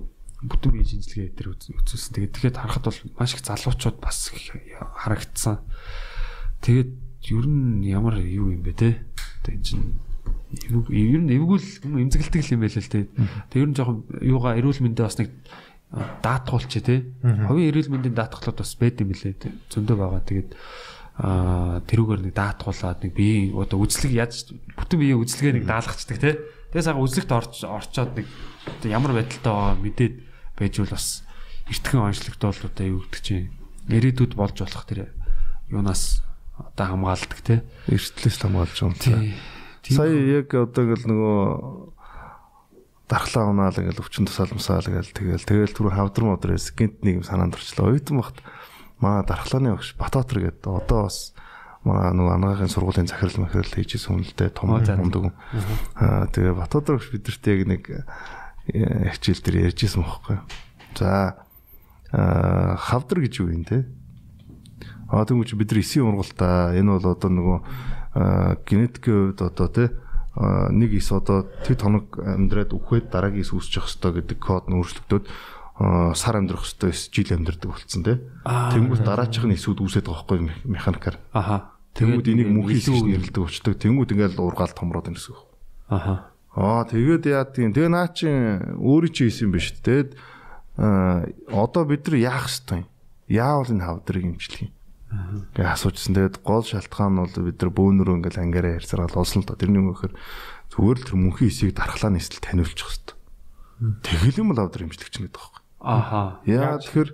бүтэн бие шинжилгээ дээр үзүүлсэн. Тэгээд тэгэхэд харахад бол маш их залуучууд бас харагдсан. Тэгээд ер нь ямар юу юм бэ те. Тэгээ чинь ер нь эвгүүл эмзэгэлдэг юм байл л те. Тэгээ ер нь жоохон юугаа эрүүл мэндэ бас нэг даатгуулч те. Ховын эрүүл мэндийн даатгалууд бас байд юм билээ. Зөндөө байгаа. Тэгээд аа тэрүүгээр нэг даатгуулаад нэг биеийн одоо үзлэг яаж бүтэн биеийн үзлэгээ нэг даалгачдаг те. Тэгээ сага үзлэгт орч орчоод нэг ямар байдалтай байгаа мэдээд байж бол бас эртхэн онцлогт бол одоо юу гэдэг чинь ирээдүйд болж болох тэр юунаас одоо хамгаалдаг тий. Эртлээс хамгаалж байгаа юм. Сая яг одоо ингээл нөгөө дархлаа унаал ингээл өвчин тусаалмсаал гээл тэгэл тэгэл түр хавдар модрээс гинт нэг юм санаанд орчлоо. Оюутан багт маа дархлааны багш Батбаатар гэдэг одоо бас маа нөгөө анагаахын сургуулийн захирал махирал хийжсэн хүн л дээ том юмдаг. Аа тэгээ Батбаатар багш бидэрт яг нэг э, хичээл дээр ярьжсэн байхгүй. За аа хавдар гэж юу юм те? Аа тэгвэл бид нар эсийн ургалтаа энэ бол одоо нөгөө генетикийн хувьд одоо тий нэг ис одоо тэд хоног амьдраад үхээд дараагийн ис үүсчих хэвээр гэдэг код нь өөрчлөгдөд сар амьдрах хэвээр жил амьдрдаг болсон тий. Тэнгүүт дараачих нь исүүд үүсээд байгаа байхгүй механикаар. Аха. Тэнгүүд энийг мөнхийн ис гэж нэрлэдэг болчдөг. Тэнгүүд ингээл ургаал томроод байна гэсэн үг. Аха. Аа тэгээд яа тийм. Тэгээ наа чи өөрийн чи исэн биш тэгээд одоо бид нар яах хэвтэй. Яавал энэ хавдрыг имжлэх юм. Гэ асуужсэн. Тэгээд гол шалтгаан нь бол бид нар бөөнөрөө ингээл ангаараа ярьсараад олсон л доо. Тэрний өмнөхөр зүгээр л тэр мөнхийн эсийг дархлаа нийслэл таниулчих хэвээр. Тэгэл юм л авдар имжлэгч гэдэг байхгүй. Ааха. Яа тэгэхээр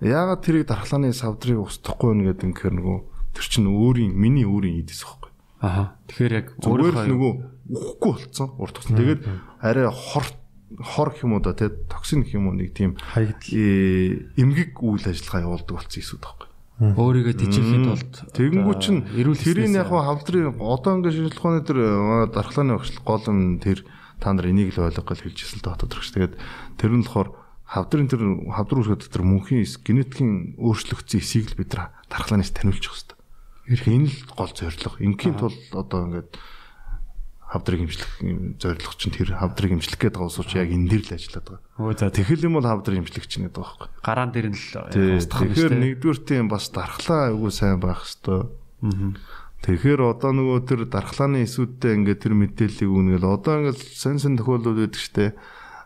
яагаад тэрийг дархлааны савдрыг устгахгүй нэ гэдэг инхээр нөгөө тэр чинь өөрийн миний өөрийн идэс байхгүй. Ааха. Тэгэхээр яг л нөгөө үхэхгүй болцсон урт тусан. Тэгээд арай хор хор юм уу да тий токсин юм уу нэг тийм эмгэг үйл ажиллагаа явуулдаг болсон юм байна өөрийгөө тэжээхэд тулд тэгэнгүү чин тэрийн яг хавдрын одоо ингээд шинжилгээ ухааны тэр дархлааны багшлал гол нь тэр та нар энийг л ойлгох гэж хэлжсэн л дотоод төрч. Тэгээд тэр нь болохоор хавдрын тэр хавдар үүсгэж тэр мөнхийн генетикийн өөрчлөгдсөн эсийг л бид нар дархлаанаас таниулчих хэвээр. Энэ л гол зорилго. Ингийн тул одоо ингээд хавдрыг имжлэх зорилго чинь тэр хавдрыг имжлэх гэдэг байгаа усууч яг энэ дээр л ажиллаад байгаа. Өө за тэгэл юм бол хавдрыг имжлэх чинь гэдэг байхгүй. Гараан дээр нь л устгах юм шүү дээ. Тэгэхээр нэгдүгээр тийм бас дархлаа айгүй сайн байх хэвээр. Тэгэхээр одоо нөгөө тэр дархлааны эсүүдтэй ингээд тэр мэдээллийг үүнгээл одоо ингээд сэн сэн тохиолдол байдаг штэ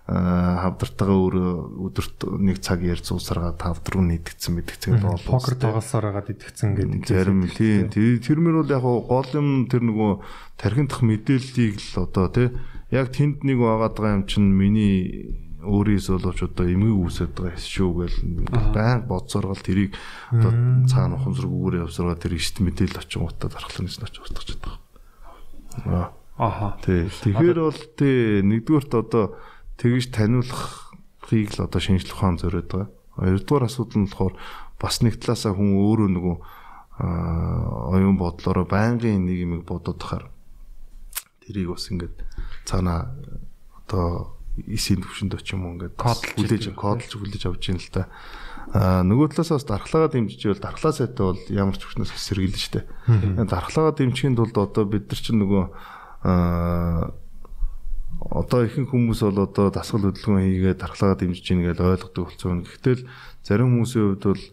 хавдартайгаа өөрөө өдөрт нэг цаг ярьж уусаргаад хавдар руу нийтгцэн мэдгцэн бол покер тоглосоор хагаад идэгцэн гэдэг. Зарим тийм тэр мөр бол яг гол юм тэр нөгөө тархин дах мэдээллийг л одоо тий яг тэнд нэг байгаа даа юм чинь миний өөрөөс болооч одоо эмгэг үүсэт байгаа шүү гэл баян бодсооргол тэрийг одоо цаана ухамсаргүйгээр явсараа тэр ишт мэдээлэл очин утаа дархлаанаас нь очих устгах чаддаг. Аа Аха. Тий. Тэгэхээр бол тий нэгдүгürt одоо тэгж таниулахыг л одоо шинжлэх ухаан зориод байгаа. Хоёрдугаар асуудал нь болохоор бас нэг талаасаа хүн өөрөө нөгөө оюун бодлороо байнгын нэг юм бодоод тахаар тэрийг бас ингээд цаана одоо эсийн төвшөнд очим уу ингээд хүлээж кодлж хүлээж авч ийн л та. А нөгөө талаас бас дархлаагаа дэмжиж байвал дархлаа сайтай бол ямар ч хүчнээс сэргийлнэ штэ. Дархлаагаа дэмжихийн тулд одоо бид нар чинь нөгөө а одоо ихэнх хүмүүс бол одоо дасгал хөдөлгөөн хийгээд дархлаагаа дэмжиж ийн гэж ойлгодог болсон. Гэхдээ л зарим хүмүүсийн хувьд бол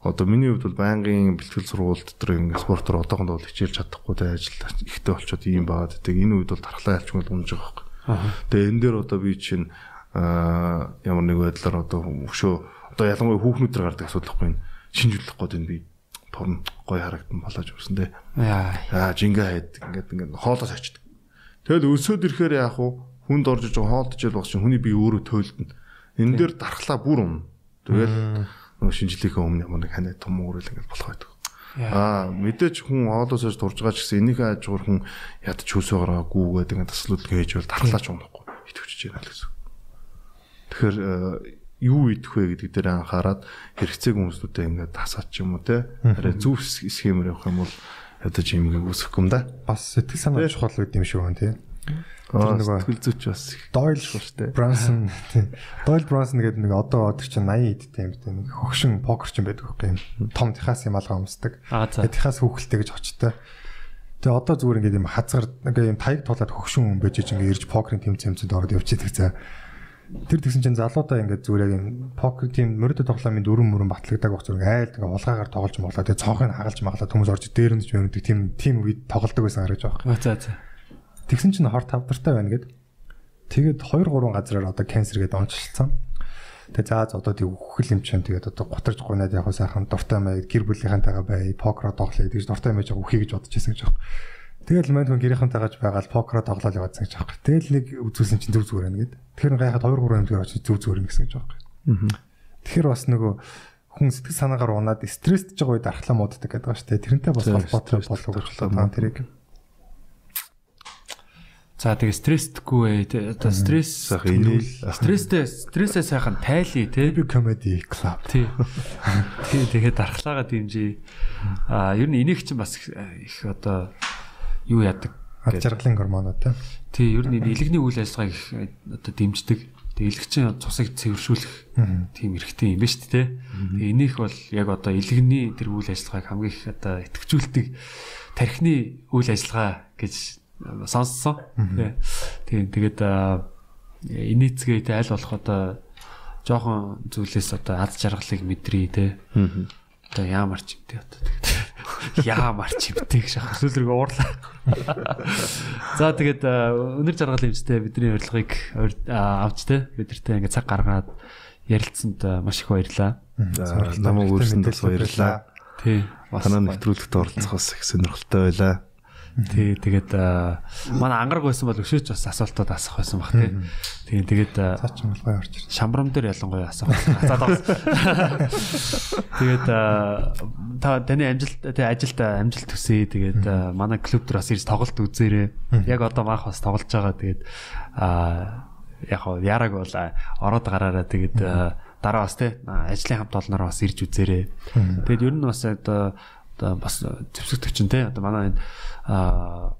одоо миний хувьд бол байнгын бэлтгэл сургууль дотор ингэ спортоор одоохондоо бол хичээлж чадахгүй тэ ажил ихтэй болчиход ийм байгаад байдаг. Энэ үед бол дархлаа ялчмал унж байгаа байхгүй. Тэгээ энэ дээр одоо би чинь аа ямар нэг байдлаар одоо өшөө одоо ялангуяа хүүхнүүдээр гардаг асуудал байхгүй энэ шинжлэх гээд энэ би торн гой харагдан болоож өгсөн тэ. Аа жингээ хайд ингээд ингээд хоолоос очдөг. Тэгэл өсөөд ирэхээр яах вэ? Хүнд орж иж хоолдож ял багш хүний бие өөрөө төөлдөн. Энэ дээр дархлаа бүр юм. Тэгэл нөгөө шинжлэхээ өмнө ямар нэг ханаа том уурал ингээд болох байдаг. Аа мэдээч хүн оолоос аж турж байгаа ч гэсэн энийг аж гур хүн ядч хөөсөөгөө гүүгээд ингээд таслууд хийж бол дархлаач унахгүй итгэвч байна л гэсэн. Тэгэхээр юу идэх вэ гэдэг дээр анхаарад хэрэгцээг хүмүүстүүдэд ингээд тасаач юм уу те. Арай зөв схемээр явах юм бол ядаж юм үүсэхгүй юм да. Бас сэтгэл санаа чухал үед юм шиг байна тий. Тэр нөгөө сэтгэл зүйч бас Дойл штэ. Брансон тий. Дойл Брансон гэдэг нэг одоо тэр чинь 80 эдтэй юм дээ. Нэг хөгшин покер ч юм байдаг байхгүй юм. Том Техас юм алгаа өмсдөг. Техас хүүхэлтэй гэж очтой. Тэгээ одоо зүгээр ингээд юм хазгар ингээд юм таяг тулаад хөгшин хүн байж ингээд ирж покерын тим цэмцэнд ороод явчихдаг за. Тэр тэгсэн чинь залуудаа ингээд зүгээр яг юм покер тим мөрөдө тоглоомын дөрөн мөрөн батлагдаг баг зүгээр айл ингээд улгаагаар тоглож моглоо тэгээ цоохыг хагалж маглаа хүмүүс орж дээрэмж мөрөдөг тим тим үед тоглодог байсан гараж байгаа. За за. Тэгсэн чинь хор тавдартай байна гэд. Тэгээд 2 3 газараар одоо канцер гэдэг онцлцсан. Тэгээ за одоо тэг үхэл юм чинь тэгээд одоо гутарж гунаад яг сайхан дуртай маяг гэр бүлийнхэнтэйгээ бай, покер тоглоё гэж дуртай байж байгаа үхий гэж бодож байсан гэж байна. Тэгэл мань хүн гэрийнхэнтэйгаж байгаа л покер тоглоал яваадсан гэж байна. Тэгэл нэг үзүүлсэн чинь зүг зүгээр байна гэд. Тэгэхээр гайхаад 2 3 амтгаар очиж зүг зүгээр гэсэн гэж байна. Тэгэхээр бас нөгөө хүн сэтгэл санаагаар унаад стресстж байгаа үед архлаа мууддаг гэдэг ба штэ. Тэрнтэй бас холбоотой болов гэж бодлоо тэрийг. За тэгээ стресстгүй ээ. Одоо стресс инээл стресстэй стрессээ сайхан тайлъя те. Би comedy club. Тий. Тий тэгээд дархлаагаа дэмжиж аа ер нь энийг чинь бас их одоо юу яадаг ад жаргалын гормоноо те. Тий ер нь илэгний үйл ажиллагааг их одоо дэмждэг. Тэгээ илэгчин цусыг цэвэршүүлэх тийм эрхтэй юм ба шүү дээ. Тэгээ энийх бол яг одоо илэгний тэр үйл ажиллагааг хамгийн их одоо идэвхжүүлдэг тархины үйл ажиллагаа гэж сонссон. Тийм тэгээд инээцгээ тэ аль болох одоо жоохон зүйлээс одоо аз жаргалыг мэдрий те. Одоо яамар ч юм те одоо тэгээд яамар ч юм те гэж ахах сүлрэг уурлаа. За тэгээд өнөр жаргал юмжтэй бидний урилгыг авч те бидэртээ ингээ цаг гаргаад ярилцсанд маш их баярлаа. За намайг өөрсөнд бас баярлаа. Тий. Танаа нэвтрүүлэгт оролцох бас их сонирхолтой байлаа. Тий, тэгээд манай ангараг байсан бол өшөөч бас асуултууд асах байсан бах тий. Тэгээд тэгээд цаач малгай орж ирсэн. Шамбрам дээр ялангуяа асах. Тэгээд та таны амжилт тий ажилд амжилт төсөө. Тэгээд манай клуб дээр бас ирж тоглолт үзээрэй. Яг одоо маах бас тоглож байгаа. Тэгээд яг яраг бол ороод гараараа тэгээд дараа бас тий ажлын хамт олноор бас ирж үзээрэй. Тэгээд ер нь бас одоо бас зэвсэгдэгч нь те одоо манай а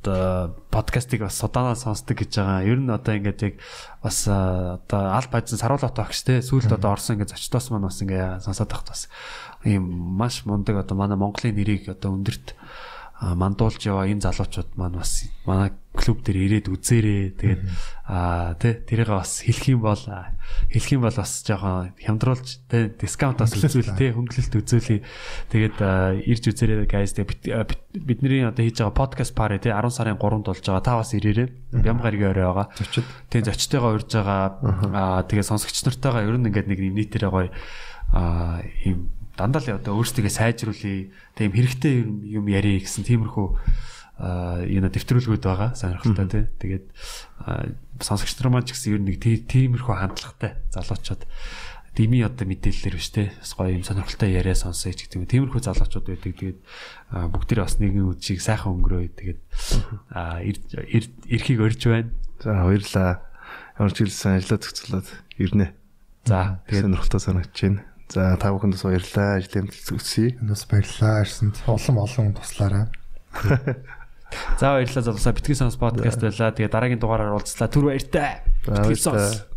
одоо подкастыг бас судаанаа сонсдог гэж байгаа. Ер нь одоо ингээд яг бас одоо аль бажин саруулаа тагч те сүүлд одоо орсон ингээд зочдоос маань бас ингээд сонсоод тахт бас ийм маш мундаг одоо манай Монголын нэрийг одоо өндөрт мандуулж яваа энэ залуучууд маань бас манай клуб дээр ирээд үзээрээ тэгээд аа тий тэрийг бас хэлэх юм бол хэлэх юм бол бас жоохон хямдруулж тий дискаунт бас үзүүл тий хөнгөлөлт үзүүлээ. Тэгээд ирж үзээрээ guys. Тэгээд бидний одоо хийж байгаа подкаст пари тий 10 сарын 3-нд болж байгаа. Та бас ирээрээ Бямгаргийн орой байгаа. Зочид. Тий зочдтойгоо урьж байгаа. Аа тэгээд сонсогч нартайгаа ер нь ингээд нэг нийтээрээ гоё аа ийм дандаа л одоо өөрсдөө сайжруулъя. Тийм хэрэгтэй юм ярих гэсэн. Тиймэрхүү энэ дэвтрүүлгүүд байгаа сонирхолтой тий. Тэгээд сонсогч нар маань ч гэсэн ер нь нэг тиймэрхүү хандлагатай залуучууд. дими одоо мэдээлэлэр биш те бас гоё юм сонирхолтой яриа сонсоё ч гэдэг юм. Тиймэрхүү залуучууд байдаг. Тэгээд бүгдээ бас нэгэн үдшийг сайхан өнгөрөөе. Тэгээд эрхийг өрж байна. За баярлаа. Ямар ч хэлсэн ажиллаа зохицуулаад ирнэ. За тэгээд сонирхолтой санагдаж байна. За та бүхэнд бас баярлалаа. Ажлын амжилт хүсье. Энэс баярлалаа. Ирсэнд улам олон туслаарай. За баярлалаа залуусаа битгий сонс подкаст байлаа. Тэгээ дараагийн дугаараар уулзлаа. Түр баяртай. Битгий сонс.